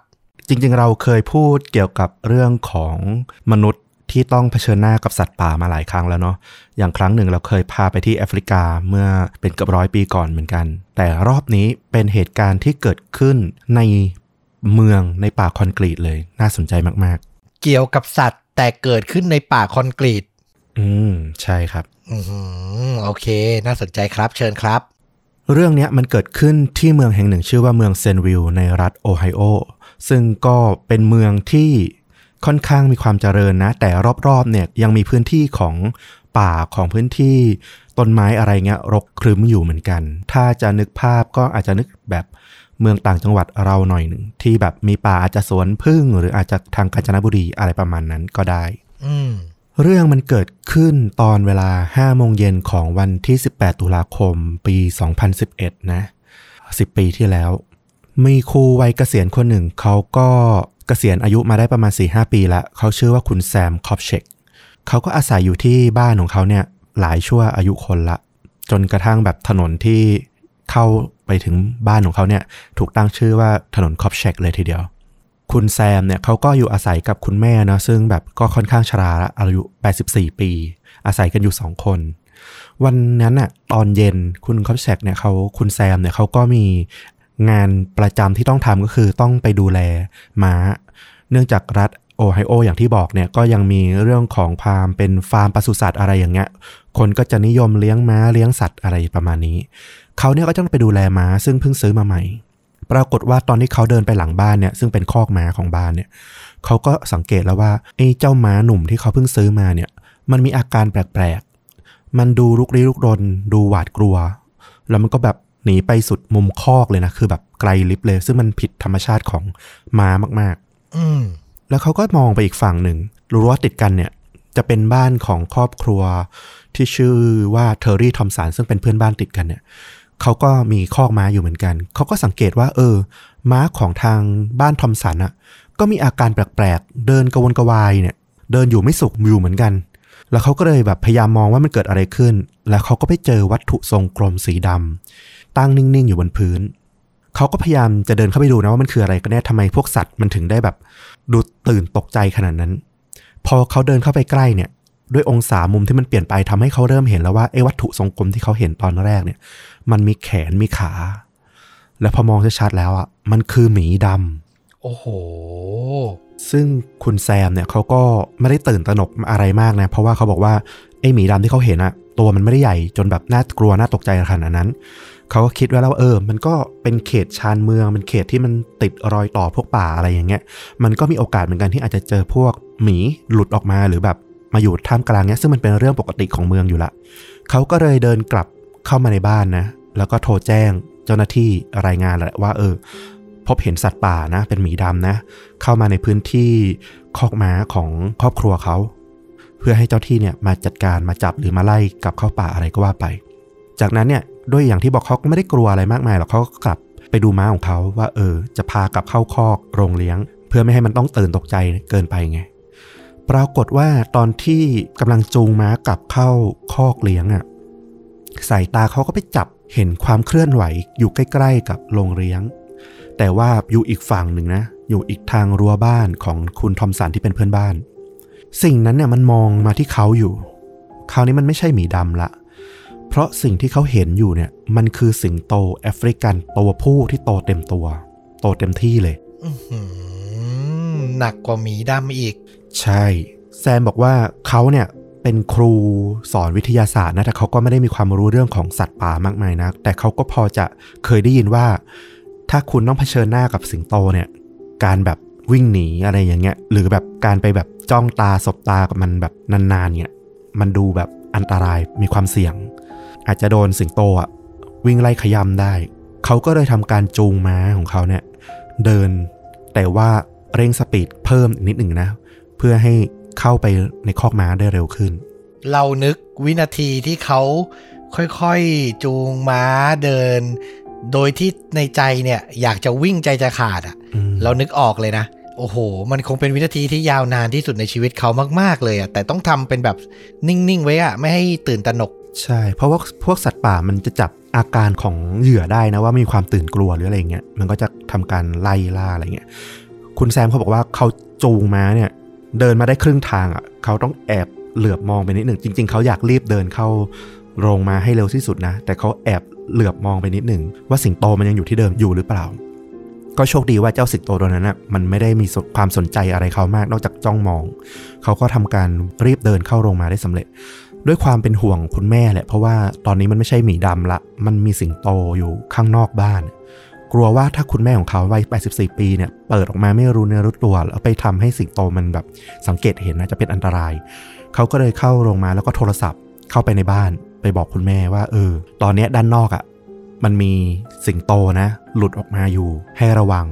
จริงๆ เราเคยพูดเกี่ยวกับเรื่องของมนุษย์ ที่ต้องเผชิญหน้ากับสัตว์ป่ามาหลายครั้งแล้วเนาะ อย่างครั้งหนึ่งเราเคยพาไปที่แอฟริกาเมื่อเป็นเกือบร้อยปีก่อนเหมือนกัน แต่รอบนี้เป็นเหตุการณ์ที่เกิดขึ้นในเมืองในป่าคอนกรีตเลย น่าสนใจมากเกี่ยวกับสัตว์แต่เกิดขึ้นในป่าคอนกรีตๆอืม ใช่ครับ อืมโอเค น่าสนใจครับ เชิญครับ เรื่องเนี้ยมันเกิดขึ้นที่เมืองแห่งหนึ่งชื่อว่าเมืองเซนวิลในรัฐโอไฮโอ ซึ่งก็เป็นเมืองที่ ค่อนข้างมีความเจริญนะ แต่รอบๆเนี่ยยังมีพื้นที่ของป่าของพื้นที่ต้นไม้อะไรเงี้ยรกครึ้มอยู่เหมือนกัน ถ้าจะนึกภาพก็อาจจะนึกแบบเมืองต่างจังหวัดเราหน่อยหนึ่งที่แบบมีป่าอาจจะสวนพึ่ง หรืออาจจะทางกาญจนบุรีอะไรประมาณนั้นก็ได้อืมเรื่องมันเกิดขึ้นตอนเวลา5โมงเย็นของวันที่ 18 ตุลาคมปี 2011 นะ 10 ปีที่แล้ว มีครูวัยเกษียณคนหนึ่งเขาก็เกษียณอายุมาได้ประมาณ 4-5 ปีละเขาชื่อว่าคุณแซมคอปเชกเขาก็อาศัยอยู่ที่บ้านของเขาเนี่ยหลายชั่วอายุคนละ จนกระทั่งแบบถนนที่เข้าไปถึงบ้านของเขาเนี่ยถูกตั้งชื่อว่าถนนคอปเชกเลยทีเดียว คุณแซมเนี่ยเขาก็อยู่อาศัยกับคุณแม่นะซึ่งแบบก็ค่อนข้างชราละอายุ 84 ปี อาศัยกันอยู่ 2 คน วันนั้นอะตอนเย็นคุณคอปเชกเนี่ยเขาคุณแซมเนี่ยเขาก็มี งานประจำที่ต้องทำก็คือต้องไปดูแลม้า เนื่องจากรัฐโอไฮโออย่างที่บอกเนี่ยก็ยังมีเรื่องของฟาร์มเป็นฟาร์มปศุสัตว์อะไรอย่างเงี้ย คนก็จะนิยมเลี้ยงม้าเลี้ยงสัตว์อะไรประมาณนี้ เขาเนี่ยก็ต้องไปดูแลม้าซึ่งเพิ่งซื้อมาใหม่ ปรากฏว่าตอนที่เขาเดินไปหลังบ้านเนี่ยซึ่งเป็นคอกม้าของบ้านเนี่ยเขาก็สังเกตแล้วว่าไอ้เจ้าม้าหนุ่มที่เขาเพิ่งซื้อมาเนี่ยมันมีอาการแปลกๆ มันดูลุกลี้ลุกรนดูหวาดกลัว แล้วมันก็แบบ หนีไปสุดมุมคอกเลยนะ คือแบบไกลลิบเลย ซึ่งมันผิดธรรมชาติของม้ามาก ๆ อืมแล้วเขาก็มองไปอีกฝั่งหนึ่งรู้ว่าติดกันเนี่ย จะเป็นบ้านของครอบครัวที่ชื่อว่าเทอร์รี่ทอมสันซึ่งเป็นเพื่อนบ้านติดกันเนี่ยเขาก็มีคอกม้าอยู่เหมือนกัน เขาก็สังเกตว่า เออ ม้าของทางบ้านทอมสันอะก็มีอาการแปลกๆ เดินกระวนกระวายเนี่ย เดินอยู่ไม่สุขอยู่เหมือนกัน แล้วเขาก็เลยแบบพยายามมองว่ามันเกิดอะไรขึ้น แล้วเขาก็ไปเจอวัตถุทรงกลมสีดำ ตั้งนิ่ง ๆ อยู่บนพื้น เขาก็พยายามจะเดินเข้าไปดูนะว่ามันคืออะไรกันแน่ทำไมพวกสัตว์มันถึงได้แบบ ดูตื่นตกใจขนาดนั้น พอเขาเดินเข้าไปใกล้เนี่ย ด้วยองศามุมที่มันเปลี่ยนไปทำให้เขาเริ่มเห็นแล้วว่าไอ้วัตถุทรงกลมที่เขาเห็นตอนแรกเนี่ย มันมีแขนมีขา แล้วพอมองชัดๆแล้วอะมันคือหมีดำโอ้โหซึ่งคุณแซมเนี่ยเขาก็ไม่ได้ตื่นตระหนกอะไรมากนะเพราะว่าเขาบอกว่าไอ้หมีดำที่เขาเห็นอะตัวมันไม่ได้ใหญ่จนแบบน่ากลัวน่าตกใจขนาดนั้น เขาก็คิดไว้แล้วว่าเออ มันก็เป็นเขตชานเมืองเป็นเขตที่มันติดรอยต่อพวกป่าอะไรอย่างเงี้ย มันก็มีโอกาสเหมือนกันที่อาจจะเจอพวกหมีหลุดออกมาหรือแบบมาอยู่ท่ามกลางเนี้ยซึ่งมันเป็นเรื่องปกติของเมืองอยู่ละ เขาก็เลยเดินกลับเข้ามาในบ้านนะ แล้วก็โทรแจ้งเจ้าหน้าที่รายงานแหละว่า เออ พบเห็นสัตว์ป่านะ เป็นหมีดำนะ เข้ามาในพื้นที่คอกม้าของครอบครัวเขา เพื่อให้เจ้าที่เนี่ยมาจัดการมาจับหรือมาไล่กลับเข้าป่าอะไรก็ว่าไป จากนั้นเนี่ย ด้วยอย่างที่บอกเขาก็ไม่ได้กลัวอะไรมากมายหรอกเขาก็กลับไปดูม้าของเขาว่า เออ จะพากลับเข้าคอกโรงเลี้ยง เพื่อไม่ให้มันต้องตื่นตกใจเกินไปไง ปรากฏว่าตอนที่กำลังจูงม้ากลับเข้าคอกเลี้ยงอะ่ะสายตาเขาก็ไปจับเห็นความเคลื่อนไหวอยู่ใกล้ ๆ กับโรงเลี้ยง แต่ว่าอยู่อีกฝั่งหนึ่งนะ อยู่อีกทางรั้วบ้านของคุณทอมสันที่เป็นเพื่อนบ้าน สิ่งนั้นเนี่ยมันมองมาที่เขาอยู่ คราวนี้มันไม่ใช่หมีดำละ เพราะสิ่งที่เขาเห็นอยู่เนี่ย มันคือสิงโตแอฟริกันตัวผู้ที่โตเต็มตัว โตเต็มที่เลยอื้อหือหนักกว่าหมีดำอีก ใช่ แซมบอกว่าเขาเนี่ยเป็นครูสอนวิทยาศาสตร์นะแต่เขาก็ไม่ได้มีความรู้เรื่องของสัตว์ป่ามากมายนะแต่เขาก็พอจะเคยได้ยินว่า ถ้าคุณต้องเผชิญหน้ากับสิงโตเนี่ย การแบบวิ่งหนีอะไรอย่างเงี้ย หรือแบบการไปแบบจ้องตาสบตากับมันแบบนานๆเนี่ย มันดูแบบอันตรายมีความเสี่ยง อาจจะโดนสิงโตอะวิ่งไล่ขย้ำได้ เขาก็เลยทำการจูงม้าของเขาเนี่ย เดินแต่ว่าเร่งสปีดเพิ่มอีกนิดหนึ่งนะ เพื่อให้เข้าไปในคอกม้าได้เร็วขึ้น เรานึกวินาทีที่เขาค่อยๆจูงม้าเดิน โดยที่ในใจเนี่ย อยากจะวิ่งใจจะขาดอะ่ะอืมเรานึกออกเลยนะ โอ้โห มันคงเป็นวินาทีที่ยาวนานที่สุดในชีวิตเขามากๆเลยอะ่ะแต่ต้องทำเป็นแบบนิ่งๆไว้อะ่ะไม่ให้ตื่นตระหนก ใช่ เพราะว่าพวกสัตว์ป่ามันจะจับอาการของเหยื่อได้นะว่ามีความตื่นกลัวหรืออะไรเงี้ยมันก็จะทำการไล่ล่าอะไรเงี้ยคุณแซมเขาบอกว่าเขาจูงม้าเนี่ย เดินมาได้ครึ่งทางอะเขาต้องแอบเหลือบมองไปนิดหนึ่งจริง ๆเขาอยากรีบเดินเข้าโรงมาให้เร็วที่สุดนะ แต่เขาแอบเหลือบมองไปนิดหนึ่งว่าสิงโตมันยังอยู่ที่เดิมอยู่หรือเปล่า ก็โชคดีว่าเจ้าสิงโตตัวนั้นนะมันไม่ได้มีความสนใจอะไรเขามากนอกจากจ้องมอง เขาก็ทำการรีบเดินเข้าโรงมาได้สำเร็จ ด้วยความเป็นห่วงคุณแม่แหละ เพราะว่าตอนนี้มันไม่ใช่หมีดำละ มันมีสิงโตอยู่ข้างนอกบ้าน กลัวว่าถ้าคุณแม่ของเขาวัย 84 ปีเนี่ย เปิดออกมาไม่รู้เนื้อรู้ตัว แล้วไปทำให้สิงโตมันแบบสังเกตเห็นนะจะเป็นอันตราย เขาก็เลยเข้าโรงมาแล้วก็โทรศัพท์เข้าไปในบ้าน ไปบอกคุณแม่ว่า เออ ตอนนี้ด้านนอกอะ่ะ มันมีสิงโตนะ หลุดออกมาอยู่ ให้ระวัง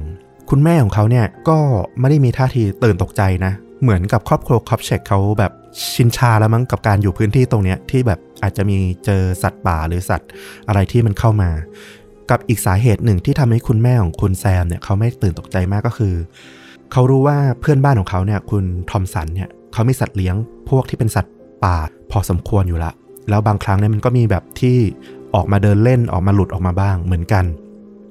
คุณแม่ของเขาเนี่ยก็ไม่ได้มีท่าทีตื่นตกใจนะ เหมือนกับครอบครัวคอปเชกเขาแบบชินชาแล้วมั้งกับการอยู่พื้นที่ตรงเนี้ยที่แบบอาจจะมีเจอสัตว์ป่าหรือสัตว์อะไรที่มันเข้ามา กับอีกสาเหตุหนึ่งที่ทำให้คุณแม่ของคุณแซมเนี่ยเขาไม่ตื่นตกใจมากก็คือ เขารู้ว่าเพื่อนบ้านของเขาเนี่ยคุณทอมสันเนี่ยเขามีสัตว์เลี้ยงพวกที่เป็นสัตว์ป่าพอสมควรอยู่ละ แล้วบางครั้งเนี่ยมันก็มีแบบที่ออกมาเดินเล่นออกมาหลุดออกมาบ้างเหมือนกัน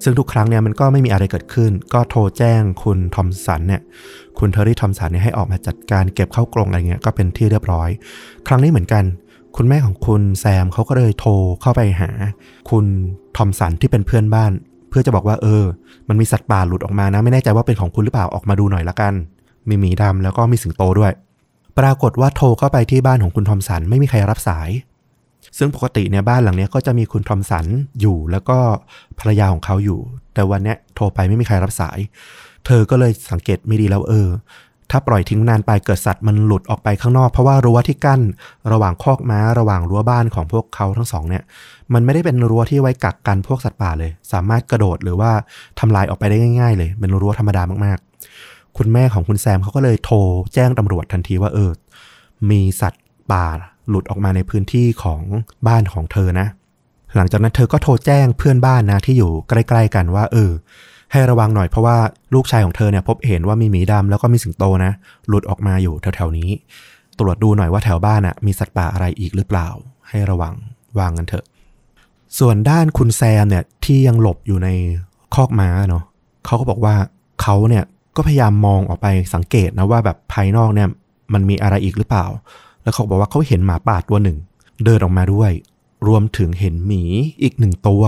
ซึ่งทุกครั้งเนี่ยมันก็ไม่มีอะไรเกิดขึ้น ก็โทรแจ้งคุณทอมสันเนี่ย คุณเทอร์รี่ทอมสันเนี่ยให้ออกมาจัดการเก็บเข้ากรงอะไรเงี้ยก็เป็นที่เรียบร้อย ครั้งนี้เหมือนกัน คุณแม่ของคุณแซมเขาก็เลยโทรเข้าไปหา คุณทอมสันที่เป็นเพื่อนบ้าน เพื่อจะบอกว่าเออ มันมีสัตว์ป่าหลุดออกมานะ ไม่แน่ใจว่าเป็นของคุณหรือเปล่าออกมาดูหน่อยละกัน มีหมีดำแล้วก็มีสิงโตด้วย ปรากฏว่าโทรเข้าไปที่บ้านของคุณทอมสันไม่มีใครรับสาย ซึ่งปกติเนี่ยบ้านหลังนี้ก็จะมีคุณทอมสันอยู่แล้วก็ภรรยาของเขาอยู่ แต่วันนี้โทรไปไม่มีใครรับสาย เธอก็เลยสังเกตไม่ดีแล้วเออ ถ้าปล่อยทิ้งนานไปเกิดสัตว์มันหลุดออกไปข้างนอก เพราะว่ารั้วที่กั้น ระหว่างคอกม้าระหว่างรั้วบ้านของพวกเขาทั้งสองเนี่ย มันไม่ได้เป็นรั้วที่ไว้กักกันพวกสัตว์ป่าเลย สามารถกระโดดหรือว่าทำลายออกไปได้ง่าย ๆ เลย เป็นรั้วธรรมดามากๆ คุณแม่ของคุณแซมเขาก็เลยโทรแจ้งตำรวจทันทีว่าเออ มีสัตว์ป่า หลุดออกมาในพื้นที่ของบ้านของเธอนะ หลังจากนั้นเธอก็โทรแจ้งเพื่อนบ้านนะที่อยู่ใกล้ ๆ กันว่า เออ ให้ระวังหน่อยเพราะว่าลูกชายของเธอเนี่ยพบเห็นว่ามีหมีดำแล้วก็มีสิงโตนะ หลุดออกมาอยู่แถวๆนี้ ตรวจดูหน่อยว่าแถวบ้านอะมีสัตว์ป่าอะไรอีกหรือเปล่า ให้ระวังวางกันเถอะ ส่วนด้านคุณแซมเนี่ยที่ยังหลบอยู่ในคอกม้าเนาะเขาก็บอกว่าเขาเนี่ยก็พยายามมองออกไปสังเกตนะว่าแบบภายนอกเนี่ยมันมีอะไรอีกหรือเปล่า แล้วเขาบอกว่าเขาเห็นหมาป่าตัวหนึ่ง เดินออกมาด้วย รวมถึงเห็นหมีอีกหนึ่งตัว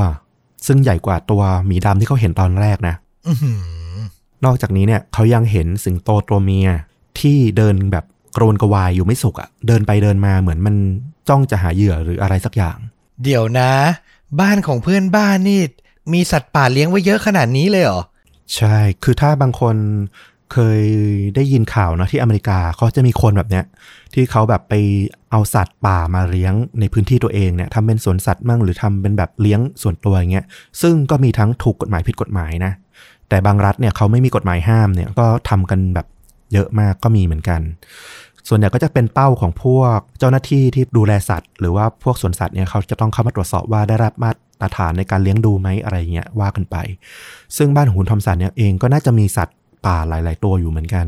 ซึ่งใหญ่กว่าตัวหมีดำที่เขาเห็นตอนแรกนะอื้อหือนอกจากนี้เนี่ยเขายังเห็นสิงโตตัวเมีย ที่เดินแบบกระวนกระวายอยู่ไม่สุขอะ่ะ เดินไปเดินมาเหมือนมันจ้องจะหาเหยื่อหรืออะไรสักอย่าง เดี๋ยวนะ บ้านของเพื่อนบ้านนี่มีสัตว์ป่าเลี้ยงไว้เยอะขนาดนี้เลยเหรอใช่ คือถ้าบางคน เคยได้ยินข่าวนะที่อเมริกาเขาจะมีคนแบบเนี้ยที่เขาแบบไปเอาสัตว์ป่ามาเลี้ยงในพื้นที่ตัวเองเนี่ยทำเป็นสวนสัตว์มั่งหรือทำเป็นแบบเลี้ยงส่วนตัวอย่างเงี้ยซึ่งก็มีทั้งถูกกฎหมายผิดกฎหมายนะ แต่บางรัฐเนี่ยเขาไม่มีกฎหมายห้ามเนี่ยก็ทำกันแบบเยอะมากก็มีเหมือนกัน ส่วนใหญ่ก็จะเป็นเป้าของพวกเจ้าหน้าที่ที่ดูแลสัตว์ หรือว่าพวกสวนสัตว์เนี่ยเขาจะต้องเข้ามาตรวจสอบว่าได้รับมาตรฐานในการเลี้ยงดูไหมอะไรเงี้ยว่ากันไป ซึ่งบ้านของคุณทอมสันเนี่ยเองก็น่าจะมีสัตว์ ป่าหลาย ๆ ตัวอยู่เหมือนกัน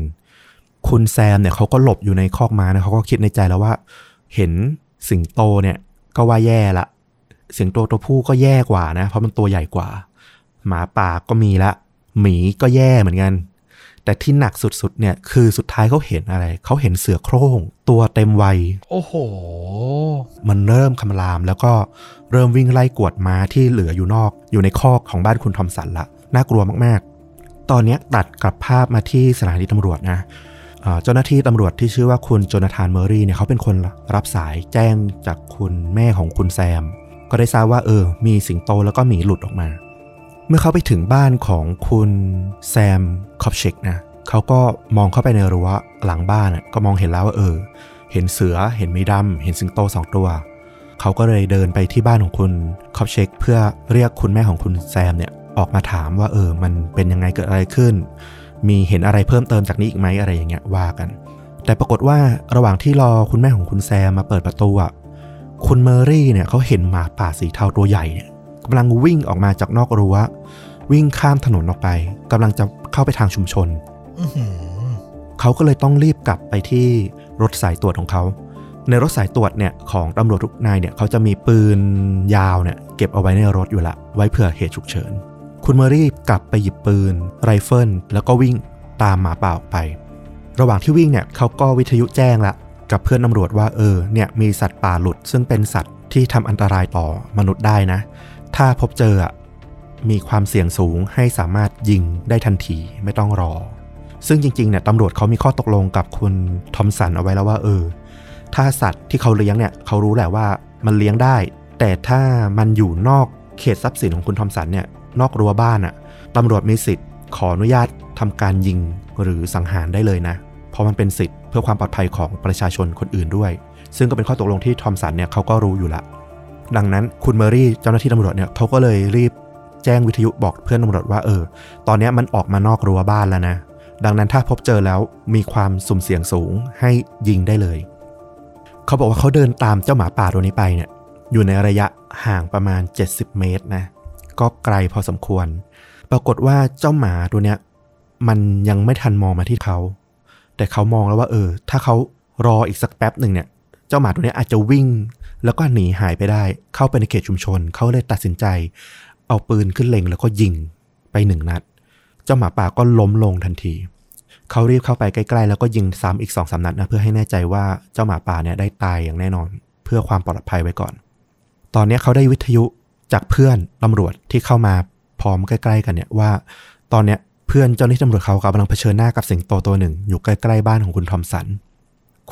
คุณแซมเนี่ยเขาก็หลบอยู่ในคอกม้านะเขาก็คิดในใจแล้วว่า เห็นสิงโตเนี่ยก็ว่าแย่ละสิงโตตัวผู้ก็แย่กว่านะ เพราะมันตัวใหญ่กว่า หมาป่าก็มีละ หมีก็แย่เหมือนกัน แต่ที่หนักสุด ๆ เนี่ยคือสุดท้ายเขาเห็นอะไร เขาเห็นเสือโคร่ง ตัวเต็มวัย โอ้โห มันเริ่มคำรามแล้วก็เริ่มวิ่งไล่กวดม้าที่เหลืออยู่นอก อยู่ในคอกของบ้านคุณทอมสันละ น่ากลัวมากๆ ตอนนี้ตัดกลับภาพมาที่สถานีตำรวจนะเจ้าหน้าที่ตำรวจที่ชื่อว่าคุณโจนาธานเมอรี่เนี่ยเขาเป็นคนรับสายแจ้งจากคุณแม่ของคุณแซม ก็ได้ทราบว่าเออ มีสิงโตแล้วก็หมีหลุดออกมา เมื่อเขาไปถึงบ้านของคุณแซมคอปเชกนะเขาก็มองเข้าไปในรั้วหลังบ้านก็มองเห็นแล้วว่าเออ เห็นเสือเห็นหมีดำเห็นสิงโตสองตัว เขาก็เลยเดินไปที่บ้านของคุณคอปเชกเพื่อเรียกคุณแม่ของคุณแซมเนี่ย ออกมาถามว่าเออมันเป็นยังไงเกิดอะไรขึ้น มีเห็นอะไรเพิ่มเติมจากนี้อีกไหมอะไรอย่างเงี้ยว่ากัน แต่ปรากฏว่าระหว่างที่รอคุณแม่ของคุณแซมมาเปิดประตูอะคุณเมอรี่เนี่ยเขาเห็นหมาป่าสีเทาตัวใหญ่เนี่ยกำลังวิ่งออกมาจากนอกรั้ววิ่งข้ามถนนออกไปกำลังจะเข้าไปทางชุมชนเขาก็เลยต้องรีบกลับไปที่รถสายตรวจของเขา ในรถสายตรวจเนี่ยของตำรวจทุกนายเนี่ยเขาจะมีปืนยาวเนี่ยเก็บเอาไว้ในรถอยู่ละ ไว้เผื่อเหตุฉุกเฉิน คุณเมอรี่กลับไปหยิบปืน ไรเฟิลแล้วก็วิ่งตามหมาป่าออกไป ระหว่างที่วิ่งเนี่ยเขาก็วิทยุแจ้งละกับเพื่อนตำรวจว่าเออเนี่ยมีสัตว์ป่าหลุด ซึ่งเป็นสัตว์ที่ทำอันตรายต่อมนุษย์ได้นะ ถ้าพบเจออะมีความเสี่ยงสูงให้สามารถยิงได้ทันทีไม่ต้องรอ ซึ่งจริงๆเนี่ยตำรวจเขามีข้อตกลงกับคุณทอมสันเอาไว้แล้วว่าเออ ถ้าสัตว์ที่เขาเลี้ยงเนี่ยเขารู้แหละว่ามันเลี้ยงได้ แต่ถ้ามันอยู่นอกเขตทรัพย์สินของคุณทอมสันเนี่ย นอกรั้วบ้านอะ่ะตำรวจมีสิทธิ์ขออนุญาตทำการยิงหรือสังหารได้เลยนะ เพราะมันเป็นสิทธิ์เพื่อความปลอดภัยของประชาชนคนอื่นด้วย ซึ่งก็เป็นข้อตกลงที่ทอมสันเนี่ยเขาก็รู้อยู่ละ ดังนั้นคุณเมอรี่เจ้าหน้าที่ตำรวจเนี่ยเขาก็เลยรีบแจ้งวิทยุบอกเพื่อนตำรวจว่าเออ ตอนนี้มันออกมานอกรั้วบ้านแล้วนะ ดังนั้นถ้าพบเจอแล้วมีความสุ่มเสี่ยงสูงให้ยิงได้เลย เขาบอกว่าเขาเดินตามเจ้าหมาป่าตัวนี้ไปเนี่ยอยู่ในระยะห่างประมาณ 70 เมตรนะ ก็ไกลพอสมควร ปรากฏว่าเจ้าหมาตัวเนี้ยมันยังไม่ทันมองมาที่เขา แต่เขามองแล้วว่า เออ ถ้าเขารออีกสักแป๊บหนึ่งเนี่ย เจ้าหมาตัวเนี้ยอาจจะวิ่ง แล้วก็หนีหายไปได้ เข้าไปในเขตชุมชน เขาเลยตัดสินใจ เอาปืนขึ้นเล็งแล้วก็ยิงไปหนึ่งนัด เจ้าหมาป่าก็ล้มลงทันที เขารีบเข้าไปใกล้ๆ แล้วก็ยิงซ้ำอีกสองสามนัดนะเพื่อให้แน่ใจว่าเจ้าหมาป่าเนี่ยได้ตายอย่างแน่นอน เพื่อความปลอดภัยไว้ก่อน ตอนนี้เขาได้วิทยุ จากเพื่อนตำรวจที่เข้ามาพร้อมใกล้ๆ กันเนี่ยว่า ตอนเนี้ยเพื่อนเจ้าหน้าที่ตำรวจเขากำลังเผชิญหน้ากับสิงโตตัวหนึ่ง อยู่ใกล้ๆบ้านของคุณทอมสัน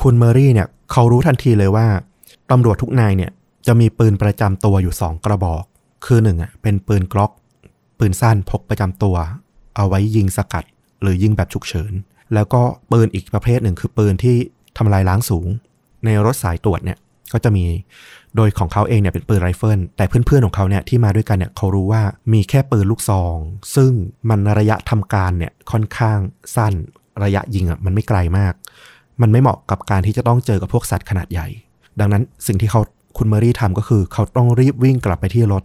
คุณเมอรี่เนี่ยเขารู้ทันทีเลยว่าตำรวจทุกนายเนี่ยจะมีปืนประจำตัวอยู่สองกระบอก คือหนึ่งอะเป็นปืนกล็อก ปืนสั้นพกประจำตัว เอาไว้ยิงสกัด หรือยิงแบบฉุกเฉิน แล้วก็ปืนอีกประเภทหนึ่งคือปืนที่ทำลายล้างสูง ในรถสายตรวจเนี่ยก็จะมี โดยของเขาเองเนี่ยเป็นปืนไรเฟิลแต่เพื่อนๆของเขาเนี่ยที่มาด้วยกันเนี่ยเขารู้ว่ามีแค่ปืนลูกซอง ซึ่งมันระยะทำการเนี่ยค่อนข้างสั้นระยะยิงอะมันไม่ไกลมาก มันไม่เหมาะกับการที่จะต้องเจอกับพวกสัตว์ขนาดใหญ่ ดังนั้นสิ่งที่เขาคุณเมอรี่ทำก็คือ เขาต้องรีบวิ่งกลับไปที่รถ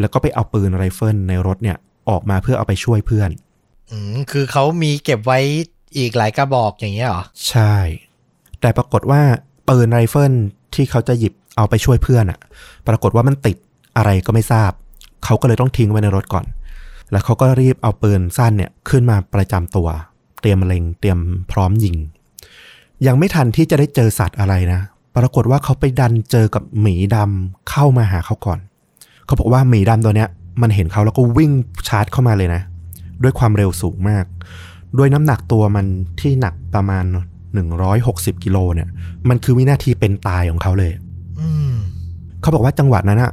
แล้วก็ไปเอาปืนไรเฟิลในรถเนี่ยออกมาเพื่อเอาไปช่วยเพื่อน อืมคือเขามีเก็บไว้อีกหลายกระบอกอย่างเงี้ยหรอ ใช่ แต่ปรากฏว่าปืนไรเฟิลที่เขาจะหยิบ เอาไปช่วยเพื่อนอะปรากฏว่ามันติดอะไรก็ไม่ทราบ เขาก็เลยต้องทิ้งไว้ในรถก่อน แล้วเขาก็รีบเอาปืนสั้นเนี่ยขึ้นมาประจำตัว เตรียมเล็งเตรียมพร้อมยิง ยังไม่ทันที่จะได้เจอสัตว์อะไรนะ ปรากฏว่าเขาไปดันเจอกับหมีดำเข้ามาหาเขาก่อน เขาบอกว่าหมีดำตัวเนี้ย มันเห็นเขาแล้วก็วิ่งชาร์จเข้ามาเลยนะ ด้วยความเร็วสูงมาก ด้วยน้ำหนักตัวมันที่หนักประมาณ160กิโลเนี่ย มันคือวินาทีเป็นตายของเขาเลย เขาบอกว่าจังหวะนั้นอะ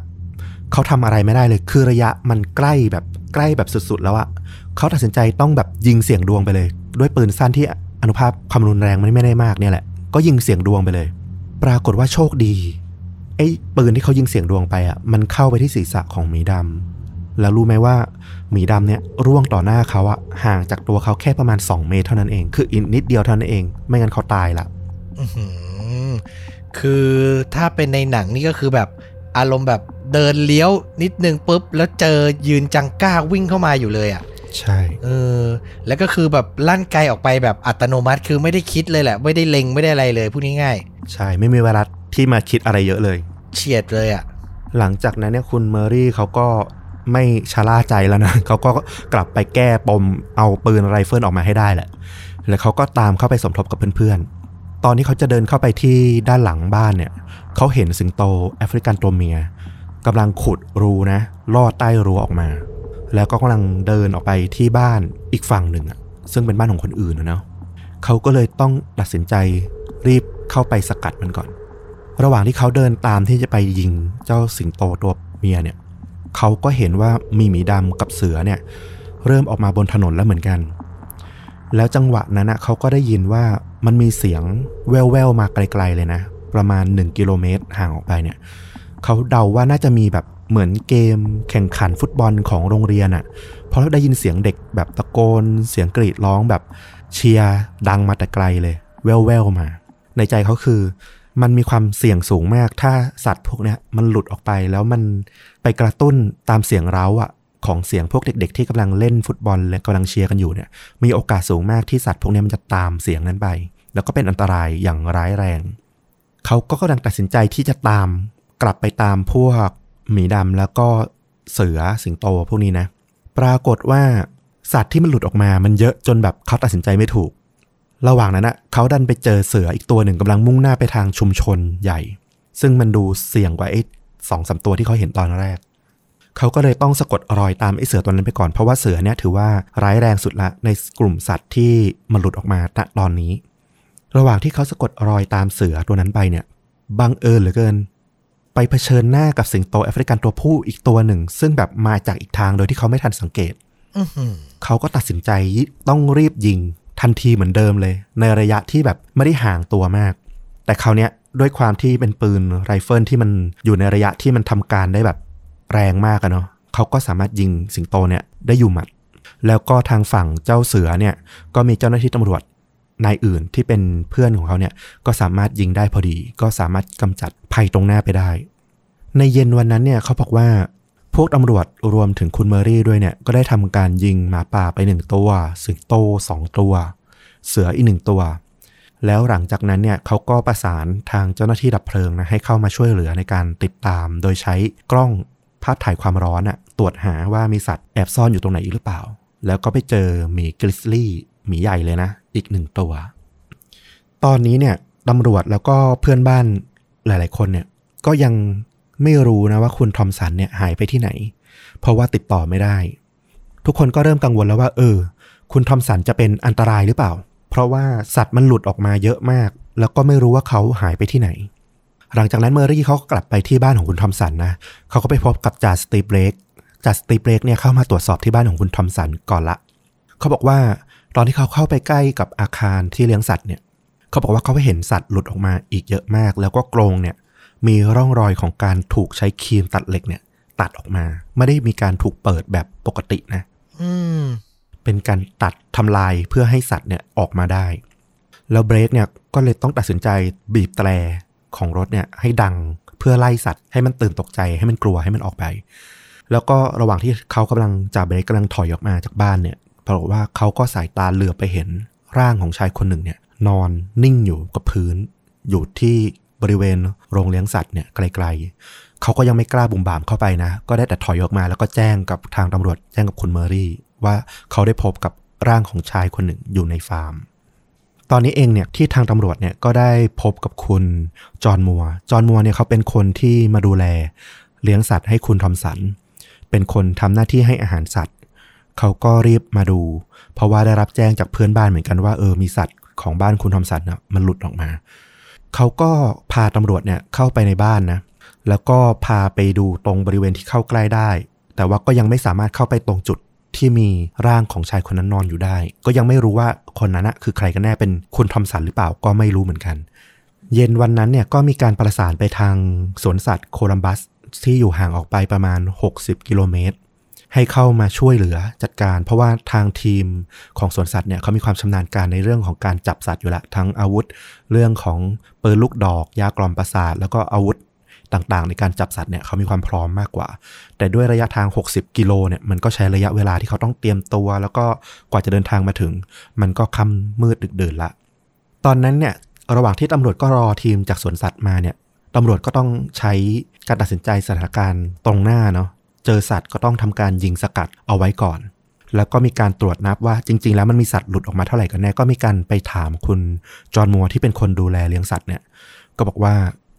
เขาทำอะไรไม่ได้เลย คือระยะมันใกล้แบบใกล้แบบสุดๆ แล้วอะเขาตัดสินใจต้องแบบยิงเสียงดวงไปเลย ด้วยปืนสั้นที่อนุภาพความรุนแรงมันไม่ได้มากเนี่ยแหละ ก็ยิงเสียงดวงไปเลย ปรากฏว่าโชคดีไอ้ปืนที่เขายิงเสียงดวงไปอะมันเข้าไปที่ศีรษะของหมีดำแล้วรู้ไหมว่าหมีดำเนี่ยร่วงต่อหน้าเขาอะห่างจากตัวเขาแค่ประมาณ 2 เมตรเท่านั้นเอง คืออีกนิดเดียวเท่านั้นเอง ไม่งั้นเขาตายละ คือถ้าเป็นในหนังนี่ก็คือแบบอารมณ์แบบเดินเลี้ยวนิดนึงปุ๊บ แล้วเจอยืนจังก้าวิ่งเข้ามาอยู่เลยอะ่ะใช่เออแล้วก็คือแบบลั่นไกออกไปแบบอัตโนมัติคือไม่ได้คิดเลยแหละ ไม่ได้เล็งไม่ได้อะไรเลยพูดง่ายใช่ไม่มีเวลาที่มาคิดอะไรเยอะเลยๆเฉียดเลยอะ่ะหลังจากนั้นเนี่ยคุณเมอรี่เขาก็ไม่ชะล่าใจแล้วนะเขาก็กลับไปแก้ปมเอาปืนไรเฟิลออกมาให้ได้แหละ แล้วเขาก็ตามเข้าไปสมทบกับเพื่อนๆ ตอนนี้เขาจะเดินเข้าไปที่ด้านหลังบ้านเนี่ยเขาเห็นสิงโตแอฟริกันตัวเมียกำลังขุดรูนะลอดใต้รั้วออกมา แล้วก็กำลังเดินออกไปที่บ้านอีกฝั่งหนึ่งอะซึ่งเป็นบ้านของคนอื่นนะเนาะเขาก็เลยต้องตัดสินใจรีบเข้าไปสกัดมันก่อน ระหว่างที่เขาเดินตามที่จะไปยิงเจ้าสิงโตตัวเมียเนี่ยเขาก็เห็นว่ามีหมีดำกับเสือเนี่ยเริ่มออกมาบนถนนแล้วเหมือนกัน แล้วจังหวะนั้นนะเขาก็ได้ยินว่ามันมีเสียงแว่วๆมาไกลๆเลยนะ ประมาณ 1 กิโลเมตรห่างออกไปเนี่ยเขาเดาว่าน่าจะมีแบบเหมือนเกมแข่งขันฟุตบอลของโรงเรียนอะ่ะเพราะได้ยินเสียงเด็กแบบตะโกน เสียงกรีดร้องแบบเชียร์ดังมาแต่ไกลเลย แว่วๆมา ในใจเขาคือ มันมีความเสี่ยงสูงมากถ้าสัตว์พวกนี้มันหลุดออกไปแล้วมันไปกระตุ้นตามเสียงเร้าอะ ของเสียงพวกเด็ก ๆ ที่กำลังเล่นฟุตบอลและกำลังเชียร์กันอยู่เนี่ยมีโอกาสสูงมากที่สัตว์พวกนี้มันจะตามเสียงนั้นไป แล้วก็เป็นอันตรายอย่างร้ายแรง เขาก็กำลังตัดสินใจที่จะตามกลับไปตามพวกหมีดำแล้วก็เสือสิงโตพวกนี้นะ ปรากฏว่าสัตว์ที่มันหลุดออกมามันเยอะจนแบบเขาตัดสินใจไม่ถูก ระหว่างนั้นนะเขาดันไปเจอเสืออีกตัวหนึ่งกำลังมุ่งหน้าไปทางชุมชนใหญ่ ซึ่งมันดูเสี่ยงกว่าไอ้สองสามตัวที่เขาเห็นตอนแรก เขาก็เลยต้องสะกดรอยตามไอ้เสือตัวนั้นไปก่อน เพราะว่าเสือเนี่ยถือว่าร้ายแรงสุดละในกลุ่มสัตว์ที่มันหลุดออกมาณตอนนี้ ระหว่างที่เขาสะกดรอยตามเสือตัวนั้นไปเนี่ยบังเอิญเหลือเกิน ไปเผชิญหน้ากับสิงโตแอฟริกันตัวผู้อีกตัวหนึ่ง ซึ่งแบบมาจากอีกทางโดยที่เขาไม่ทันสังเกตเขาก็ตัดสินใจต้องรีบยิงทันทีเหมือนเดิมเลย ในระยะที่แบบไม่ได้ห่างตัวมาก แต่คราวเนี้ยด้วยความที่เป็นปืนไรเฟิลที่มันอยู่ในระยะที่มันทำการได้แบบ แรงมากอะเนาะเขาก็สามารถยิงสิงโตเนี่ยได้อยู่หมัด แล้วก็ทางฝั่งเจ้าเสือเนี่ยก็มีเจ้าหน้าที่ตำรวจนายอื่นที่เป็นเพื่อนของเขาเนี่ยก็สามารถยิงได้พอดี ก็สามารถกำจัดภัยตรงหน้าไปได้ ในเย็นวันนั้นเนี่ยเขาบอกว่าพวกตำรวจรวมถึงคุณเมอรี่ด้วยเนี่ยก็ได้ทำการยิงหมาป่าไปหนึ่งตัว สิงโตสองตัว เสืออีกหนึ่งตัว แล้วหลังจากนั้นเนี่ยเขาก็ประสานทางเจ้าหน้าที่ดับเพลิงนะให้เข้ามาช่วยเหลือในการติดตาม โดยใช้กล้อง ภาพถ่ายความร้อนอะตรวจหาว่ามีสัตว์แอบซ่อนอยู่ตรงไหนอีกหรือเปล่า แล้วก็ไปเจอหมีกริซลี่หมีใหญ่เลยนะ อีกหนึ่งตัว ตอนนี้เนี่ยตำรวจแล้วก็เพื่อนบ้านหลาย ๆ คนเนี่ยก็ยังไม่รู้นะว่าคุณทอมสันเนี่ยหายไปที่ไหน เพราะว่าติดต่อไม่ได้ ทุกคนก็เริ่มกังวลแล้วว่า เออ คุณทอมสันจะเป็นอันตรายหรือเปล่า เพราะว่าสัตว์มันหลุดออกมาเยอะมาก แล้วก็ไม่รู้ว่าเขาหายไปที่ไหน หลังจากนั้นเมอรี่เขาก็กลับไปที่บ้านของคุณทอมสันนะเขาก็ไปพบกับจ่าสตีเบรกจ่าสตีเบรกเนี่ยเข้ามาตรวจสอบที่บ้านของคุณทอมสันก่อนละ เขาบอกว่าตอนที่เขาเข้าไปใกล้กับอาคารที่เลี้ยงสัตว์เนี่ย เขาบอกว่าเขาไปเห็นสัตว์หลุดออกมาอีกเยอะมาก แล้วก็กรงเนี่ยมีร่องรอยของการถูกใช้ครีมตัดเหล็กเนี่ย ตัดออกมา ไม่ได้มีการถูกเปิดแบบปกตินะอืมเป็นการตัดทำลายเพื่อให้สัตว์เนี่ยออกมาได้ แล้วเบรกเนี่ยก็เลยต้องตัดสินใจบีบแตร ของรถเนี่ยให้ดังเพื่อไล่สัตว์ ให้มันตื่นตกใจให้มันกลัวให้มันออกไป แล้วก็ระหว่างที่เขากำลังจ่าเบรกกำลังถอยออกมาจากบ้านเนี่ยปรากฏว่าเขาก็สายตาเหลือบไปเห็นร่างของชายคนหนึ่งเนี่ยนอนนิ่งอยู่กับพื้น อยู่ที่บริเวณโรงเลี้ยงสัตว์เนี่ยไกลๆเขาก็ยังไม่กล้าบุ่มบามเข้าไปนะ ก็ได้แต่ถอยออกมาแล้วก็แจ้งกับทางตำรวจแจ้งกับคุณเมอรี่ ว่าเขาได้พบกับร่างของชายคนหนึ่งอยู่ในฟาร์ม ตอนนี้เองเนี่ยที่ทางตำรวจเนี่ยก็ได้พบกับคุณจอห์นมัว จอห์นมัวเนี่ยเขาเป็นคนที่มาดูแลเลี้ยงสัตว์ให้คุณทอมสัน เป็นคนทำหน้าที่ให้อาหารสัตว์ เขาก็รีบมาดู เพราะว่าได้รับแจ้งจากเพื่อนบ้านเหมือนกันว่าเออมีสัตว์ของบ้านคุณทอมสันน่ะมันหลุดออกมา เขาก็พาตำรวจเนี่ยเข้าไปในบ้านนะ แล้วก็พาไปดูตรงบริเวณที่เข้าใกล้ได้ แต่ว่าก็ยังไม่สามารถเข้าไปตรงจุด ที่มีร่างของชายคนนั้นนอนอยู่ได้ ก็ยังไม่รู้ว่าคนนั้นนะคือใครกันแน่เป็นคุณทอมสันหรือเปล่าก็ไม่รู้เหมือนกัน เย็นวันนั้นเนี่ยก็มีการประสานไปทางสวนสัตว์โคลัมบัสที่อยู่ห่างออกไปประมาณ 60 กิโลเมตร ให้เข้ามาช่วยเหลือจัดการ เพราะว่าทางทีมของสวนสัตว์เนี่ยเขามีความชำนาญการในเรื่องของการจับสัตว์อยู่ละทั้งอาวุธ เรื่องของปืนลูกดอก ยากล่อมประสาท แล้วก็อาวุธ ต่างๆ ในการจับสัตว์เนี่ยเขามีความพร้อมมากกว่า แต่ด้วยระยะทาง 60 กิโลเนี่ยมันก็ใช้ระยะเวลาที่เขาต้องเตรียมตัว แล้วก็กว่าจะเดินทางมาถึง มันก็ค่ำมืดดึกดื่นละ ตอนนั้นเนี่ยระหว่างที่ตำรวจก็รอทีมจากสวนสัตว์มาเนี่ยตำรวจก็ต้องใช้การตัดสินใจสถานการณ์ตรงหน้าเนาะเจอสัตว์ก็ต้องทำการยิงสกัดเอาไว้ก่อน แล้วก็มีการตรวจนับว่าจริง ๆ แล้วมันมีสัตว์หลุดออกมาเท่าไหร่กันแน่ก็มีการไปถามคุณจอห์นมัวที่เป็นคนดูแลเลี้ยงสัตว์เนี่ยก็บอกว่า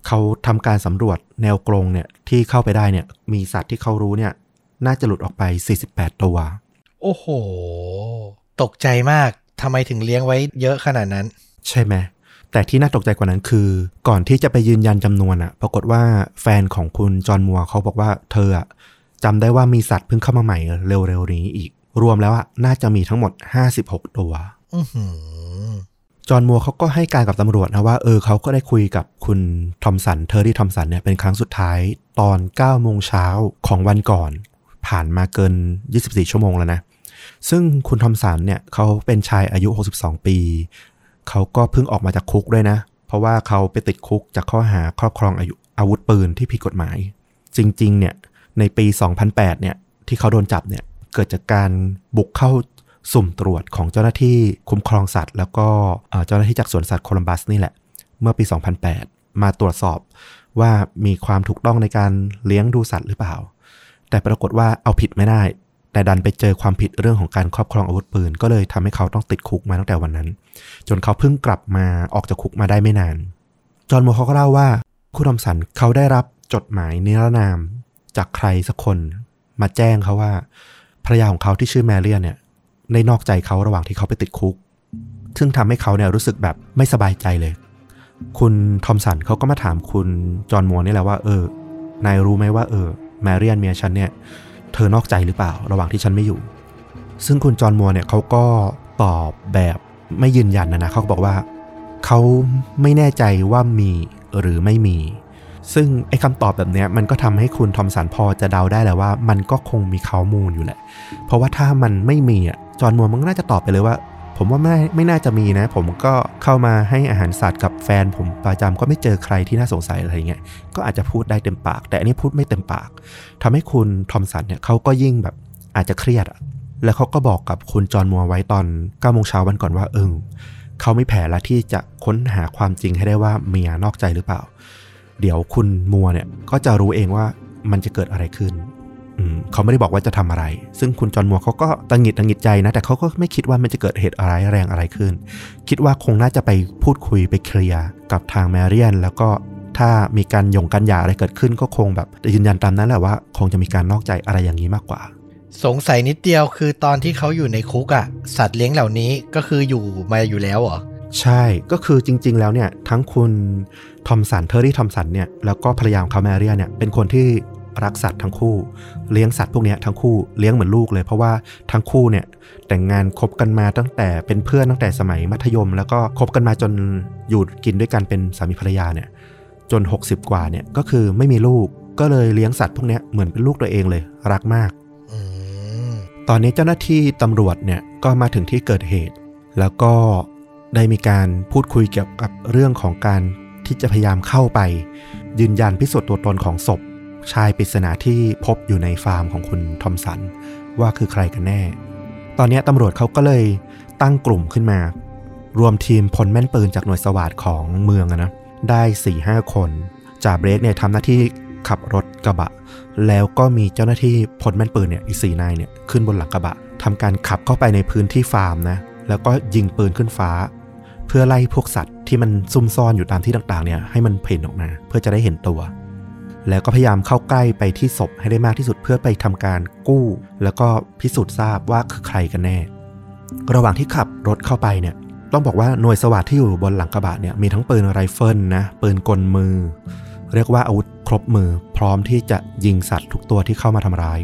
เขาทำการสำรวจแนวกรงเนี่ยที่เข้าไปได้เนี่ยมีสัตว์ที่เขารู้เนี่ย น่าจะหลุดออกไป 48 ตัว โอ้โห ตกใจมากทำไมถึงเลี้ยงไว้เยอะขนาดนั้น ใช่ไหมแต่ที่น่าตกใจกว่านั้นคือ ก่อนที่จะไปยืนยันจำนวนอะปรากฏว่าแฟนของคุณจอห์นมัวเขาบอกว่าเธออะจำได้ว่ามีสัตว์เพิ่งเข้ามาใหม่เร็วๆนี้อีก รวมแล้วอะน่าจะมีทั้งหมด 56 ตัวอือหือ จอห์นมัวเขาก็ให้การกับตำรวจนะว่าเออเขาก็ได้คุยกับคุณทอมสันเทอร์รี่ทอมสันเนี่ยเป็นครั้งสุดท้ายตอน9โมงเช้าของวันก่อน ผ่านมาเกิน 24 ชั่วโมงแล้วนะ ซึ่งคุณทอมสันเนี่ยเขาเป็นชายอายุ 62 ปี เขาก็เพิ่งออกมาจากคุกด้วยนะ เพราะว่าเขาไปติดคุกจากข้อหาครอบครองอายุอาวุธปืนที่ผิดกฎหมาย จริง ๆ เนี่ยในปี 2008 เนี่ยที่เขาโดนจับเนี่ยเกิดจากการบุกเข้า สุ่มตรวจของเจ้าหน้าที่คุ้มครองสัตว์ แล้วก็เจ้าหน้าที่จากสวนสัตว์โคลัมบัสนี่แหละ เมื่อปี 2008 มาตรวจสอบว่ามีความถูกต้องในการเลี้ยงดูสัตว์หรือเปล่า แต่ปรากฏว่าเอาผิดไม่ได้ แต่ดันไปเจอความผิดเรื่องของการครอบครองอาวุธปืน ก็เลยทำให้เขาต้องติดคุกมาตั้งแต่วันนั้น จนเขาเพิ่งกลับมาออกจากคุกมาได้ไม่นาน จอห์นมัวเขาก็เล่าว่า คุณทอมสันเขาได้รับจดหมายนิรนามจากใครสักคน มาแจ้งเขาว่าภรรยาของเขาที่ชื่อแมเรียนเนี่ย ได้นอกใจเขาระหว่างที่เขาไปติดคุก ซึ่งทำให้เขาเนี่ยรู้สึกแบบไม่สบายใจเลย คุณทอมสันเขาก็มาถามคุณจอห์นมัวนี่แหละว่าเออนายรู้ไหมว่าเออแมรียนเมียฉันเนี่ยเธอนอกใจหรือเปล่า ระหว่างที่ฉันไม่อยู่ ซึ่งคุณจอห์นมัวเนี่ยเขาก็ตอบแบบไม่ยืนยันนะนะเขาก็บอกว่าเขาไม่แน่ใจว่ามีหรือไม่มี ซึ่งไอ้คำตอบแบบเนี้ยมันก็ทำให้คุณทอมสันพอจะเดาได้แหละว่า มันก็คงมีข้อมูลอยู่แหละ เพราะว่าถ้ามันไม่มีอะ จอห์นมัวมันก็น่าจะตอบไปเลยว่า ผมว่าไม่ไม่น่าจะมีนะ ผมก็เข้ามาให้อาหารสัตว์กับแฟน ผมประจำก็ไม่เจอใครที่น่าสงสัยอะไรเงี้ยก็อาจจะพูดได้เต็มปาก แต่อันนี้พูดไม่เต็มปากทำให้คุณทอมสันเนี่ยเขาก็ยิ่งแบบอาจจะเครียดอะแล้วเขาก็บอกกับคุณจอห์นมัวไว้ตอน9โมงเช้าวันก่อนว่าเออเขาไม่แผนละที่จะค้นหาความจริงให้ได้ว่าเมียนอกใจหรือเปล่า เดี๋ยวคุณมัวเนี่ยก็จะรู้เองว่ามันจะเกิดอะไรขึ้น เขาไม่ได้บอกว่าจะทำอะไร ซึ่งคุณจอห์นมัวเขาก็ตังหงิดตังหงิดใจนะ แต่เขาก็ไม่คิดว่ามันจะเกิดเหตุอะไรแรงอะไรขึ้น คิดว่าคงน่าจะไปพูดคุยไปเคลียร์กับทางแมรี่ยน แล้วก็ถ้ามีการหย่งกันหย่าอะไรเกิดขึ้นก็คงแบบยืนยันตามนั้นแหละว่า คงจะมีการนอกใจอะไรอย่างนี้มากกว่า สงสัยนิดเดียวคือตอนที่เขาอยู่ในคุกอะสัตว์เลี้ยงเหล่านี้ก็คืออยู่มาอยู่แล้วเหรอใช่ก็คือจริง ๆ แล้วเนี่ยทั้งคุณทอมสันเทอร์รี่ทอมสันเนี่ยแล้วก็ภรรยาของเขาแมรี่เนี่ยเป็นคนที่ รักสัตว์ทั้งคู่ เลี้ยงสัตว์พวกเนี้ยทั้งคู่เลี้ยงเหมือนลูกเลย เพราะว่าทั้งคู่เนี่ยแต่งงานคบกันมาตั้งแต่เป็นเพื่อนตั้งแต่สมัยมัธยม แล้วก็คบกันมาจนอยู่กินด้วยกันเป็นสามีภรรยาเนี่ยจน 60 กว่าเนี่ยก็คือไม่มีลูกก็เลยเลี้ยงสัตว์พวกเนี้ยเหมือนเป็นลูกตัวเองเลย รักมากอืมตอนนี้เจ้าหน้าที่ตำรวจเนี่ยก็มาถึงที่เกิดเหตุ แล้วก็ได้มีการพูดคุยเกี่ยวกับเรื่องของการที่จะพยายามเข้าไป ยืนยันพิสูจน์ตัวตนของศพ ชายปริศนาที่พบอยู่ในฟาร์มของคุณทอมสัน ว่าคือใครกันแน่ ตอนนี้ตำรวจเขาก็เลยตั้งกลุ่มขึ้นมา รวมทีมพลแม่นปืนจากหน่วยสวัสดของเมืองนะได้4ี่ห้าคนจ่าเบรกเนี่ยทำหน้าที่ขับรถกระบะ แล้วก็มีเจ้าหน้าที่พลแม่นปืนเนี่ยอีกสี่นายเนี่ยขึ้นบนหลังกระบะทำการขับเข้าไปในพื้นที่ฟาร์มนะแล้วก็ยิงปืนขึ้นฟ้า เพื่อไล่พวกสัตว์ที่มันซุ่มซ่อนอยู่ตามที่ต่างๆเนี่ยให้มันเพ่นออกมา เพื่อจะได้เห็นตัว แล้วก็พยายามเข้าใกล้ไปที่ศพให้ได้มากที่สุดเพื่อไปทำการกู้ แล้วก็พิสูจน์ทราบว่าคือใครกันแน่ ระหว่างที่ขับรถเข้าไปเนี่ย ต้องบอกว่าหน่วยสวัสดที่อยู่บนหลังกระบะเนี่ยมีทั้งปืนไรเฟิลนะปืนกลมือ เรียกว่าอาวุธครบมือ พร้อมที่จะยิงสัตว์ทุกตัวที่เข้ามาทำร้าย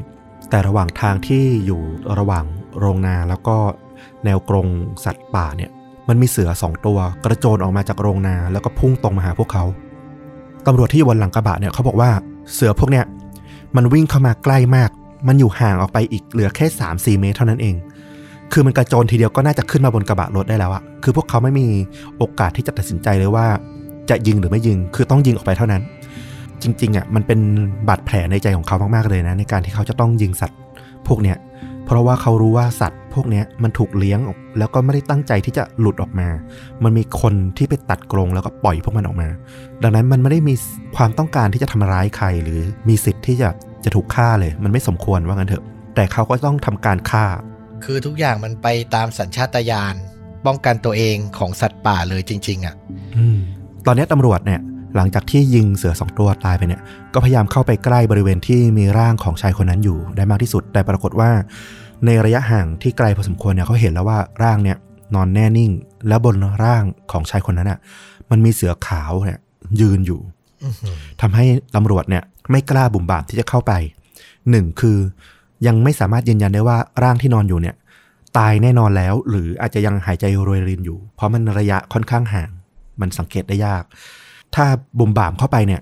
แต่ระหว่างทางที่อยู่ระหว่างโรงนาแล้วก็แนวกรงสัตว์ป่าเนี่ยมันมีเสือสองตัวกระโจนออกมาจากโรงนาแล้วก็พุ่งตรงมาหาพวกเขา ตำรวจที่อยู่บนหลังกระบะเนี่ยเขาบอกว่าเสือพวกเนี้ยมันวิ่งเข้ามาใกล้มาก มันอยู่ห่างออกไปอีกเหลือแค่3-4เมตรเท่านั้นเอง คือมันกระโจนทีเดียวก็น่าจะขึ้นมาบนกระบะรถได้แล้วอะคือพวกเขาไม่มีโอกาสที่จะตัดสินใจเลยว่า จะยิงหรือไม่ยิง คือต้องยิงออกไปเท่านั้น จริงๆอะมันเป็นบาดแผลในใจของเขามากๆเลยนะ ในการที่เขาจะต้องยิงสัตว์พวกเนี้ย เพราะว่าเขารู้ว่าสัตว์พวกเนี้ยมันถูกเลี้ยงออกแล้วก็ไม่ได้ตั้งใจที่จะหลุดออกมา มันมีคนที่ไปตัดกรงแล้วก็ปล่อยพวกมันออกมา ดังนั้นมันไม่ได้มีความต้องการที่จะทำร้ายใครหรือมีสิทธิ์ที่จะจะถูกฆ่าเลย มันไม่สมควรว่างั้นเถอะ แต่เขาก็ต้องทำการฆ่า คือทุกอย่างมันไปตามสัญชาตญาณป้องกันตัวเองของสัตว์ป่าเลยจริง ๆอะ่ะอืมตอนนี้ตำรวจเนี่ย หลังจากที่ยิงเสือสองตัวตายไปเนี่ย ก็พยายามเข้าไปใกล้บริเวณที่มีร่างของชายคนนั้นอยู่ได้มากที่สุด แต่ปรากฏว่า ในระยะห่างที่ไกลพอสมควรเนี่ยเขาเห็นแล้วว่าร่างเนี่ยนอนแน่นิ่ง แล้วบนร่างของชายคนนั้นอะ มันมีเสือขาวเนี่ยยืนอยู่อื้อหือทำให้ตำรวจเนี่ย ไม่กล้าบุ่มบามที่จะเข้าไปหนึ่งคือ ยังไม่สามารถยืนยันได้ว่าร่างที่นอนอยู่เนี่ย ตายแน่นอนแล้ว หรืออาจจะยังหายใจโรยรินอยู่ เพราะมันระยะค่อนข้างห่าง มันสังเกตได้ยาก ถ้าบุ่มบามเข้าไปเนี่ย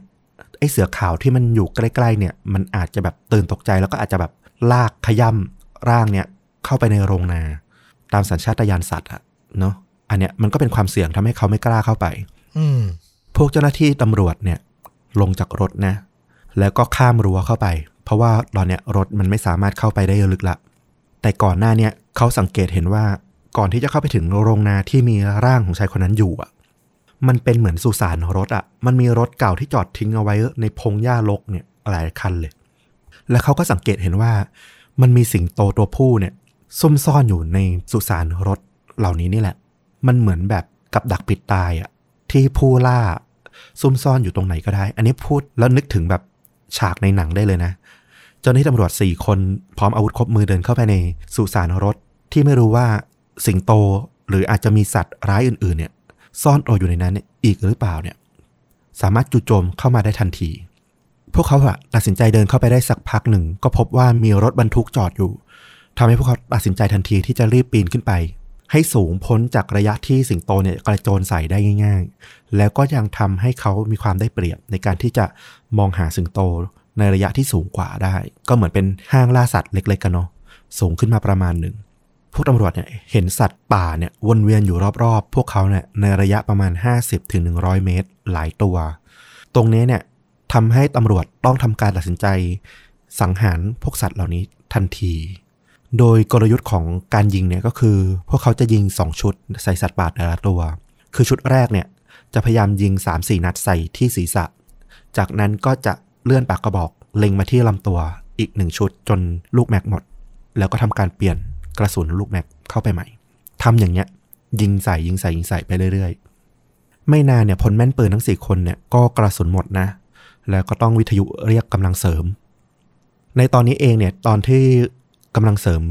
ไอเสือขาวที่มันอยู่ใกล้ๆเนี่ย มันอาจจะแบบตื่นตกใจแล้วก็อาจจะแบบลากขย่ำร่างเนี่ยเข้าไปในโรงนา ตามสัญชาตญาณสัตว์อะเนาะอันเนี้ยมันก็เป็นความเสี่ยงทำให้เขาไม่กล้าเข้าไป อืมพวกเจ้าหน้าที่ตำรวจเนี่ย ลงจากรถนะ แล้วก็ข้ามรั้วเข้าไป เพราะว่าตอนเนี้ยรถมันไม่สามารถเข้าไปได้ลึกละ แต่ก่อนหน้าเนี้ยเขาสังเกตเห็นว่าก่อนที่จะเข้าไปถึงโรงนาที่มีร่างของชายคนนั้นอยู่อะ มันเป็นเหมือนสุสานรถอะ มันมีรถเก่าที่จอดทิ้งเอาไว้ในพงหญ้ารกเนี่ยหลายคันเลย แล้วเขาก็สังเกตเห็นว่า มันมีสิงโตตัวผู้เนี่ยซุ่มซ่อนอยู่ในสุสานรถเหล่านี้นี่แหละ มันเหมือนแบบกับดักปิดตายอะที่ผู้ล่าซุ่มซ่อนอยู่ตรงไหนก็ได้ อันนี้พูดแล้วนึกถึงแบบฉากในหนังได้เลยนะเจ้าหน้าที่ตำรวจสี่คนพร้อมอาวุธครบมือเดินเข้าไปในสุสานรถที่ไม่รู้ว่าสิงโตหรืออาจจะมีสัตว์ร้ายอื่นๆเนี่ย ซ่อนตัวอยู่ในนั้นอีกหรือเปล่าเนี่ย สามารถจู่โจมเข้ามาได้ทันที พวกเขาอะตัดสินใจเดินเข้าไปได้สักพักหนึ่ง ก็พบว่ามีรถบรรทุกจอดอยู่ทำให้พวกเขาตัดสินใจทันทีที่จะรีบปีนขึ้นไป ให้สูงพ้นจากระยะที่สิงโตเนี่ยกระโจนใส่ได้ง่าย ๆ แล้วก็ยังทำให้เขามีความได้เปรียบในการที่จะมองหาสิงโตในระยะที่สูงกว่าได้ ก็เหมือนเป็นห้างล่าสัตว์เล็กๆกันเนาะสูงขึ้นมาประมาณหนึ่ง วกตำรวจเนี่ยเห็นสัตว์ป่าเนี่ยวนเวียนอยู่รอบๆ พวกเขาเนี่ยในระยะประมาณ 50-100ถึง100 เมตรหลายตัว ตรงนี้เนี่ยทำให้ตำรวจต้องทำการตัดสินใจ สังหารพวกสัตว์เหล่านี้ทันที โดยกลยุทธ์ของการยิงเนี่ยก็คือ พวกเขาจะยิง 2 ชุดใส่สัตว์ป่าแต่ละตัว คือชุดแรกเนี่ยจะพยายามยิง 3-4 นัดใส่ที่ศีรษะ จากนั้นก็จะเลื่อนปากกระบอกเล็งมาที่ลำตัวอีกหนึ่งชุดจนลูกแม็กหมด แล้วก็ทำการเปลี่ยน กระสุนลูกแม็กเข้าไปใหม่ทำอย่างเงี้ย ยิงใส่ยิงใส่ยิงใส่ไปเรื่อยๆ ไม่นานเนี่ยพลแม่นปืนทั้งสี่คนเนี่ยก็กระสุนหมดนะ แล้วก็ต้องวิทยุเรียกกำลังเสริม ในตอนนี้เองเนี่ยตอนที่กำลังเสริม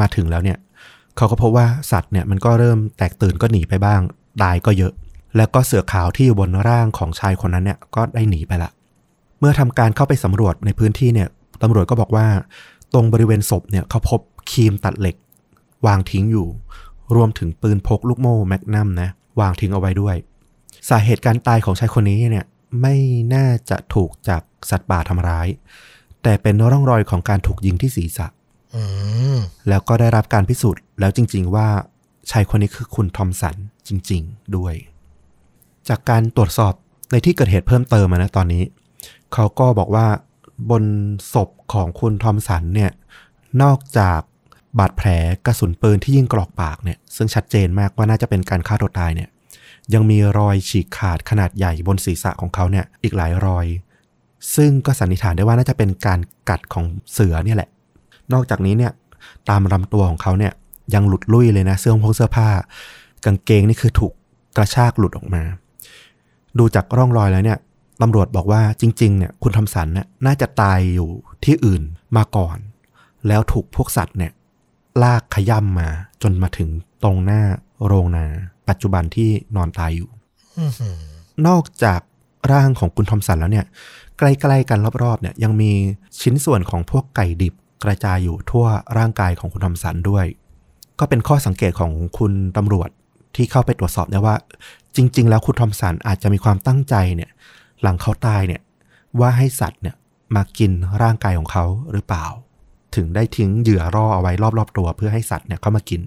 มาถึงแล้วเนี่ยเขาก็พบว่าสัตว์เนี่ยมันก็เริ่มแตกตื่นก็หนีไปบ้างตายก็เยอะ แล้วก็เสือขาวที่อยู่บนร่างของชายคนนั้นเนี่ยก็ได้หนีไปละ เมื่อทำการเข้าไปสำรวจในพื้นที่เนี่ยตำรวจก็บอกว่า ตรงบริเวณศพเนี่ยเขาพบครีมตัดเหล็ก วางทิ้งอยู่ รวมถึงปืนพกลูกโม่แมกนัมนะวางทิ้งเอาไว้ด้วย สาเหตุการตายของชายคนนี้เนี่ยไม่น่าจะถูกจากสัตว์ป่าทำร้าย แต่เป็นร่องรอยของการถูกยิงที่ศีรษะอืมแล้วก็ได้รับการพิสูจน์แล้วจริง ๆ ว่าชายคนนี้คือคุณทอมสันจริง ๆ ด้วย จากการตรวจสอบในที่เกิดเหตุเพิ่มเติมมานะตอนนี้ เขาก็บอกว่าบนศพของคุณทอมสันเนี่ย นอกจาก บาดแผลกระสุนปืนที่ยิงกรอกปากเนี่ยซึ่งชัดเจนมากว่าน่าจะเป็นการฆ่าตัวตายเนี่ยยังมีรอยฉีกขาดขนาดใหญ่บนศีรษะของเขาเนี่ยอีกหลายรอย ซึ่งก็สันนิษฐานได้ว่าน่าจะเป็นการกัดของเสือเนี่ยแหละ นอกจากนี้เนี่ยตามลำตัวของเขาเนี่ยยังหลุดลุ่ยเลยนะเสื้อผงเสื้อผ้า กางเกงนี่คือถูกกระชากหลุดออกมา ดูจากร่องรอยแล้วเนี่ยตำรวจบอกว่าจริงๆเนี่ยคุณทอมสันเนี่ยน่าจะตายอยู่ที่อื่นมาก่อน แล้วถูกพวกสัตว์เนี่ย ลากขย่ำมาจนมาถึงตรงหน้าโรงนา ปัจจุบันที่นอนตายอยู่อื้อหือนอกจากร่างของคุณทอมสันแล้วเนี่ย ใกล้ๆกันรอบๆเนี่ยยังมีชิ้นส่วนของพวกไก่ดิบกระจายอยู่ทั่วร่างกายของคุณทอมสันด้วย ก็เป็นข้อสังเกตของคุณตำรวจที่เข้าไปตรวจสอบได้ว่า จริง ๆ แล้วคุณทอมสันอาจจะมีความตั้งใจเนี่ย หลังเขาตายเนี่ย ว่าให้สัตว์เนี่ยมากินร่างกายของเขาหรือเปล่า ถึงได้ทิ้งเหยื่อร่อเอาไว้รอบๆตัว เพื่อให้สัตว์เนี่ยเข้ามากิน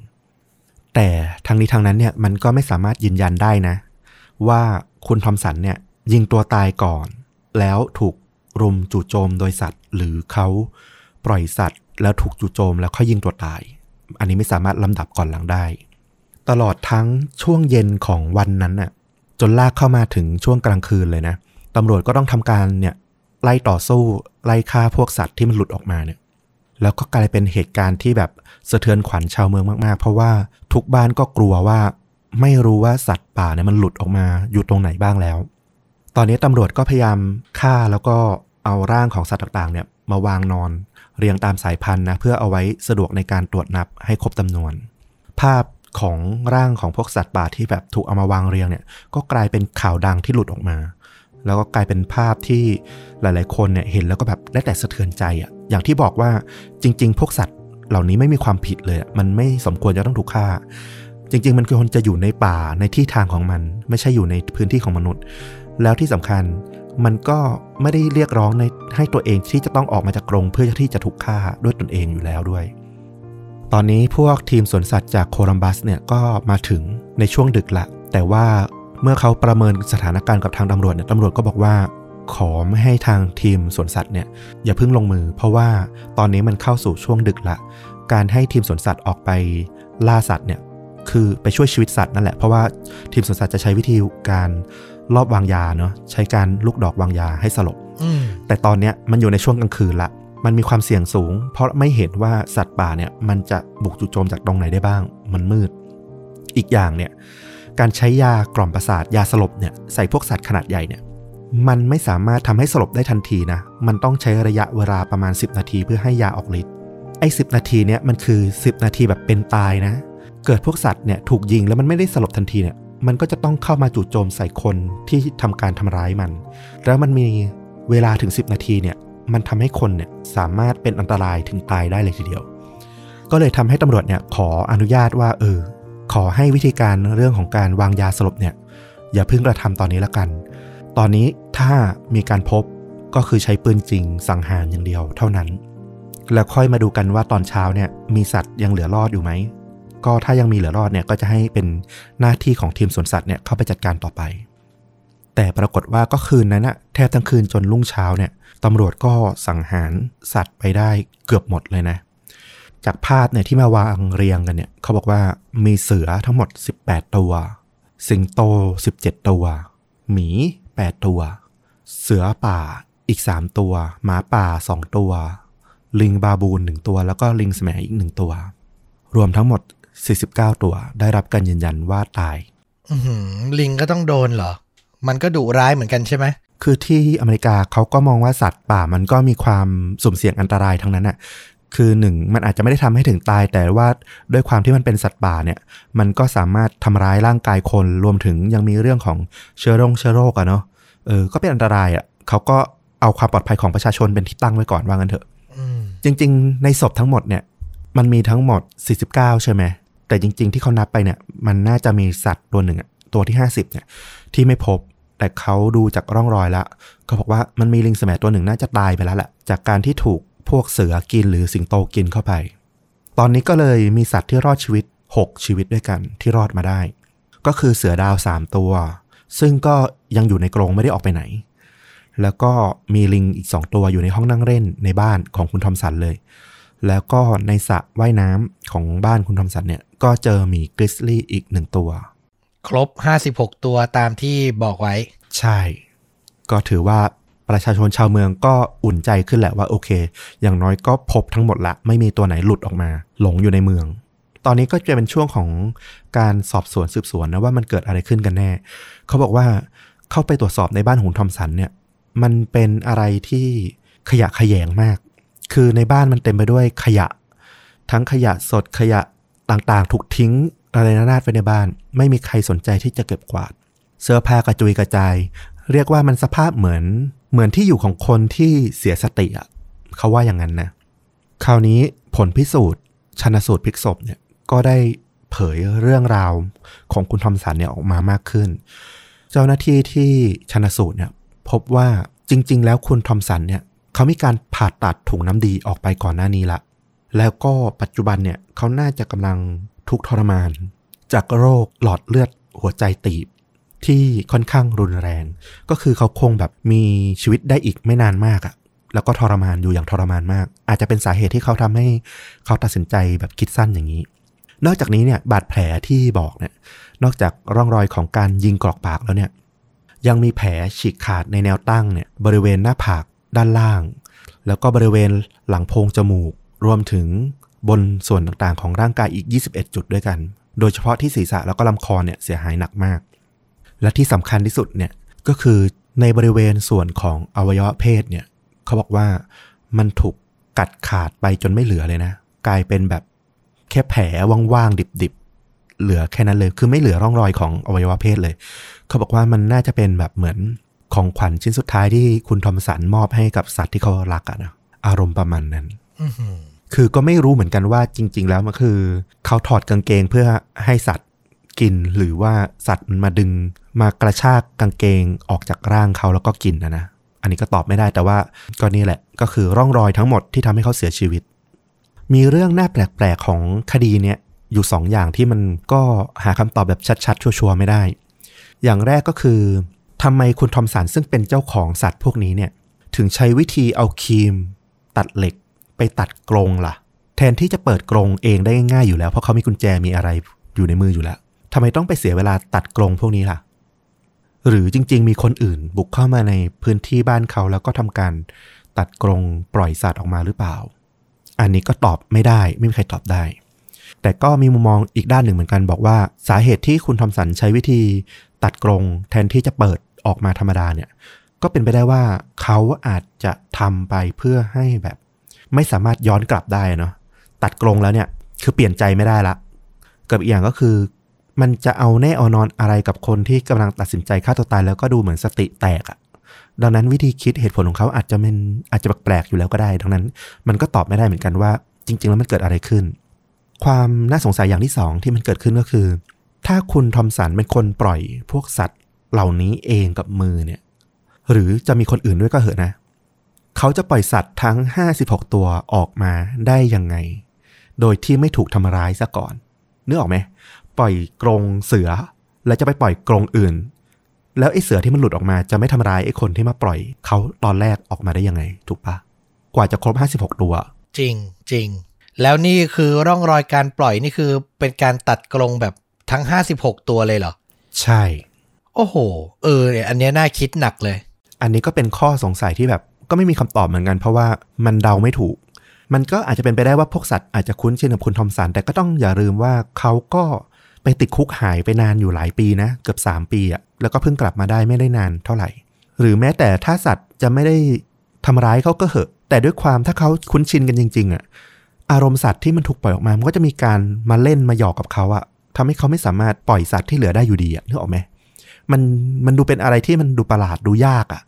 แต่ทั้งนี้ทั้งนั้นเนี่ยมันก็ไม่สามารถยืนยันได้นะ ว่าคุณทอมสันเนี่ยยิงตัวตายก่อน แล้วถูกรุมจู่โจมโดยสัตว์ หรือเขาปล่อยสัตว์ แล้วถูกจู่โจมแล้วค่อยยิงตัวตาย อันนี้ไม่สามารถลำดับก่อนหลังได้ ตลอดทั้งช่วงเย็นของวันนั้นน่ะจนลากเข้ามาถึงช่วงกลางคืนเลยนะตำรวจก็ต้องทำการเนี่ยไล่ต่อสู้ไล่ฆ่าพวกสัตว์ที่มันหลุดออกมาเนี่ย แล้วก็กลายเป็นเหตุการณ์ที่แบบสะเทือนขวัญชาวเมืองมากๆ เพราะว่าทุกบ้านก็กลัวว่า ไม่รู้ว่าสัตว์ป่าเนี่ยมันหลุดออกมาอยู่ตรงไหนบ้างแล้ว ตอนนี้ตำรวจก็พยายามฆ่าแล้วก็เอาร่างของสัตว์ต่างๆ เนี่ยมาวางนอน เรียงตามสายพันธุ์นะเพื่อเอาไว้สะดวกในการตรวจนับให้ครบจำนวน ภาพของร่างของพวกสัตว์ป่าที่แบบถูกเอามาวางเรียงเนี่ยก็กลายเป็นข่าวดังที่หลุดออกมา แล้วก็กลายเป็นภาพที่หลาย ๆ คนเนี่ยเห็นแล้วก็แบบได้แต่สะเทือนใจอะ่ะ อย่างที่บอกว่าจริง ๆ พวกสัตว์เหล่านี้ไม่มีความผิดเลย มันไม่สมควรจะต้องถูกฆ่า จริง ๆ มันควรจะอยู่ในป่าในที่ทางของมัน ไม่ใช่อยู่ในพื้นที่ของมนุษย์ แล้วที่สำคัญมันก็ไม่ได้เรียกร้องในให้ตัวเองที่จะต้องออกมาจากกรงเพื่อที่จะถูกฆ่าด้วยตนเองอยู่แล้วด้วย ตอนนี้พวกทีมสวนสัตว์จากโคลัมบัสเนี่ยก็มาถึงในช่วงดึกละ แต่ว่าเมื่อเขาประเมินสถานการณ์กับทางตำรวจเนี่ยตำรวจก็บอกว่า ขอไม่ให้ทางทีมสวนสัตว์เนี่ยอย่าเพิ่งลงมือ เพราะว่าตอนนี้มันเข้าสู่ช่วงดึกละ การให้ทีมสวนสัตว์ออกไปล่าสัตว์เนี่ยคือไปช่วยชีวิตสัตว์นั่นแหละเพราะว่าทีมสวนสัตว์จะใช้วิธีการรอบวางยาเนาะใช้การลูกดอกวางยาให้สลบอืมแต่ตอนเนี้ยมันอยู่ในช่วงกลางคืนละ มันมีความเสี่ยงสูง เพราะไม่เห็นว่าสัตว์ป่าเนี่ยมันจะบุกจู่โจมจากตรงไหนได้บ้าง มันมืด อีกอย่างเนี่ยการใช้ยากล่อมประสาทยาสลบเนี่ยใส่พวกสัตว์ขนาดใหญ่เนี่ย มันไม่สามารถทำให้สลบได้ทันทีนะ มันต้องใช้ระยะเวลาประมาณ 10 นาทีเพื่อให้ยาออกฤทธิ์ ไอ้สินาทีเนี่ยมันคือ 10 นาทีแบบเป็นตายนะ เกิดพวกสัตว์เนี่ยถูกยิงแล้วมันไม่ได้สลบทันทีเนี่ย มันก็จะต้องเข้ามาจู่โจมใส่คนที่ทำการทำร้ายมัน แล้วมันมีเวลาถึง 10 นาทีเนี่ย มันทำให้คนเนี่ยสามารถเป็นอันตรายถึงตายได้เลยทีเดียว ก็เลยทำให้ตำรวจเนี่ยขออนุญาตว่าเออ ขอให้วิธีการเรื่องของการวางยาสลบเนี่ย อย่าเพิ่งกระทำตอนนี้ละกัน ตอนนี้ถ้ามีการพบก็คือใช้ปืนจริงสังหารอย่างเดียวเท่านั้น แล้วค่อยมาดูกันว่าตอนเช้าเนี่ยมีสัตว์ยังเหลือรอดอยู่ไหม ก็ถ้ายังมีเหลือรอดเนี่ยก็จะให้เป็นหน้าที่ของทีมสวนสัตว์เนี่ยเข้าไปจัดการต่อไป แต่ปรากฏว่าก็คืนนั้นอะแทบทั้งคืนจนรุ่งเช้าเนี่ยตำรวจก็สังหารสัตว์ไปได้เกือบหมดเลยนะ จากภาพเนี่ยที่มาวางเรียงกันเนี่ยเขาบอกว่ามีเสือทั้งหมด 18 ตัว สิงโต 17 ตัว หมี 8 ตัว เสือป่าอีก 3 ตัว หมาป่า 2 ตัว ลิงบาบูน1ตัว แล้วก็ลิงแสมอีก 1 ตัว รวมทั้งหมด 49 ตัวได้รับการยืนยันว่าตายอื้อหือลิงก็ต้องโดนเหรอ มันก็ดุร้ายเหมือนกันใช่ไหมคือที่อเมริกาเขาก็มองว่าสัตว์ป่ามันก็มีความสุ่มเสี่ยงอันตรายทั้งนั้นน่ะคือหนึ่งมันอาจจะไม่ได้ทำให้ถึงตาย แต่ว่าด้วยความที่มันเป็นสัตว์ป่าเนี่ย มันก็สามารถทำร้ายร่างกายคนรวมถึงยังมีเรื่องของเชื้อโรคเชื้อโรคอะเนาะ เออก็เป็นอันตรายอะเขาก็เอาความปลอดภัยของประชาชนเป็นที่ตั้งไว้ก่อนว่างั้นเถอะอืมจริง ๆ ในศพทั้งหมดเนี่ย มันมีทั้งหมด 49 ใช่ไหมแต่จริง ๆ ที่เขานับไปเนี่ย มันน่าจะมีสัตว์ตัวหนึ่งอะตัวที่ 50 เนี่ย ที่ไม่พบแต่เขาดูจากร่องรอยแล้วเขาบอกว่ามันมีลิงสมัยตัวหนึ่งน่าจะตายไปแล้วแหละจากการที่ถูกพวกเสือกินหรือสิงโตกินเข้าไป ตอนนี้ก็เลยมีสัตว์ที่รอดชีวิต 6 ชีวิตด้วยกันที่รอดมาได้ ก็คือเสือดาว 3 ตัว ซึ่งก็ยังอยู่ในกรงไม่ได้ออกไปไหน แล้วก็มีลิงอีก2ตัวอยู่ในห้องนั่งเล่นในบ้านของคุณทอมสันเลย แล้วก็ในสระว่ายน้ำของบ้านคุณทอมสันเนี่ยก็เจอหมีกริซลี่อีกหนึ่งตัว ครบ 56 ตัวตามที่บอกไว้ ใช่ ก็ถือว่าประชาชนชาวเมืองก็อุ่นใจขึ้นแหละว่าโอเค อย่างน้อยก็พบทั้งหมดละ ไม่มีตัวไหนหลุดออกมา หลงอยู่ในเมือง ตอนนี้ก็จะเป็นช่วงของการสอบสวนสืบสวนนะว่ามันเกิดอะไรขึ้นกันแน่ เขาบอกว่าเข้าไปตรวจสอบในบ้านของทอมสันเนี่ย มันเป็นอะไรที่ขยะแขยงมาก คือในบ้านมันเต็มไปด้วยขยะ ทั้งขยะสดขยะต่างๆ ถูกทิ้งอะไรนานาดไว้ในบ้าน ไม่มีใครสนใจที่จะเก็บกวาด เสื้อผ้ากระจุยกระจาย เรียกว่ามันสภาพเหมือนเหมือนที่อยู่ของคนที่เสียสติอะเขาว่าอย่างนั้นนะคราวนี้ผลพิสูจน์ชนสูตรพลิกศพเนี่ย ก็ได้เผยเรื่องราวของคุณทอมสันเนี่ยออกมามากขึ้น เจ้าหน้าที่ที่ชนสูตรเนี่ยพบว่าจริง ๆ แล้วคุณทอมสันเนี่ยเขามีการผ่าตัดถุงน้ำดีออกไปก่อนหน้านี้ละ แล้วก็ปัจจุบันเนี่ยเขาน่าจะกำลังทุกข์ทรมาน จากโรคหลอดเลือดหัวใจตีบที่ค่อนข้างรุนแรง ก็คือเขาคงแบบมีชีวิตได้อีกไม่นานมากอะแล้วก็ทรมานอยู่อย่างทรมานมาก อาจจะเป็นสาเหตุที่เขาทำให้เขาตัดสินใจแบบคิดสั้นอย่างนี้ นอกจากนี้เนี่ยบาดแผลที่บอกเนี่ยนอกจากร่องรอยของการยิงกรอกปากแล้วเนี่ยยังมีแผลฉีกขาดในแนวตั้งเนี่ยบริเวณหน้าผากด้านล่าง แล้วก็บริเวณหลังโพรงจมูก รวมถึงบนส่วนต่างๆของร่างกายอีก 21 จุดด้วยกัน โดยเฉพาะที่ศีรษะแล้วก็ลำคอเนี่ยเสียหายหนักมาก และที่สำคัญที่สุดเนี่ยก็คือในบริเวณส่วนของอวัยวะเพศเนี่ยเขาบอกว่ามันถูกกัดขาดไปจนไม่เหลือเลยนะ กลายเป็นแบบ แค่แผลว่างๆดิบๆ เหลือแค่นั้นเลย คือไม่เหลือร่องรอยของอวัยวะเพศเลย เขาบอกว่ามันน่าจะเป็นแบบเหมือนของขวัญชิ้นสุดท้ายที่คุณทอมสันมอบให้กับสัตว์ที่เขารักอะนะอารมณ์ประมาณนั้นคือก็ไม่รู้เหมือนกันว่าจริง ๆ แล้วมันคือ เขาถอดกางเกงเพื่อให้สัตว์กินหรือว่าสัตว์มันมาดึงมากระชากกางเกงออกจากร่างเขาแล้วก็กินนะนะอันนี้ก็ตอบไม่ได้แต่ว่าก็นี่แหละ ก็คือร่องรอยทั้งหมดที่ทำให้เขาเสียชีวิต มีเรื่องน่าแปลกๆของคดีเนี่ยอยู่สองอย่างที่มันก็หาคำตอบแบบชัดๆ ชัวร์ๆไม่ได้ อย่างแรกก็คือทำไมคุณทอมสันซึ่งเป็นเจ้าของสัตว์พวกนี้เนี่ยถึงใช้วิธีเอาครีม ตัดเหล็กไปตัดกรงล่ะ แทนที่จะเปิดกรงเองได้ง่ายๆอยู่แล้ว เพราะเขามีกุญแจมีอะไรอยู่ในมืออยู่แล้วทำไมต้องไปเสียเวลาตัดกรงพวกนี้ล่ะ หรือจริง ๆ มีคนอื่นบุกเข้ามาในพื้นที่บ้านเขาแล้วก็ทำการตัดกรงปล่อยสัตว์ออกมาหรือเปล่า อันนี้ก็ตอบไม่ได้ ไม่มีใครตอบได้ แต่ก็มีมุมมองอีกด้านหนึ่งเหมือนกัน บอกว่าสาเหตุที่คุณทอมสันใช้วิธีตัดกรงแทนที่จะเปิดออกมาธรรมดาเนี่ย ก็เป็นไปได้ว่าเขาอาจจะทำไปเพื่อให้แบบ ไม่สามารถย้อนกลับได้เนาะตัดกรงแล้วเนี่ยคือเปลี่ยนใจไม่ได้ละกับอีกอย่างก็คือมันจะเอาแน่เอานอนอะไรกับคนที่กำลังตัดสินใจฆ่าตัวตายแล้วก็ดูเหมือนสติแตกอะ ดังนั้นวิธีคิดเหตุผลของเขาอาจจะเป็นอาจจะแปลกๆอยู่แล้วก็ได้ ดังนั้นมันก็ตอบไม่ได้เหมือนกันว่า จริง ๆ แล้วมันเกิดอะไรขึ้น ความน่าสงสัยอย่างที่สองที่มันเกิดขึ้นก็คือ ถ้าคุณทอมสันเป็นคนปล่อยพวกสัตว์เหล่านี้เองกับมือเนี่ย หรือจะมีคนอื่นด้วยก็เหอะนะ เขาจะปล่อยสัตว์ทั้ง 56 ตัวออกมาได้ยังไง โดยที่ไม่ถูกทำร้ายซะก่อนนึกออกไหมปล่อยกรงเสือ แล้วจะไปปล่อยกรงอื่น แล้วไอ้เสือที่มันหลุดออกมาจะไม่ทำร้ายไอ้คนที่มาปล่อยเขาตอนแรกออกมาได้ยังไง ถูกปะกว่าจะครบ56ตัว จริงจริงแล้วนี่คือร่องรอยการปล่อยนี่คือเป็นการตัดกรงแบบทั้ง56ตัวเลยเหรอ ใช่ โอ้โห เออเนี่ยอันเนี้ยน่าคิดหนักเลย อันนี้ก็เป็นข้อสงสัยที่แบบ ก็ไม่มีคำตอบเหมือนกัน เพราะว่ามันเดาไม่ถูก มันก็อาจจะเป็นไปได้ว่าพวกสัตว์อาจจะคุ้นชินกับคุณทอมสันแต่ก็ต้องอย่าลืมว่าเขาก็ ไปติดคุกหายไปนานอยู่หลายปีนะ เกือบ 3 ปีอะแล้วก็เพิ่งกลับมาได้ไม่ได้นานเท่าไหร่ หรือแม้แต่ถ้าสัตว์จะไม่ได้ทำร้ายเขาก็เหอะ แต่ด้วยความถ้าเขาคุ้นชินกันจริง ๆอะอารมณ์สัตว์ที่มันถูกปล่อยออกมา มันก็จะมีการมาเล่นมาหยอกกับเขาอะทำให้เขาไม่สามารถปล่อยสัตว์ที่เหลือได้อยู่ดีอะนึกออกไหมมันมันดูเป็นอะไรที่มันดูประหลาดดูยากอะ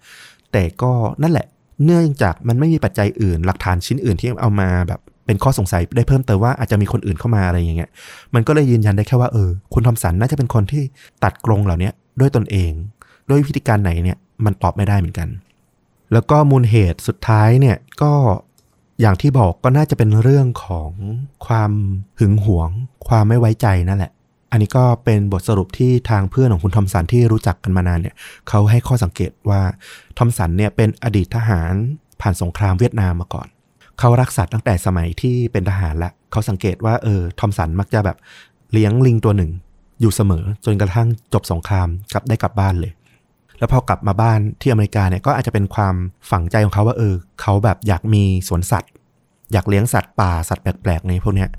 แต่ก็นั่นแหละ เนื่องจากมันไม่มีปัจจัยอื่น หลักฐานชิ้นอื่นที่เอามาแบบ เป็นข้อสงสัยได้เพิ่มเติมว่าอาจจะมีคนอื่นเข้ามาอะไรอย่างเงี้ย มันก็เลยยืนยันได้แค่ว่าเออ คุณทอมสันน่าจะเป็นคนที่ตัดกรงเหล่านี้ด้วยตนเอง ด้วยวิธีการไหนเนี่ยมันตอบไม่ได้เหมือนกัน แล้วก็มูลเหตุสุดท้ายเนี่ยก็อย่างที่บอกก็น่าจะเป็นเรื่องของความหึงหวง ความไม่ไว้ใจนั่นแหละ อันนี้ก็เป็นบทสรุปที่ทางเพื่อนของคุณทอมสันที่รู้จักกันมานานเนี่ยเขาให้ข้อสังเกตว่าทอมสันเนี่ยเป็นอดีตทหารผ่านสงครามเวียดนามมาก่อน เขารักสัตว์ตั้งแต่สมัยที่เป็นทหารละเขาสังเกตว่าเออทอมสันมักจะแบบเลี้ยงลิงตัวหนึ่ง อยู่เสมอจนกระทั่งจบสงครามกลับได้กลับบ้านเลย แล้วพอกลับมาบ้านที่อเมริกาเนี่ยก็อาจจะเป็นความฝังใจของเขาว่าเออเขาแบบอยากมีสวนสัตว์ อยากเลี้ยงสัตว์ป่าสัตว์แปลกๆในพวกเนี้ย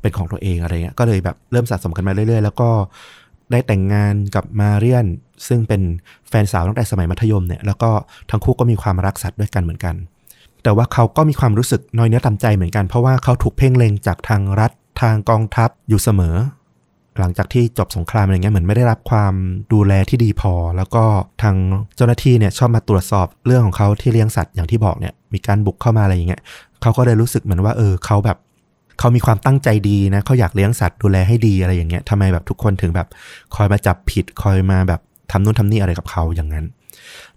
เป็นของตัวเองอะไรเงี้ยก็เลยแบบเริ่มสะสมกันมาเรื่อยๆ แล้วก็ได้แต่งงานกับมาเรียน ซึ่งเป็นแฟนสาวตั้งแต่สมัยมัธยมเนี่ยแล้วก็ทั้งคู่ก็มีความรักสัตว์ด้วยกันเหมือนกัน แต่ว่าเขาก็มีความรู้สึกน้อยเนื้อต่ำใจเหมือนกันเพราะว่าเขาถูกเพ่งเล็งจากทางรัฐทางกองทัพอยู่เสมอ หลังจากที่จบสงครามอะไรเงี้ยเหมือนไม่ได้รับความดูแลที่ดีพอ แล้วก็ทางเจ้าหน้าที่เนี่ยชอบมาตรวจสอบเรื่องของเขาที่เลี้ยงสัตว์อย่างที่บอกเนี่ยมีการบุกเข้ามาอะไรอย่างเงี้ยเขาก็เลยรู้สึกเหมือนว่าเออเขาแบบเขามีความตั้งใจดีนะเขาอยากเลี้ยงสัตว์ดูแลให้ดีอะไรอย่างเงี้ยทำไมแบบทุกคนถึงแบบคอยมาจับผิดคอยมาแบบทำนู่นทำนี่อะไรกับเขาอย่างนั้น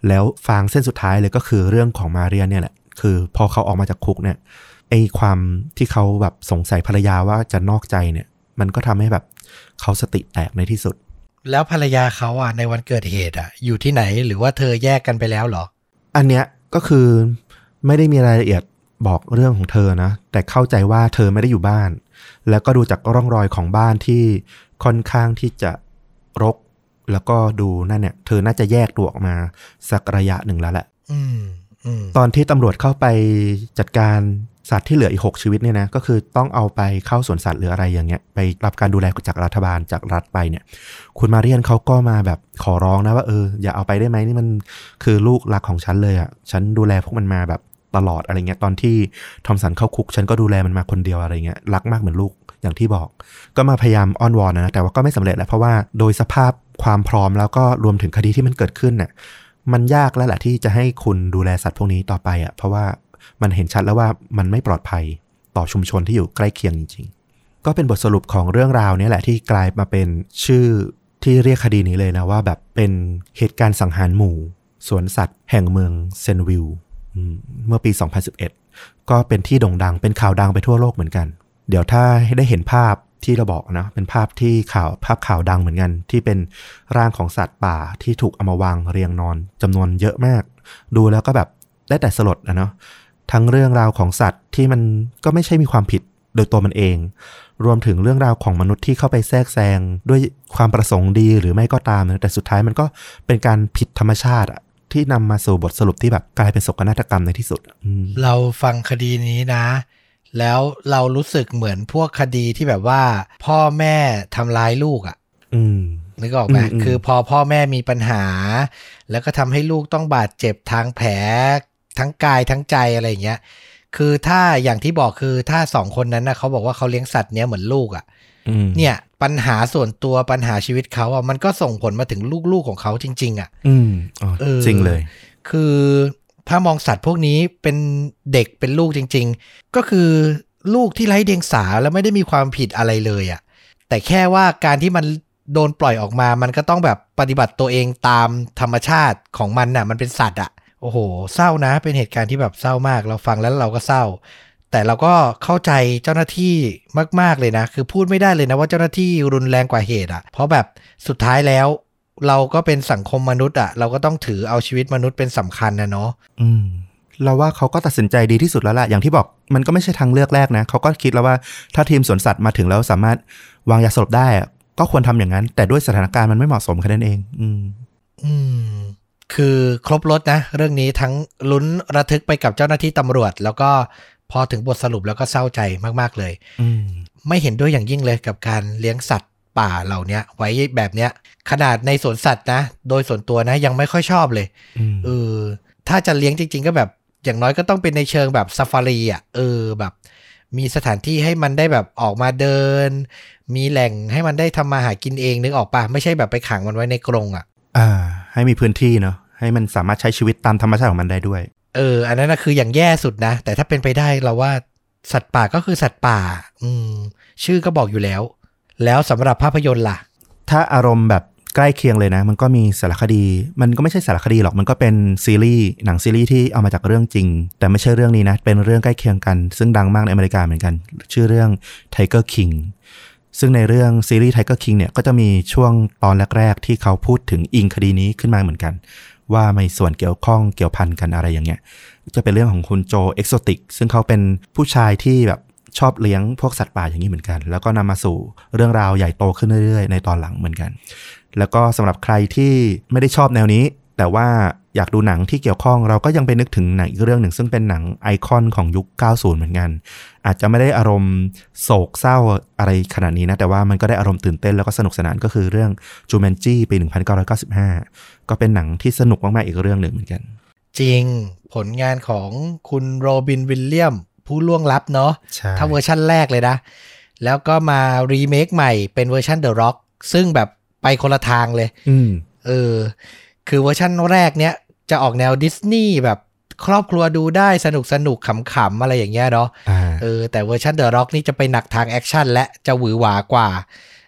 แล้วฟางเส้นสุดท้ายเลยก็คือเรื่องของมาเรียเนี่ยแหละ คือพอเขาออกมาจากคุกเนี่ยไอความที่เขาแบบสงสัยภรรยาว่าจะนอกใจเนี่ย มันก็ทำให้แบบเขาสติแตกในที่สุด แล้วภรรยาเขาอะในวันเกิดเหตุอะ อยู่ที่ไหนหรือว่าเธอแยกกันไปแล้วเหรอ อันเนี้ยก็คือไม่ได้มีรายละเอียดบอกเรื่องของเธอนะ แต่เข้าใจว่าเธอไม่ได้อยู่บ้าน แล้วก็ดูจากร่องรอยของบ้านที่ค่อนข้างที่จะรก แล้วก็ดูนั่นเนี่ย เธอน่าจะแยกตัวออกมาสักระยะหนึ่งแล้วแหละ อืมอืม ตอนที่ตำรวจเข้าไปจัดการสัตว์ที่เหลืออีก 6 ชีวิตเนี่ยนะก็คือต้องเอาไปเข้าสวนสัตว์หรืออะไรอย่างเงี้ยไปรับการดูแลจากรัฐบาลจากรัฐไปเนี่ยคุณมาเรียนเขาก็มาแบบขอร้องนะว่าเอออย่าเอาไปได้ไหมนี่มันคือลูกรักของฉันเลยอะ่ะฉันดูแลพวกมันมาแบบตลอดอะไรเงี้ยตอนที่ทอมสันเข้าคุกฉันก็ดูแลมันมาคนเดียวอะไรเงี้ยรักมากเหมือนลูกอย่างที่บอก ก็มาพยายามอ้อนวอนนะแต่ว่าก็ไม่สำเร็จแหละเพราะว่าโดยสภาพความพร้อมแล้วก็รวมถึงคดีที่มันเกิดขึ้นน่ะ มันยากแล้วแหละที่จะให้คุณดูแลสัตว์พวกนี้ต่อไปอะ่ะเพราะว่ามันเห็นชัดแล้วว่ามันไม่ปลอดภัยต่อชุมชนที่อยู่ใกล้เคียงจริง ๆ ก็เป็นบทสรุปของเรื่องราวนี้แหละที่กลายมาเป็นชื่อที่เรียกคดีนี้เลยนะว่าแบบเป็นเหตุการณ์สังหารหมู่สวนสัตว์แห่งเมืองเซนวิลเมื่อปี 2011 ก็เป็นที่โด่งดังเป็นข่าวดังไปทั่วโลกเหมือนกัน เดี๋ยวถ้าได้เห็นภาพ ที่เราบอกนะเป็นภาพที่ข่าวภาพข่าวดังเหมือนกัน ที่เป็นร่างของสัตว์ป่าที่ถูกเอามาวางเรียงนอนจำนวนเยอะมาก ดูแล้วก็แบบได้แต่สลดนะเนาะทั้งเรื่องราวของสัตว์ที่มันก็ไม่ใช่มีความผิดโดยตัวมันเอง รวมถึงเรื่องราวของมนุษย์ที่เข้าไปแทรกแซงด้วยความประสงค์ดีหรือไม่ก็ตามนะแต่สุดท้ายมันก็เป็นการผิดธรรมชาติอะที่นำมาสู่บทสรุปที่แบบกลายเป็นโศกนาฏกรรมในที่สุด เราฟังคดีนี้นะ แล้วเรารู้สึกเหมือนพวกคดีที่แบบว่า พ่อแม่ทำร้ายลูกอะ่ะอืมนึกออกไหมอืมอืมคือพอพ่อแม่มีปัญหา แล้วก็ทำให้ลูกต้องบาดเจ็บทางแผล ทั้งกายทั้งใจอะไรอย่างเงี้ย คือถ้าอย่างที่บอกคือถ้าสองคนนั้นนะเขาบอกว่าเขาเลี้ยงสัตว์เนี้ยเหมือนลูกอะ่ะอืมเนี่ยปัญหาส่วนตัวปัญหาชีวิตเขาอะมันก็ส่งผลมาถึงลูกๆของเขาจริง ๆ อะ อืมอ๋อเออจริงเลย คือ ถ้ามองสัตว์พวกนี้เป็นเด็กเป็นลูกจริง ๆ ก็คือลูกที่ไร้เดียงสาแล้วไม่ได้มีความผิดอะไรเลยอะ่ะแต่แค่ว่าการที่มันโดนปล่อยออกมา มันก็ต้องแบบปฏิบัติตัวเองตามธรรมชาติของมันน่ะ มันเป็นสัตว์อะ่ะ โอ้โห เศร้านะ เป็นเหตุการณ์ที่แบบเศร้ามาก เราฟังแล้วเราก็เศร้า แต่เราก็เข้าใจเจ้าหน้าที่มาก ๆเลยนะ คือพูดไม่ได้เลยนะว่าเจ้าหน้าที่รุนแรงกว่าเหตุอะ่ะ เพราะแบบสุดท้ายแล้ว เราก็เป็นสังคมมนุษย์อะ่ะเราก็ต้องถือเอาชีวิตมนุษย์เป็นสำคัญนะเนาะอืมเราว่าเขาก็ตัดสินใจดีที่สุดแล้วล่ะ อย่างที่บอกมันก็ไม่ใช่ทางเลือกแรกนะเขาก็คิดแล้วว่าถ้าทีมสวนสัตว์มาถึงแล้วสามารถวางยาสลบได้อะก็ควรทำอย่างนั้น แต่ด้วยสถานการณ์มันไม่เหมาะสมแค่นั้นเอง อืม อืม คือครบรถนะ เรื่องนี้ทั้งลุ้นระทึกไปกับเจ้าหน้าที่ตำรวจ แล้วก็พอถึงบทสรุปแล้วก็เศร้าใจมาก ๆ เลยอืมไม่เห็นด้วยอย่างยิ่งเลยกับการเลี้ยงสัตว์ ป่าเหล่าเนี้ยไว้แบบเนี้ย ขนาดในสวนสัตว์นะ โดยส่วนตัวนะยังไม่ค่อยชอบเลยอืมเออถ้าจะเลี้ยงจริง ๆ ก็แบบอย่างน้อยก็ต้องเป็นในเชิงแบบซาฟารีอะเออแบบ มีสถานที่ให้มันได้แบบออกมาเดิน มีแหล่งให้มันได้ทำมาหากินเองนึกออกปะไม่ใช่แบบไปขังมันไว้ในกรงอะ อ่า ให้มีพื้นที่เนาะให้มันสามารถใช้ชีวิตตามธรรมชาติของมันได้ด้วย เออ อันนั้นนะคืออย่างแย่สุดนะ แต่ถ้าเป็นไปได้เราว่าสัตว์ป่าก็คือสัตว์ป่า อืม ชื่อก็บอกอยู่แล้ว แล้วสำหรับภาพยนตร์ล่ะ ถ้าอารมณ์แบบใกล้เคียงเลยนะ มันก็มีสารคดี มันก็ไม่ใช่สารคดีหรอกมันก็เป็นซีรีส์หนังซีรีส์ที่เอามาจากเรื่องจริง แต่ไม่ใช่เรื่องนี้นะ เป็นเรื่องใกล้เคียงกัน ซึ่งดังมากในอเมริกาเหมือนกัน ชื่อเรื่อง Tiger King ซึ่งในเรื่องซีรีส์ Tiger King เนี่ยก็จะมีช่วงตอนแรก ๆ ที่เขาพูดถึงอิงคดีนี้ขึ้นมาเหมือนกัน ว่ามีส่วนเกี่ยวข้องเกี่ยวพันกันอะไรอย่างเงี้ยจะเป็นเรื่องของคุณโจเอ็กโซติกซึ่งเขาเป็นผู้ชายที่แบบ ชอบเลี้ยงพวกสัตว์ป่าอย่างนี้เหมือนกัน แล้วก็นำมาสู่เรื่องราวใหญ่โตขึ้นเรื่อยๆ ในตอนหลังเหมือนกัน แล้วก็สำหรับใครที่ไม่ได้ชอบแนวนี้ แต่ว่าอยากดูหนังที่เกี่ยวข้องเราก็ยังไปนึกถึงหนังอีกเรื่องหนึ่ง ซึ่งเป็นหนังไอคอนของยุค 90 เหมือนกัน อาจจะไม่ได้อารมณ์โศกเศร้าอะไรขนาดนี้นะ แต่ว่ามันก็ได้อารมณ์ตื่นเต้นแล้วก็สนุกสนานก็คือเรื่องจูแมนจี้ปี 1995 ก็เป็นหนังที่สนุกมาก ๆ อีกเรื่องหนึ่งเหมือนกัน จริงผลงานของคุณโรบินวิลเลียม ผู้ล่วงลับเนาะใช่ถ้าเวอร์ชั่นแรกเลยนะ แล้วก็มารีเมคใหม่เป็นเวอร์ชัน The Rock ซึ่งแบบไปคนละทางเลยอืมเออ คือเวอร์ชันแรกเนี้ยจะออกแนวดิสนีย์แบบครอบครัวดูได้สนุกสนุกขำๆ อะไรอย่างเงี้ยเนาะอ่าเออแต่เวอร์ชัน The Rock นี่จะไปหนักทางแอคชั่นและจะหวือหวากว่า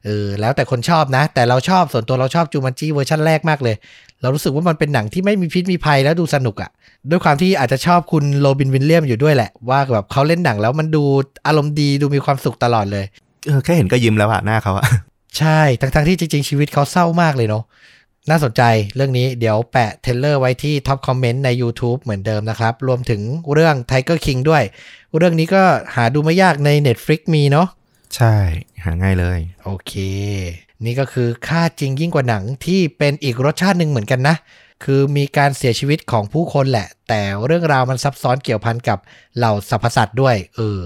เออแล้วแต่คนชอบนะ แต่เราชอบส่วนตัวเราชอบจูมันจีเวอร์ชันแรกมากเลย เรารู้สึกว่ามันเป็นหนังที่ไม่มีพิษมีภัยแล้วดูสนุกอะ่ะ ด้วยความที่อาจจะชอบคุณโรบินวิลเลียมอยู่ด้วยแหละ ว่าแบบเขาเล่นหนังแล้วมันดูอารมณ์ดีดูมีความสุขตลอดเลยเออแค่เห็นก็ยิ้มแล้วอะหน้าเขาอะใช่ทั้งๆที่จริงๆชีวิตเขาเศร้ามากเลยเนาะน่าสนใจเรื่องนี้เดี๋ยวแปะ trailer ไว้ที่ top comment ใน YouTube เหมือนเดิมนะครับ รวมถึงเรื่อง Tiger King ด้วย เรื่องนี้ก็หาดูไม่ยากใน Netflix มีเนาะใช่ หาง่ายเลย โอเค นี่ก็คือฆ่าจริงยิ่งกว่าหนังที่เป็นอีกรสชาติหนึ่งเหมือนกันนะ คือมีการเสียชีวิตของผู้คนแหละ แต่เรื่องราวมันซับซ้อนเกี่ยวพันกับเหล่าสรรพสัตว์ด้วย เออ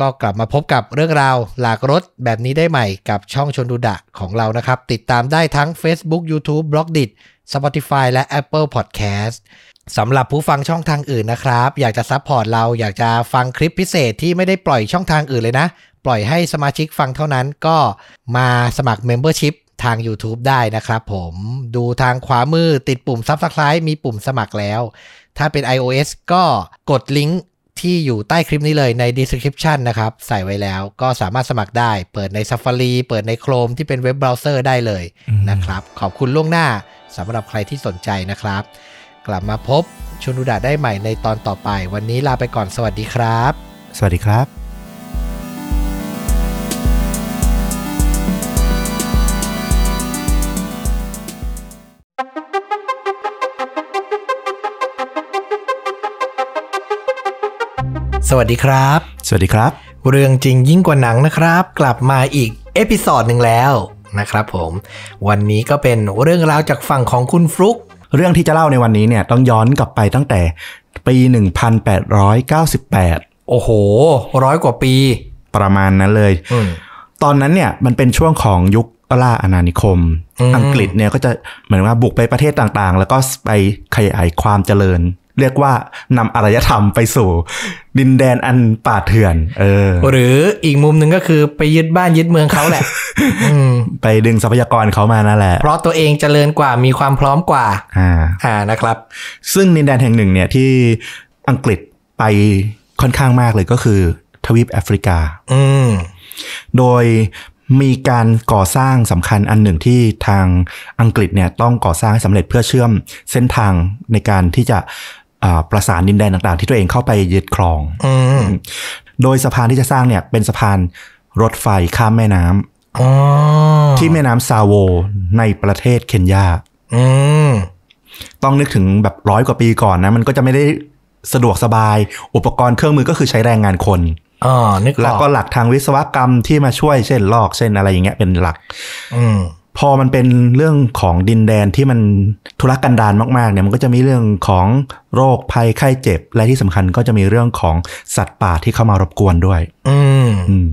ก็กลับมาพบกับเรื่องราวหลากรสแบบนี้ได้ใหม่กับช่องชวนดูดะของเรานะครับ ติดตามได้ทั้ง Facebook YouTube b l o g d i t Spotify และ Apple Podcast สำหรับผู้ฟังช่องทางอื่นนะครับ อยากจะ support เราอยากจะฟังคลิปพิเศษที่ไม่ได้ปล่อยช่องทางอื่นเลยนะ ปล่อยให้สมาชิกฟังเท่านั้นก็มาสมัคร Membership ทาง YouTube ได้นะครับผมดูทางขวามือติดปุ่ม Subscribe มีปุ่มสมัครแล้ว ถ้าเป็น iOS ก็กดลิงก์ที่อยู่ใต้คลิปนี้เลยใน description นะครับ ใส่ไว้แล้วก็สามารถสมัครได้ เปิดใน Safari เปิดใน Chrome ที่เป็นเว็บเบราว์เซอร์ได้เลยนะครับ ขอบคุณล่วงหน้าสำหรับใครที่สนใจนะครับ กลับมาพบชนดูดาได้ใหม่ในตอนต่อไป วันนี้ลาไปก่อนสวัสดีครับ สวัสดีครับสวัสดีครับ สวัสดีครับ เรื่องจริงยิ่งกว่าหนังนะครับ กลับมาอีกเอพิ o d ดหนึ่งแล้วนะครับผม วันนี้ก็เป็นเรื่องราวจากฝั่งของคุณฟลุก เรื่องที่จะเล่าในวันนี้เนี่ยต้องย้อนกลับไปตั้งแต่ปี 1898 โอ้โห ร้อยกว่าปี ประมาณนั้นเลยอืมตอนนั้นเนี่ยมันเป็นช่วงของยุคล่าอาณานิคมอืมอังกฤษเนี่ยก็จะเหมือนว่าบุกไปประเทศต่างๆ แล้วก็ไปขยายความเจริญ เรียกว่านำอารยธรรมไปสู่ ดินแดนอันป่าเถื่อน เออ หรืออีกมุมหนึ่งก็คือไปยึดบ้านยึดเมืองเขาแหละอืมไปดึงทรัพยากรเขามานั่นแหละ เพราะตัวเองเจริญกว่ามีความพร้อมกว่า อ่า อ่านะครับ ซึ่งดินแดนแห่งหนึ่งเนี่ยที่อังกฤษไปค่อนข้างมากเลยก็คือ ทวีปแอฟริกา อืม โดยมีการก่อสร้างสำคัญอันหนึ่งที่ทางอังกฤษเนี่ยต้องก่อสร้างให้สำเร็จเพื่อเชื่อมเส้นทางในการที่จะอ่า ประสานดินแดนต่างๆ ที่ตัวเองเข้าไปยึดครองอืมโดยสะพานที่จะสร้างเนี่ย เป็นสะพานรถไฟข้ามแม่น้ำอ๋อที่แม่น้ำซาโวในประเทศเคนยาอืมต้องนึกถึงแบบร้อยกว่าปีก่อนนะ มันก็จะไม่ได้สะดวกสบาย อุปกรณ์เครื่องมือก็คือใช้แรงงานคนอ๋อนึกอแล้วอกก็หลักทางวิศวกรรมที่มาช่วยเช่นลอกเช่นอะไรอย่างเงี้ยเป็นหลัก อืม พอมันเป็นเรื่องของดินแดนที่มันทุรกันดารมากๆเนี่ยมันก็จะมีเรื่องของโรคภัยไข้เจ็บ และที่สำคัญก็จะมีเรื่องของสัตว์ป่าที่เข้ามารบกวนด้วยอืมอืม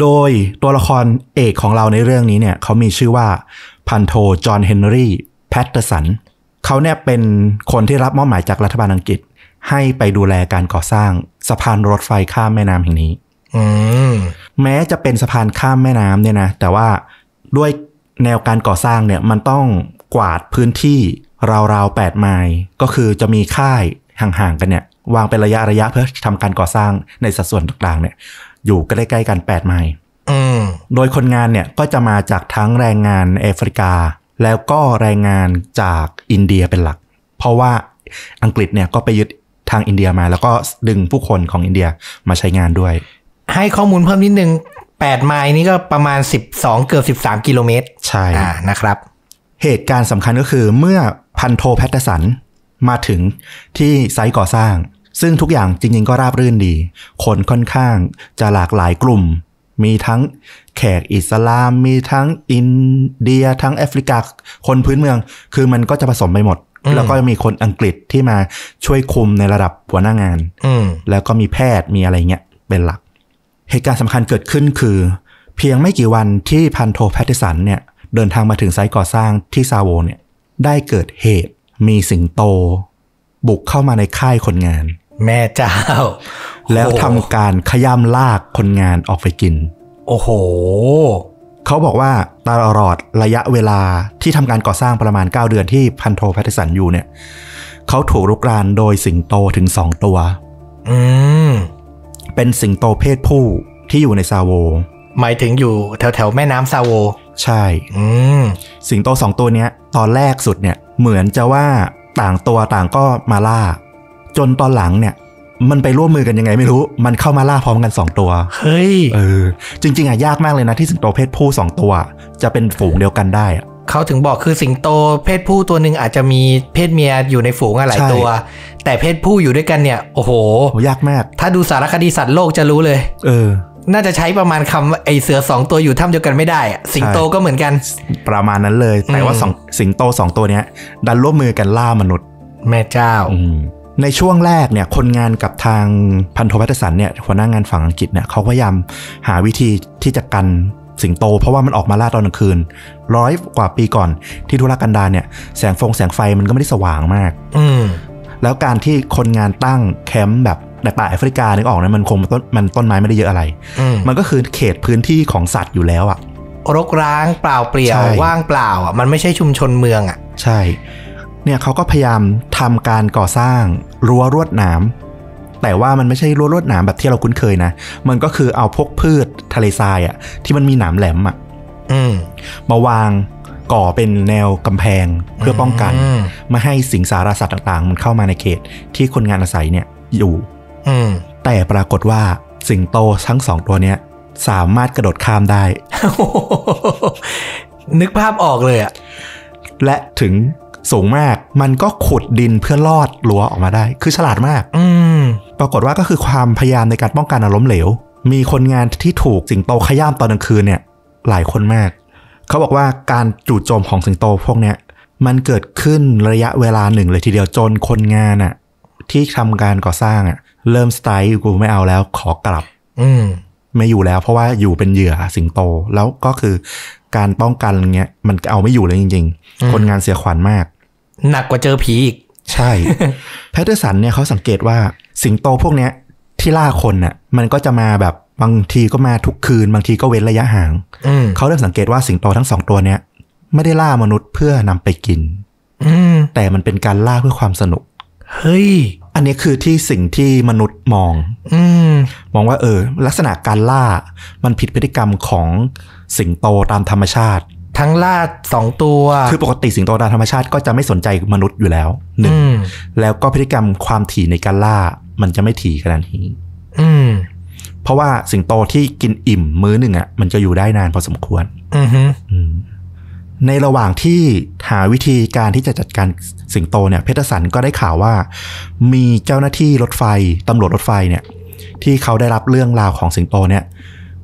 โดยตัวละครเอกของเราในเรื่องนี้เนี่ยเขามีชื่อว่าพันโทจอห์นเฮนรี่แพตเตอร์สันเขาเนี่ยเป็นคนที่รับมอบหมายจากรัฐบาลอังกฤษ ให้ไปดูแลการก่อสร้างสะพานรถไฟข้ามแม่น้ำแห่งนี้อืมแม้จะเป็นสะพานข้ามแม่น้ำเนี่ยนะแต่ว่าด้วย แนวการก่อสร้างเนี่ยมันต้องกวาดพื้นที่ราวๆ8ไมล์ก็คือจะมีค่ายห่างๆกันเนี่ยวางเป็นระยะระยะเพื่อทำการก่อสร้างในสัดส่วนต่างๆเนี่ย อยู่ใกล้ๆกัน8ไมล์อืมโดยคนงานเนี่ยก็จะมาจากทั้งแรงงานแอฟริกา แล้วก็แรงงานจากอินเดียเป็นหลัก เพราะว่าอังกฤษเนี่ยก็ไปยึดทางอินเดียมา แล้วก็ดึงผู้คนของอินเดียมาใช้งานด้วย ให้ข้อมูลเพิ่มนิดนึง แปดไมล์นี่ก็ประมาณสิบสองเกือบสิบสามกิโลเมตร ใช่อ่านะครับ เหตุการณ์สำคัญก็คือเมื่อพันโทแพทเทอร์สันมาถึงที่ไซต์ก่อสร้าง ซึ่งทุกอย่างจริง ๆ ก็ราบรื่นดี คนค่อนข้างจะหลากหลายกลุ่ม มีทั้งแขกอิสลาม มีทั้งอินเดีย ทั้งแอฟริกา คนพื้นเมือง คือมันก็จะผสมไปหมดอืมแล้วก็มีคนอังกฤษที่มาช่วยคุมในระดับหัวหน้างานอืมแล้วก็มีแพทย์มีอะไรเงี้ยเป็นหลัก เหตุการณ์สำคัญเกิดขึ้นคือ เพียงไม่กี่วันที่พันโทแพทติสันเนี่ยเดินทางมาถึงไซต์ก่อสร้างที่ซาโวเนี่ยได้เกิดเหตุมีสิงโต บุกเข้ามาในค่ายคนงาน แม่เจ้า แล้วทำการขย้ำลากคนงานออกไปกิน โอ้โห เขาบอกว่าตลอดระยะเวลาที่ทำการก่อสร้างประมาณ 9 เดือนที่พันโทแพทติสันอยู่เนี่ยเขาถูกรุกรานโดยสิงโตถึง2ตัว อืม เป็นสิงโตเพศผู้ที่อยู่ในซาโว หมายถึงอยู่แถวแถวๆแม่น้ำซาโว ใช่ อืม สิงโตสองตัวเนี้ย ตอนแรกสุดเนี่ย เหมือนจะว่าต่างตัวต่างก็มาล่า จนตอนหลังเนี่ย มันไปร่วมมือกันยังไงไม่รู้ มันเข้ามาล่าพร้อมกันสองตัว เฮ้ย เออ จริง ๆอะยากมากเลยนะที่สิงโตเพศผู้สองตัว จะเป็นฝูงเดียวกันได้อะ เขาถึงบอกคือสิงโต เพศผู้ตัวหนึ่งอาจจะมีเพศเมียอยู่ในฝูงอะหลายใช่ตัว แต่เพศผู้อยู่ด้วยกันเนี่ย โอ้โหโห ยากมาก ถ้าดูสารคดีสัตว์โลกจะรู้เลย เออ น่าจะใช้ประมาณคำไอเสือสองตัวอยู่ถ้ำเดียวกันไม่ได้อะสิงโตก็เหมือนกัน ประมาณนั้นเลย แต่ว่าอืมสองสิงโตสองตัวเนี้ย ดันร่วมมือกันล่ามนุษย์ แม่เจ้าอืมในช่วงแรกเนี่ยคนงานกับทางพันโทพัตสันเนี่ยหัวหน้างานฝั่งอังกฤษเนี่ยเขาพยายามหาวิธีที่จะกัน สิงโต เพราะว่ามันออกมาล่าตอนกลางคืน ร้อยกว่าปีก่อนที่ทุรกันดารเนี่ยแสงฟงแสงไฟมันก็ไม่ได้สว่างมาก อืมแล้วการที่คนงานตั้งแคมป์แบบในป่าแอฟริกานึกออกนะมันคงต้นมันต้นไม้ไม่ได้เยอะอะไรอืมมันก็คือเขตพื้นที่ของสัตว์อยู่แล้วอะรกร้างเปล่าเปลี่ยวใช่ว่างเปล่าอะมันไม่ใช่ชุมชนเมืองอะ ใช่ เนี่ยเขาก็พยายามทำการก่อสร้างรั้วรวดหนาม แต่ว่ามันไม่ใช่รั้วรวดหนามแบบที่เราคุ้นเคยนะ มันก็คือเอาพวกพืชทะเลทรายอะที่มันมีหนามแหลมอะอืมมาวางก่อเป็นแนวกำแพงเพื่อป้องกันอืมไม่ให้สิงสารสัตว์ต่างๆ มันเข้ามาในเขตที่คนงานอาศัยเนี่ยอยู่อืมแต่ปรากฏว่าสิงโตทั้งสองตัวเนี้ยสามารถกระโดดข้ามได้ นึกภาพออกเลยอะและถึง สูงมาก มันก็ขุดดินเพื่อลอดรั้วออกมาได้ คือฉลาดมาก อืมปรากฏว่าก็คือความพยายามในการป้องกันอารมณ์เหลว มีคนงานที่ถูกสิงโตขย้ำตอนกลางคืนเนี่ยหลายคนมาก เขาบอกว่าการจู่โจมของสิงโตพวกเนี้ยมันเกิดขึ้นระยะเวลาหนึ่งเลยทีเดียวจนคนงานอะที่ทำการก่อสร้างอะเริ่มสไตล์กูไม่เอาแล้วขอกลับ อืมไม่อยู่แล้ว เพราะว่าอยู่เป็นเหยื่อสิงโตแล้วก็คือการป้องกันอะไรเงี้ยมันเอาไม่อยู่เลยจริงอืมๆคนงานเสียขวัญมาก หนักกว่าเจอผีอีก ใช่ แพทเทอร์สันเนี่ยเขาสังเกตว่าสิงโตพวกเนี้ยที่ล่าคนน่ะ มันก็จะมาแบบบางทีก็มาทุกคืน บางทีก็เว้นระยะห่างอืมเขาเริ่มสังเกตว่าสิงโตทั้งสองตัวเนี้ยไม่ได้ล่ามนุษย์เพื่อนำไปกิน อืมแต่มันเป็นการล่าเพื่อความสนุก เฮ้ยไออันนี้คือที่สิ่งที่มนุษย์มอง อืมมองว่าเออ ลักษณะการล่ามันผิดพฤติกรรมของสิงโตตามธรรมชาติ ทั้งล่าสองตัว คือปกติสิงโตตามธรรมชาติก็จะไม่สนใจมนุษย์อยู่แล้วหนึ่งอืมแล้วก็พฤติกรรมความถี่ในการล่ามันจะไม่ถี่ขนาดนี้อืมเพราะว่าสิงโตที่กินอิ่มมื้อหนึ่งอะมันจะอยู่ได้นานพอสมควร อือฮึอืมในระหว่างที่หาวิธีการที่จะจัดการสิงโตเนี่ย แพทเทอร์สันก็ได้ข่าวว่า มีเจ้าหน้าที่รถไฟตำรวจรถไฟเนี่ย ที่เขาได้รับเรื่องราวของสิงโตเนี่ย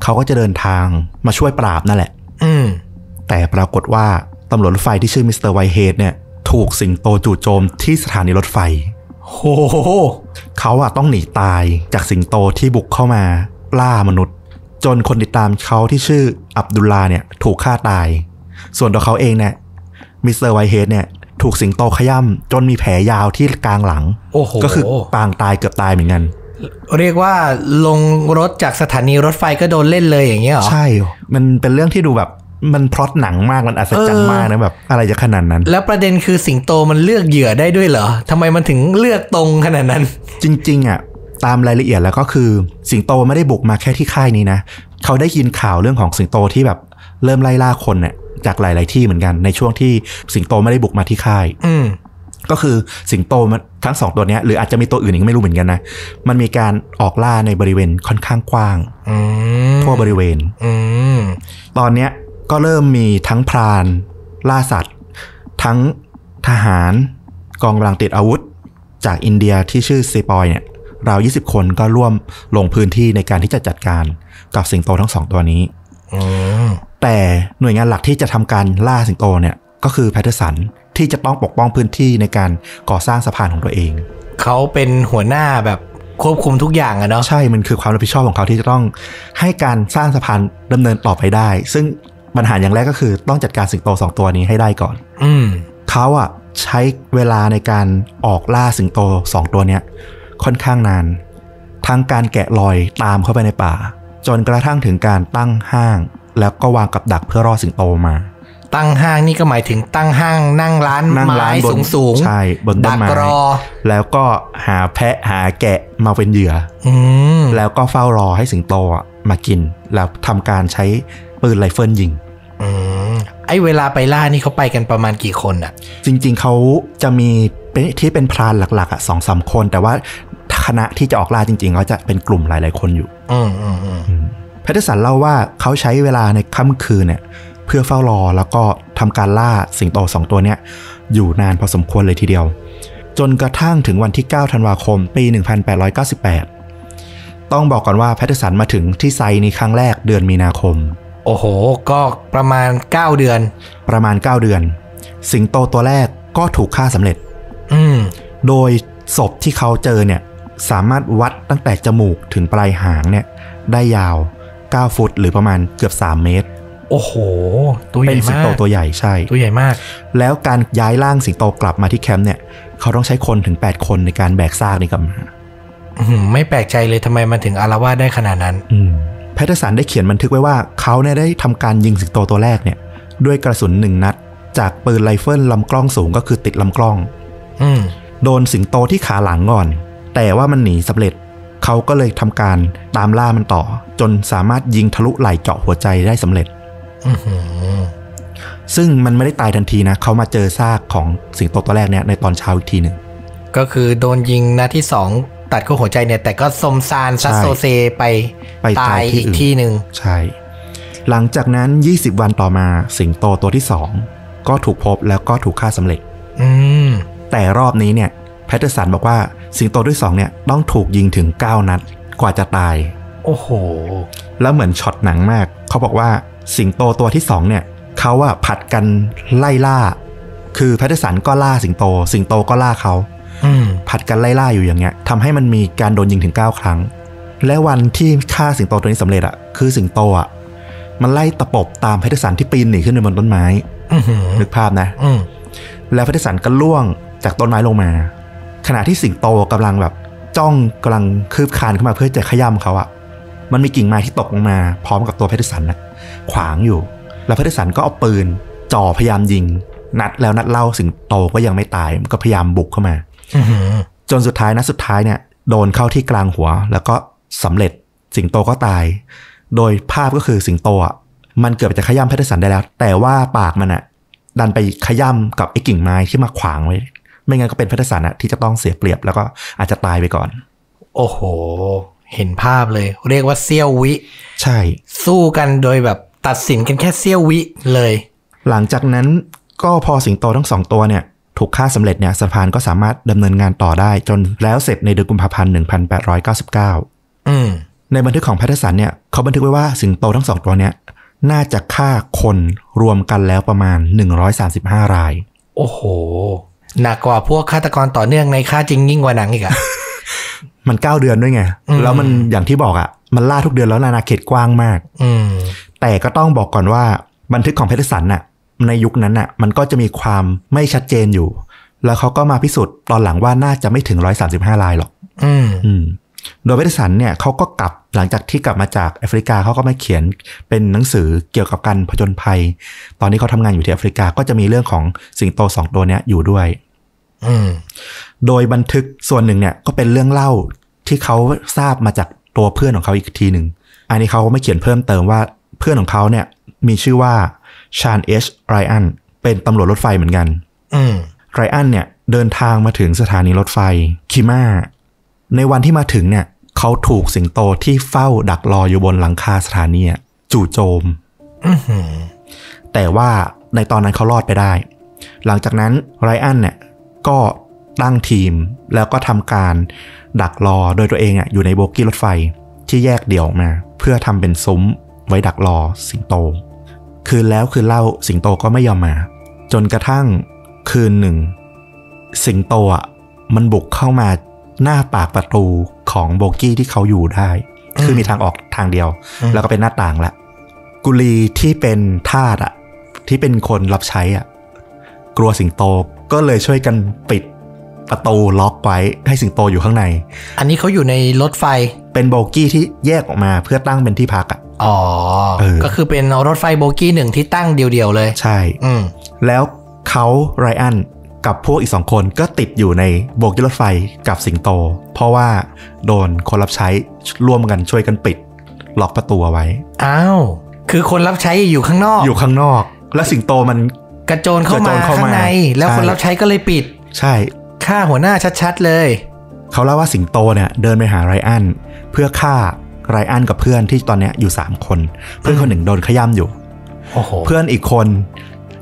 เขาก็จะเดินทางมาช่วยปราบนั่นแหละ อืม แต่ปรากฏว่าตำรวจรถไฟที่ชื่อมิสเตอร์ไวเฮดเนี่ยถูกสิงโตจู่โจมที่สถานีรถไฟโหเขาอะต้องหนีตายจากสิงโตที่บุกเข้ามาล่ามนุษย์ จนคนติดตามเขาที่ชื่ออับดุลลาเนี่ยถูกฆ่าตาย ส่วนตัวเขาเองเนี่ยมิสเตอร์ไวเฮดเนี่ยถูกสิงโตขย้ำจนมีแผลยาวที่กลางหลัง โอ้โห ก็คือปางตายเกือบตายเหมือนกัน เรียกว่าลงรถจากสถานีรถไฟก็โดนเล่นเลยอย่างเงี้ยเหรอ ใช่ มันเป็นเรื่องที่ดูแบบ มันพล็อตหนังมากมันอัศจรรย์มากนะแบบอะไรจะขนาดนั้น แล้วประเด็นคือสิงโตมันเลือกเหยื่อได้ด้วยเหรอทำไมมันถึงเลือกตรงขนาดนั้น จริง ๆ อะ ตามรายละเอียดแล้วก็คือ สิงโตไม่ได้บุกมาแค่ที่ค่ายนี้นะ เขาได้ยินข่าวเรื่องของสิงโตที่แบบเริ่มไล่ล่าคนเนี่ยจากหลาย ๆ ที่เหมือนกันในช่วงที่สิงโตไม่ได้บุกมาที่ค่าย อืมก็คือสิงโตมันทั้งสองตัวเนี้ยหรืออาจจะมีตัวอื่นอีกไม่รู้เหมือนกันนะ มันมีการออกล่าในบริเวณค่อนข้างกว้างอืมทั่วบริเวณอืมตอนเนี้ย ก็เริ่มมีทั้งพรานล่าสัตว์ ทั้งทหาร กองกำลังติดอาวุธ จากอินเดียที่ชื่อซีปอยเนี่ยราว 20 คนก็ร่วมลงพื้นที่ในการที่จะจัดการกับสิงโตทั้งสองตัวนี้อืมแต่หน่วยงานหลักที่จะทำการล่าสิงโตเนี่ยก็คือแพทเทอร์สันที่จะต้องปกป้องพื้นที่ในการก่อสร้างสะพานของตัวเอง เขาเป็นหัวหน้าแบบควบคุมทุกอย่างอะเนาะใช่ มันคือความรับผิดชอบของเขาที่จะต้องให้การสร้างสะพานดำเนินต่อไปได้ ซึ่ง ปัญหาอย่างแรกก็คือต้องจัดการสิงโตสองตัวนี้ให้ได้ก่อน อืมเขาอะใช้เวลาในการออกล่าสิงโตสองตัวเนี้ยค่อนข้างนาน ทั้งการแกะรอยตามเข้าไปในป่า จนกระทั่งถึงการตั้งห้าง แล้วก็วางกับดักเพื่อรอสิงโตมา ตั้งห้างนี่ก็หมายถึงตั้งห้างนั่งร้านนั่งไม้ร้านบสูนงสูงๆใช่บนต้ดันกไม้รอแล้วก็หาแพะหาแกะมาเป็นเหยื่ออืมแล้วก็เฝ้ารอให้สิงโตอะมากิน แล้วทำการใช้ปืนไรเฟิลยิง อืมไอเวลาไปล่านี่เขาไปกันประมาณกี่คนอะจริง ๆเขาจะมีเป็นที่เป็นพรานหลักๆอะสองสามคน แต่ว่าคณะที่จะออกล่าจริงๆเขาจะเป็นกลุ่มหลายๆคนอยู่ อืมอืมอืมแพทเทอร์สันเล่าว่าเขาใช้เวลาในค่ำคืนเนี่ย เพื่อเฝ้ารอแล้วก็ทำการล่าสิงโตสองตัวเนี้ยอยู่นานพอสมควรเลยทีเดียว จนกระทั่งถึงวันที่ 9 ธันวาคม ปี 1898 ต้องบอกก่อนว่าแพทเทอร์สันมาถึงที่ site นี้ครั้งแรกเดือนมีนาคม โอ้โห ก็ประมาณ 9 เดือน ประมาณ 9 เดือน สิงโตตัวแรกก็ถูกฆ่าสำเร็จ อืมโดยศพที่เขาเจอเนี่ย สามารถวัดตั้งแต่จมูกถึงปลายหางเนี่ย ได้ยาว 9 ฟุตหรือประมาณเกือบ 3 เมตร โอ้โห ตัวใหญ่มาก เป็นสิงโตตัวใหญ่ใช่ ตัวใหญ่มาก แล้วการย้ายร่างสิงโตกลับมาที่แคมป์เนี่ย เขาต้องใช้คนถึง 8 คนในการแบกซากนี้กลับมาอื้อหือไม่แปลกใจเลยทำไมมันถึงอาละวาดได้ขนาดนั้น อืม แพทเทอร์สันได้เขียนบันทึกไว้ว่าเขาเนี่ยได้ทำการยิงสิงโตตัวแรกเนี่ย ด้วยกระสุนหนึ่งนัด จากปืนไรเฟิลลำกล้องสูงก็คือติดลำกล้องอืมโดนสิงโตที่ขาหลังก่อน แต่ว่ามันหนีสำเร็จ เขาก็เลยทำการตามล่ามันต่อ จนสามารถยิงทะลุไหล่เจาะหัวใจได้สำเร็จอื้อหือซึ่งมันไม่ได้ตายทันทีนะ เขามาเจอซากของสิงโตตัวแรกเนี่ยในตอนเช้าอีกทีหนึ่งก็คือโดนยิงนัดที่สอง ตัดเข้าหัวใจเนี่ย แต่ก็สมซานซัสใช่โซเซไปไปตาตายยที่อีกอื่นที่หนึ่งใช่ หลังจากนั้น 20 วันต่อมาสิงโตตัวที่2ก็ถูกพบแล้วก็ถูกฆ่าสำเร็จ อืมแต่รอบนี้เนี่ย แพทเทอร์สันบอกว่าสิงโตที่2เนี่ยต้องถูกยิงถึง 9 นัดกว่าจะตาย โอ้โห แล้วเหมือนช็อตหนังมาก เขาบอกว่าสิงโตตัวที่2เนี่ยเขาอะผลัดกันไล่ล่า คือแพทเทอร์สันก็ล่าสิงโต สิงโตก็ล่าเขาอืม ผลัดกันไล่ล่าอยู่อย่างเงี้ยทำให้มันมีการโดนยิงถึง 9 ครั้ง และวันที่ฆ่าสิงโตตัวนี้สำเร็จอะคือสิงโตอะมันไล่ตะปบตามแพทเทอร์สันที่ปีนหนีขึ้นไปบนต้นไม้อือหือนึกภาพนะอืมแล้วแพทเทอร์สันก็ร่วงจากต้นไม้ลงมา ขณะที่สิงโตกำลังแบบ จ้องกำลังคืบคลานเข้ามาเพื่อจะขย้ำเขาอะมันมีกิ่งไม้ที่ตกลงมา พร้อมกับตัวแพทเทอร์สันนะขวางอยู่ แล้วแพทเทอร์สันก็เอาปืนจ่อพยายามยิง นัดแล้วนัดเล่าสิงโตก็ยังไม่ตายมันก็พยายามบุกเข้ามาอือหือ จนสุดท้ายนะสุดท้ายเนี่ย โดนเข้าที่กลางหัว แล้วก็สำเร็จสิงโตก็ตาย โดยภาพก็คือสิงโตอะมันเกือบจะขย้ำแพทเทอร์สันได้แล้ว แต่ว่าปากมันอะ ดันไปขย้ำกับไอ้กิ่งไม้ที่มาขวางไว้ ไม่งั้นก็เป็นแพทเทอร์สันอะที่จะต้องเสียเปรียบแล้วก็อาจจะตายไปก่อน โอ้โห เห็นภาพเลย เรียกว่าเสี้ยววิ ใช่ สู้กันโดยแบบตัดสินกันแค่เสี้ยววิเลย หลังจากนั้นก็พอสิงโตทั้งสองตัวเนี่ย ถูกฆ่าสำเร็จเนี่ยสะพานก็สามารถดำเนินงานต่อได้ จนแล้วเสร็จในเดือนกุมภาพันธ์ 1899 อืมในบันทึกของแพทเทอร์สันเนี่ยเขาบันทึกไว้ว่าสิงโตทั้งสองตัวเนี่ยน่าจะฆ่าคนรวมกันแล้วประมาณ 135 ราย โอ้โห หนักกว่าพวกฆาตกรต่อเนื่องในชีวิตจริงยิ่งกว่าหนังอีกอะมัน9เดือนด้วยไงอืมแล้วมันอย่างที่บอกอะ่ะมันล่าทุกเดือนแล้วอาณาเขตกว้างมาก อืมแต่ก็ต้องบอกก่อนว่าบันทึกของแพทเทอร์สันน่ะ ในยุคนั้นน่ะมันก็จะมีความไม่ชัดเจนอยู่ แล้วเขาก็มาพิสูจน์ตอนหลังว่าน่าจะไม่ถึง135รายหรอก อืมอืมโดยแพทเทอร์สันเนี่ยเขาก็กลับหลังจากที่กลับมาจากแอฟริกาเขาก็มาเขียนเป็นหนังสือเกี่ยวกับการผจญภัย ตอนที่เขาทำงานอยู่ที่แอฟริกาก็จะมีเรื่องของสิงโตสองตัวเนี้ยอยู่ด้วยอืมโดยบันทึกส่วนหนึ่งเนี่ยก็เป็นเรื่องเล่าที่เขาทราบมาจากตัวเพื่อนของเขาอีกทีหนึ่งอันนี้เขาได้เขียนเพิ่มเติมว่าเพื่อนของเขาเนี่ยมีชื่อว่า ชาร์ลส์ เอชไรอัลเป็นตำรวจรถไฟเหมือนกันอืมไรอัลเนี่ยเดินทางมาถึงสถานีรถไฟคิมาในวันที่มาถึงเนี่ยเขาถูกสิงโตที่เฝ้าดักรออยู่บนหลังคาสถานีอะจู่โจมอื้อหือแต่ว่าในตอนนั้นเขารอดไปได้ หลังจากนั้นไรอันเนี่ยก็ตั้งทีมแล้วก็ทำการดักรอโดยตัวเองอะอยู่ในโบกี้รถไฟที่แยกเดี่ยวออกมา เพื่อทำเป็นซุ้มไว้ดักรอสิงโต คืนแล้วคืนเล่าสิงโตก็ไม่ยอมมา จนกระทั่งคืนหนึ่ง สิงโตอะมันบุกเข้ามาหน้าปากประตูของโบกี้ที่เขาอยู่ได้ คือมีทางออกทางเดียว แล้วก็เป็นหน้าต่างละกุลีที่เป็นทาสอะที่เป็นคนรับใช้อะกลัวสิงโตก็เลยช่วยกันปิดประตูล็อกไว้ให้สิงโตอยู่ข้างใน อันนี้เขาอยู่ในรถไฟ เป็นโบกี้ที่แยกออกมาเพื่อตั้งเป็นที่พักอะ อ๋อเออก็คือเป็นรถไฟโบกี้หนึ่งที่ตั้งเดียวๆเลย ใช่ อืมแล้วเขาไรอันกับพวกอีกสองคนก็ติดอยู่ในโบกี้รถไฟกับสิงโต เพราะว่าโดนคนรับใช้ร่วมกันช่วยกันปิด ล็อกประตูเอาไว้ อ้าว คือคนรับใช้อยู่ข้างนอก อยู่ข้างนอก แล้วสิงโตมันกระโจนเข้ากระโจมานเข้ามาข้างใน แล้วใช่คนรับใช้ก็เลยปิด ใช่ฆ่าหัวหน้าชัดๆเลย เขาเล่าว่าสิงโตเนี่ยเดินไปหาไรอันเพื่อฆ่า ไรอันกับเพื่อนที่ตอนเนี้ยอยู่ 3 คน เพื่อนคนหนึ่งโดนขย้ำอยู่โอ้โหเพื่อนอีกคน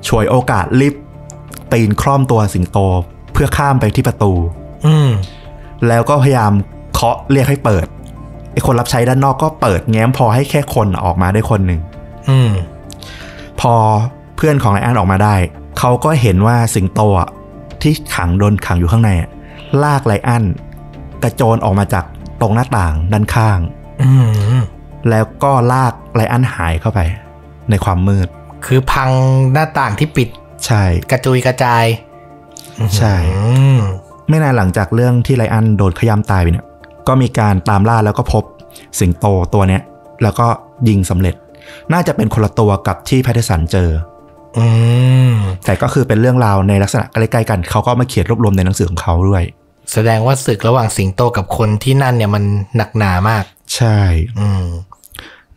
ฉวยโอกาสรีบปีนคล่อมตัวสิงโต เพื่อข้ามไปที่ประตู อืมแล้วก็พยายามเคาะเรียกให้เปิดไอคนรับใช้ด้านนอกก็เปิดแง้มพอให้แค่คนออกมาได้คนหนึ่งอืมพอเพื่อนของไรอันออกมาได้ เขาก็เห็นว่าสิงโตอะที่ขังโดนขังอยู่ข้างในอะลากไรอันกระโจนออกมาจากตรงหน้าต่างด้านข้างอืม แล้วก็ลากไรอันหายเข้าไป ในความมืด คือพังหน้าต่างที่ปิด ใช่ กระจุยกระจาย ใช่อืมไม่นานหลังจากเรื่องที่ไรอันโดนขย้ำตายไปเนี่ย ก็มีการตามล่าแล้วก็พบสิงโตตัวเนี้ย แล้วก็ยิงสำเร็จ น่าจะเป็นคนละตัวกับที่แพทเทอร์สันเจออืมแต่ก็คือเป็นเรื่องราวในลักษณะใกล้ๆกัน เขาก็เอามาเขียนรวบรวมในหนังสือของเขาด้วย แสดงว่าศึกระหว่างสิงโตกับคนที่นั่นเนี่ยมันหนักหนามาก ใช่อืม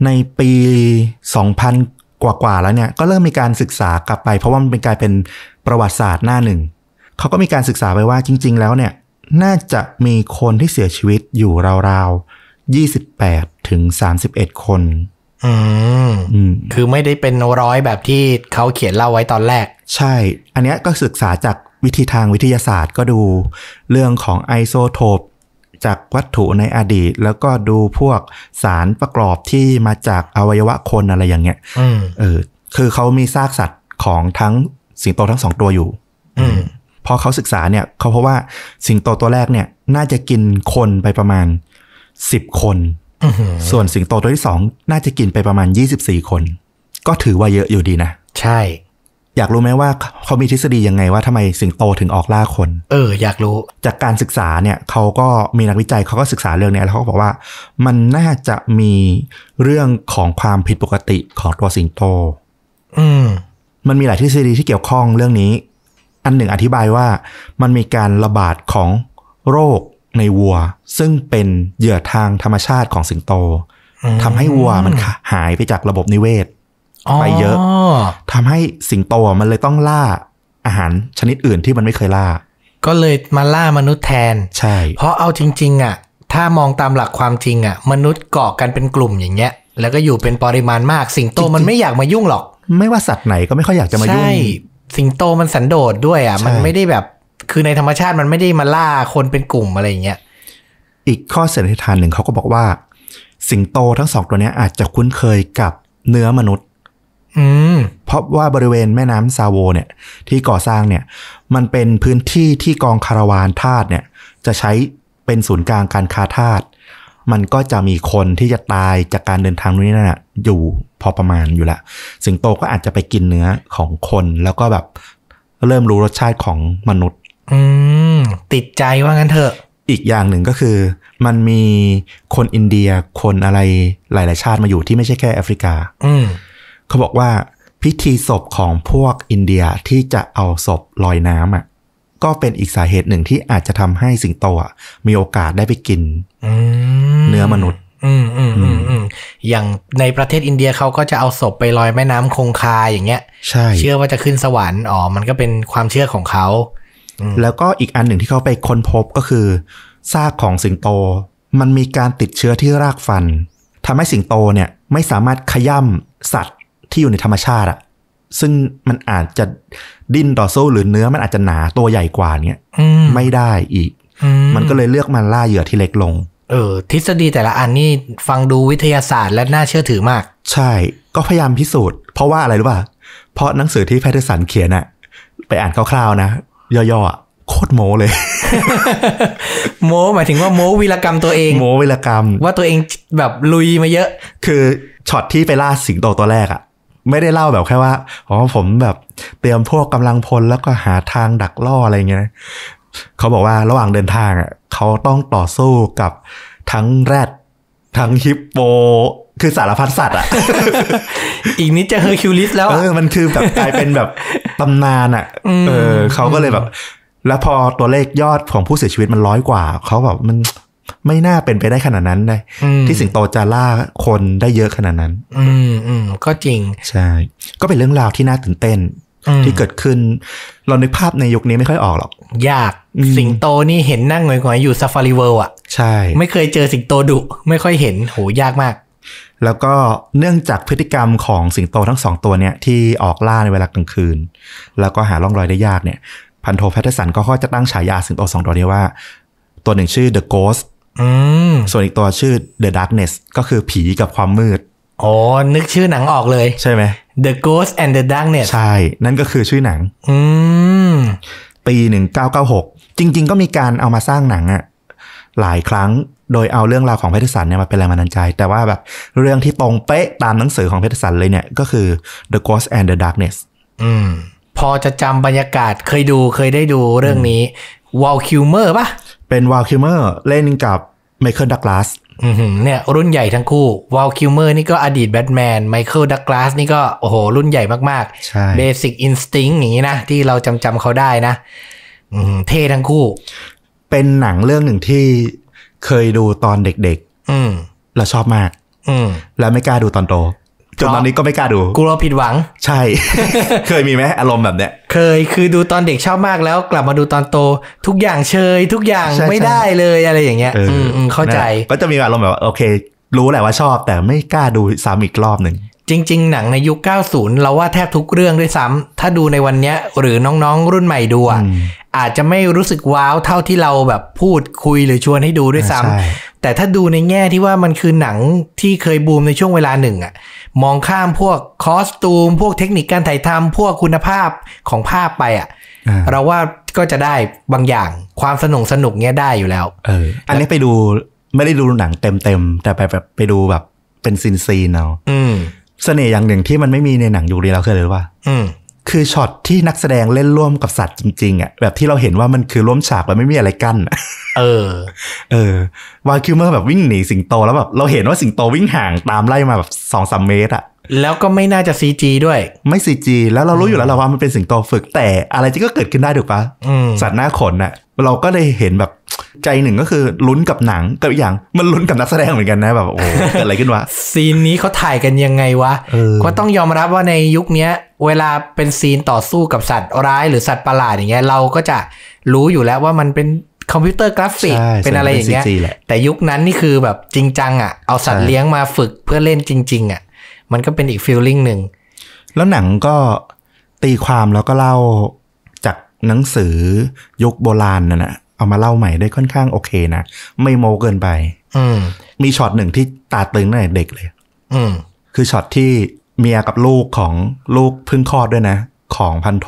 ในปี 2000 กว่าๆแล้วเนี่ย ก็เริ่มมีการศึกษากลับไป เพราะว่ามันเป็นกลายเป็นประวัติศาสตร์หน้าหนึ่ง เขาก็มีการศึกษาไปว่าจริง ๆ แล้วเนี่ย น่าจะมีคนที่เสียชีวิตอยู่ราวๆ 28 ถึง 31 คนอืมอืมคือไม่ได้เป็นร้อยแบบที่เขาเขียนเล่าไว้ตอนแรก ใช่ อันเนี้ยก็ศึกษาจากวิธีทางวิทยาศาสตร์ก็ดู เรื่องของไอโซโทป จากวัตถุในอดีต แล้วก็ดูพวกสารประกอบที่มาจากอวัยวะคนอะไรอย่างเงี้ยอืมเออ คือเขามีซากสัตว์ของทั้งสิงโตทั้งสองตัวอยู่ อืมพอเขาศึกษาเนี่ยเขาพบว่าสิงโตตัวแรกเนี่ย น่าจะกินคนไปประมาณ10คนอื้อหือส่วนสิงโตตัวที่สองน่าจะกินไปประมาณ24คน ก็ถือว่าเยอะอยู่ดีนะ ใช่ อยากรู้ไหมว่าเขามีทฤษฎียังไงว่าทำไมสิงโตถึงออกล่าคน เออ อยากรู้ จากการศึกษาเนี่ยเขาก็มีนักวิจัยเขาก็ศึกษาเรื่องเนี้ยแล้วเขาก็บอกว่า มันน่าจะมีเรื่องของความผิดปกติของตัวสิงโต อืม มันมีหลายทฤษฎีที่เกี่ยวข้องเรื่องนี้ อันหนึ่งอธิบายว่ามันมีการระบาดของโรคในวัว ซึ่งเป็นเหยื่อทางธรรมชาติของสิงโตทำให้วัวมันขาหายไปจากระบบนิเวศ ไปเยอะทำให้สิงโตอะมันเลยต้องล่าอาหารชนิดอื่นที่มันไม่เคยล่า ก็เลยมาล่ามนุษย์แทน ใช่ เพราะเอาจริง ๆ อะ ถ้ามองตามหลักความจริงอะ มนุษย์เกาะกันเป็นกลุ่มอย่างเงี้ย แล้วก็อยู่เป็นปริมาณมาก สิงโตมันไม่อยากมายุ่งหรอก ไม่ว่าสัตว์ไหนก็ไม่ค่อยอยากจะมายุ่ง ใช่ สิงโตมันสันโดษด้วยอะใช่มันไม่ได้แบบ คือในธรรมชาติมันไม่ได้มาล่าคนเป็นกลุ่มอะไรอย่างเงี้ย อีกข้อสันนิษฐานหนึ่งเขาก็บอกว่า สิงโตทั้งสองตัวเนี้ยอาจจะคุ้นเคยกับเนื้อมนุษย์อืม เพราะว่าบริเวณแม่น้ำซาโวเนี่ย ที่ก่อสร้างเนี่ย มันเป็นพื้นที่ที่กองคาราวานทาสเนี่ย จะใช้เป็นศูนย์กลางการค้าทาสมันก็จะมีคนที่จะตายจากการเดินทางนู้นนี่นั่นน่ะอยู่พอประมาณอยู่ละ สิงโตก็อาจจะไปกินเนื้อของคนแล้วก็แบบเริ่มรู้รสชาติของมนุษย์ อืม ติดใจว่างั้นเถอะ อีกอย่างหนึ่งก็คือ มันมีคนอินเดียคนอะไรหลาย ๆ ชาติมาอยู่ที่ไม่ใช่แค่แอฟริกา อืม เขาบอกว่าพิธีศพของพวกอินเดียที่จะเอาศพลอยน้ำอะก็เป็นอีกสาเหตุหนึ่งที่อาจจะทำให้สิงโตอะมีโอกาสได้ไปกินอืมเนื้อมนุษย์อืมอืมอืมอืมอย่างในประเทศอินเดียเขาก็จะเอาศพไปลอยแม่น้ำคงคาอย่างเงี้ยใช่เชื่อว่าจะขึ้นสวรรค์อ๋อมันก็เป็นความเชื่อของเขา แล้วก็อีกอันหนึ่งที่เขาไปค้นพบก็คือซากของสิงโต มันมีการติดเชื้อที่รากฟันทำให้สิงโตเนี่ยไม่สามารถขย่ำสัตว์ ที่อยู่ในธรรมชาติอะซึ่งมันอาจจะดิ้นต่อสู้หรือเนื้อมันอาจจะหนาตัวใหญ่กว่าเนี้ยอืมไม่ได้อีกอืม มันก็เลยเลือกมาล่าเหยื่อที่เล็กลง เออ ทฤษฎีแต่ละอันนี่ฟังดูวิทยาศาสตร์และน่าเชื่อถือมาก ใช่ ก็พยายามพิสูจน์ เพราะว่าอะไรรู้ป่ะ เพราะหนังสือที่แพทเทอร์สันเขียนอะไปอ่านคร่าวๆนะ ย่อๆอะโคตรโม้เลย โม้หมายถึงว่าโม้วีรกรรมตัวเอง โม้วีรกรรม ว่าตัวเองแบบลุยมาเยอะ คือช็อตที่ไปล่าสิงโตตัวแรกอะ ไม่ได้เล่าแบบแค่ว่าอ๋อผมแบบเตรียมพวกกำลังพลแล้วก็หาทางดักล่ออะไรเงี้ยนะเขาบอกว่าระหว่างเดินทางอะเขาต้องต่อสู้กับทั้งแรดทั้งฮิปโป คือสารพัดสัตว์อะอีกนิดจะเฮอร์คิวลิสแล้วเออะอมันคือแบบกลายเป็นแบบตำนานอะอืมเออเขาก็เลยแบบ แล้วพอตัวเลขยอดของผู้เสียชีวิตมันร้อยกว่า เขาแบบมัน ไม่น่าเป็นไปได้ขนาดนั้นเลยอืมที่สิงโตจะล่าคนได้เยอะขนาดนั้น อืมอืมก็จริง ใช่ ก็เป็นเรื่องราวที่น่าตื่นเต้นอืมที่เกิดขึ้น เรานึกภาพในยุคนี้ไม่ค่อยออกหรอก ยากอืมสิงโตนี่เห็นนั่งหงอยๆอยู่ซาฟารีเวิลด์อะ ใช่ ไม่เคยเจอสิงโตดุไม่ค่อยเห็นโหยากมาก แล้วก็เนื่องจากพฤติกรรมของสิงโตทั้งสองตัวเนี่ย ที่ออกล่าในเวลากลางคืน แล้วก็หาร่องรอยได้ยากเนี่ยพันโทแพทเทอร์สันก็จะตั้งฉายาสิงโตสองตัวนี้ว่า ตัวหนึ่งชื่อ The Ghost อืม ส่วนอีกตัวชื่อ The Darkness ก็คือผีกับความมืดโอ้นึกชื่อหนังออกเลย ใช่ไหม The Ghost and the Darkness ใช่ นั่นก็คือชื่อหนัง อืม ปี1996จริง ๆ ก็มีการเอามาสร้างหนังอะหลายครั้งโดยเอาเรื่องราวของเพทรสันเนี่ยมาเป็นแรงบันดาลใจ แต่ว่าแบบเรื่องที่ตรงเป๊ะตามหนังสือของเพทรสันเลยเนี่ยก็คือ The Ghost and the Darkness อืม พอจะจำบรรยากาศเคยดูเคยได้ดูเรื่องนี้วาลคิลเมอร์ปะ เป็นวาลคิลเมอร์เล่นกับไมเคิลดักลาสอือหือเนี่ยรุ่นใหญ่ทั้งคู่วาลคิลเมอร์นี่ก็อดีตแบทแมนไมเคิลดักลาสนี่ก็โอ้โห รุ่นใหญ่มากใช่ๆเบสิ c อินสติ้งอย่างนี้นะ ที่เราจำจำเขาได้นะอือืม เท่ทั้งคู่ เป็นหนังเรื่องหนึ่งที่เคยดูตอนเด็กอืมๆแล้วชอบมากอืมแล้วไม่กล้าดูตอนโต จนตอนนี้ก็ไม่กล้าดูกลัวผิดหวัง ใช่ เคยมีไหมอารมณ์แบบเนี้ย เคยคือดูตอนเด็กชอบมากแล้วกลับมาดูตอนโต ทุกอย่างเชย ทุกอย่างใช่ไม่ใช่ได้เลยอะไรอย่างเงี้ยเอออืมอืมเข้าใจนั่นแหละก็จะมีอารมณ์แบบว่าโอเค รู้แหละว่าชอบแต่ไม่กล้าดูซ้ำอีกรอบหนึ่งจริง ๆ หนังในยุค 90 เราว่าแทบทุกเรื่องด้วยซ้ำถ้าดูในวันเนี้ยหรือน้องๆ รุ่นใหม่ดูอะ อืมอาจจะไม่รู้สึกว้าวเท่าที่เราแบบพูดคุยหรือชวนให้ดูด้วยซ้ใช่ำแต่ถ้าดูในแง่ที่ว่ามันคือหนังที่เคยบูมในช่วงเวลาหนึ่งอะมองข้ามพวก costume พวกเทคนิคการถ่ายทำพวกคุณภาพของภาพไปอะอ่าเราว่าก็จะได้บางอย่างความสนุกสนุกเนี้ยได้อยู่แล้วเอออันนี้ไปดูไม่ได้ดูหนังเต็มๆแต่ไปแบบไปดูแบบเป็น scene scene ๆเอาอืมเสน่ห์อย่างหนึ่งที่มันไม่มีในหนังยุคนี้แล้วคืออะไรรู้ป่ะอืม คือช็อตที่นักแสดงเล่นร่วมกับสัตว์จริงๆอะแบบที่เราเห็นว่ามันคือร่วมฉากแล้วไม่มีอะไรกั้นอะเออ เออVal Kilmer แบบวิ่งหนีสิงโตแล้วแบบเราเห็นว่าสิงโตวิ่งห่างตามไล่มาแบบสองสามเมตรอะแล้วก็ไม่น่าจะ CG ด้วย ไม่ CG แล้วเรารู้อยู่แล้วแหละว่ามันเป็นสิงโตฝึกแต่อะไรที่ก็เกิดขึ้นได้ถูกปะอืมสัตว์หน้าขนน่ะ เราก็เลยเห็นแบบใจหนึ่งก็คือลุ้นกับหนังกับอีกอย่างมันลุ้นกับนักแสดงเหมือนกันนะแบบโอ้โหเกิดอะไรขึ้นวะซีนนี้เขาถ่ายกันยังไงวะเออก็ต้องยอมรับว่าในยุคเนี้ยเวลาเป็นซีนต่อสู้กับสัตว์ร้ายหรือสัตว์ประหลาดอย่างเงี้ยเราก็จะรู้อยู่แล้วว่ามันเป็นคอมพิวเตอร์กราฟิกใช่เป็นอะไรอย่างเงี้ยเป็น CG แหละแต่ยุคนั้นนี่คือแบบจริงจังอะเอาสัตว์ใช่เลี้ยงมาฝึกเพื่อเล่นจริง ๆ อะ มันก็เป็นอีก feeling หนึ่งแล้วหนังก็ตีความแล้วก็เล่าจาก หนังสือยุคโบราณน่ะนะเอามาเล่าใหม่ได้ค่อนข้างโอเคนะ ไม่โมเกินไป อืมมีช็อตหนึ่งที่ตาตึงตั้งแต่เด็กเลย อืมคือช็อตที่เมียกับลูกของลูกเพึ่งคลอดด้วยนะ ของพันโท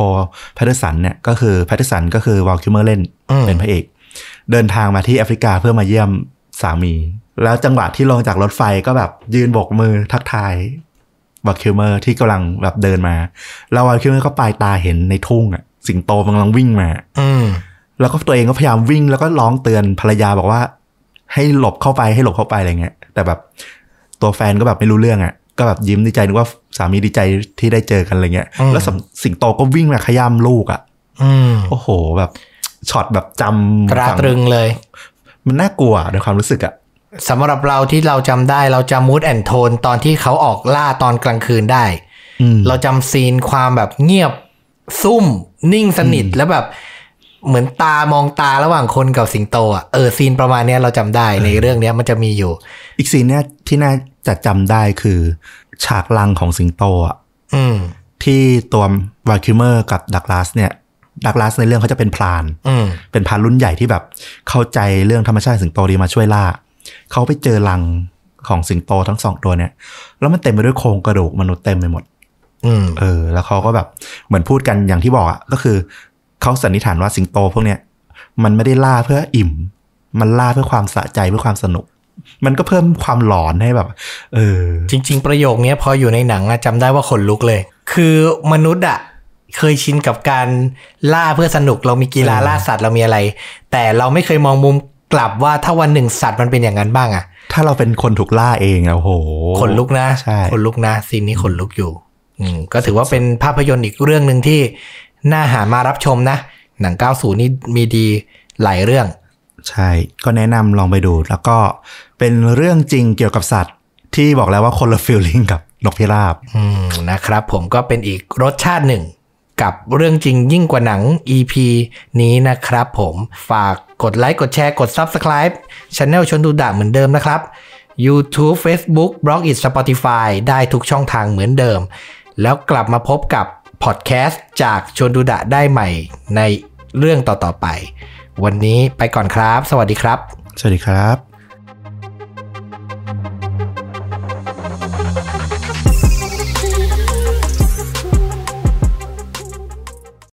Patterson เนี่ยก็คือ Patterson ก็คือ Val Kilmer เล่นอืมเป็นพระเอก เดินทางมาที่แอฟริกาเพื่อมาเยี่ยมสามี แล้วจังหวะที่ลงจากรถไฟก็แบบยืนโบกมือทักทาย Val Kilmer ที่กำลังแบบเดินมา แล้ว Val Kilmer ก็ปรายตาเห็นในทุ่งอะ สิงโตมันกำลังวิ่งมา อืมแล้วก็ตัวเองก็พยายามวิ่งแล้วก็ร้องเตือนภรรยาบอกว่า ให้หลบเข้าไปให้หลบเข้าไปอะไรเงี้ย แต่แบบตัวแฟนก็แบบไม่รู้เรื่องอะ่ะ ก็แบบยิ้มดีใจนึกว่าสามีดีใจที่ได้เจอกันอะไรเงี้ยอืมแล้วสำสิงโตก็วิ่งมาขย้ำลูกอะ่ะอืมโอ้โหแบบช็อตแบบจำตราตรึงเลย มันน่ากลัวในความรู้สึกอะ่ะสำหรับเราที่เราจำได้เราจำมูดแอนโทนตอนที่เขาออกล่าตอนกลางคืนได้อืมเราจำซีนความแบบเงียบ ซุ่มนิ่งสนิทแล้วแบบ เหมือนตามองตาระหว่างคนกับสิงโตอะเออซีนประมาณเนี้ยเราจำได้ในเรื่องเนี้ยมันจะมีอยู่ อีกซีนเนี้ยที่น่าจะจำได้คือ ฉากลังของสิงโตอะอืมที่ตัววาคิวเมอร์กับดักลาสเนี่ยดักลาสในเรื่องเขาจะเป็นพรานอืมเป็นพรานรุ่นใหญ่ที่แบบ เข้าใจเรื่องธรรมชาติสิงโตดีมาช่วยล่าเขาไปเจอรังของสิงโตทั้งสองตัวเนี่ย แล้วมันเต็มไปด้วยโครงกระดูกมนุษย์เต็มไปหมดอืม เออ แล้วเขาก็แบบเหมือนพูดกันอย่างที่บอกอะก็คือเขาสันนิษฐานว่าสิงโตพวกเนี้ยมันไม่ได้ล่าเพื่ออิ่ม มันล่าเพื่อความสะใจเพื่อความสนุก มันก็เพิ่มความหลอนให้แบบ เออ จริง ๆ ประโยคเนี้ยพออยู่ในหนังอะจำได้ว่าขนลุกเลย คือมนุษย์อะเคยชินกับการล่าเพื่อสนุกเรามีกีฬาเออล่าสัตว์เรามีอะไร แต่เราไม่เคยมองมุมกลับว่าถ้าวันหนึ่งสัตว์มันเป็นอย่างนั้นบ้างอะถ้าเราเป็นคนถูกล่าเองอะโอ้โหขนลุกนะใช่ขนลุกนะซีนนี้ขนลุกอยู่ อืมก็ถือว่าเป็นภาพยนตร์อีกเรื่องหนึ่งที่น่าหามารับชมนะ หนัง 90 นี่มีดีหลายเรื่อง ใช่ ก็แนะนำลองไปดู แล้วก็เป็นเรื่องจริงเกี่ยวกับสัตว์ ที่บอกแล้วว่าคนละฟีลลิ่งกับนกพิราบอืมนะครับ ผมก็เป็นอีกรสชาติหนึ่งกับเรื่องจริงยิ่งกว่าหนัง EP นี้นะครับผมฝากกดไลค์ กดแชร์ กด Subscribe Channel ชนดูดะเหมือนเดิมนะครับ YouTube Facebook b l o g i t Spotify ได้ทุกช่องทางเหมือนเดิม แล้วกลับมาพบกับพอดแคสต์จากชวนดูดะได้ใหม่ในเรื่องต่อๆไป วันนี้ไปก่อนครับ สวัสดีครับ สวัสดีครับ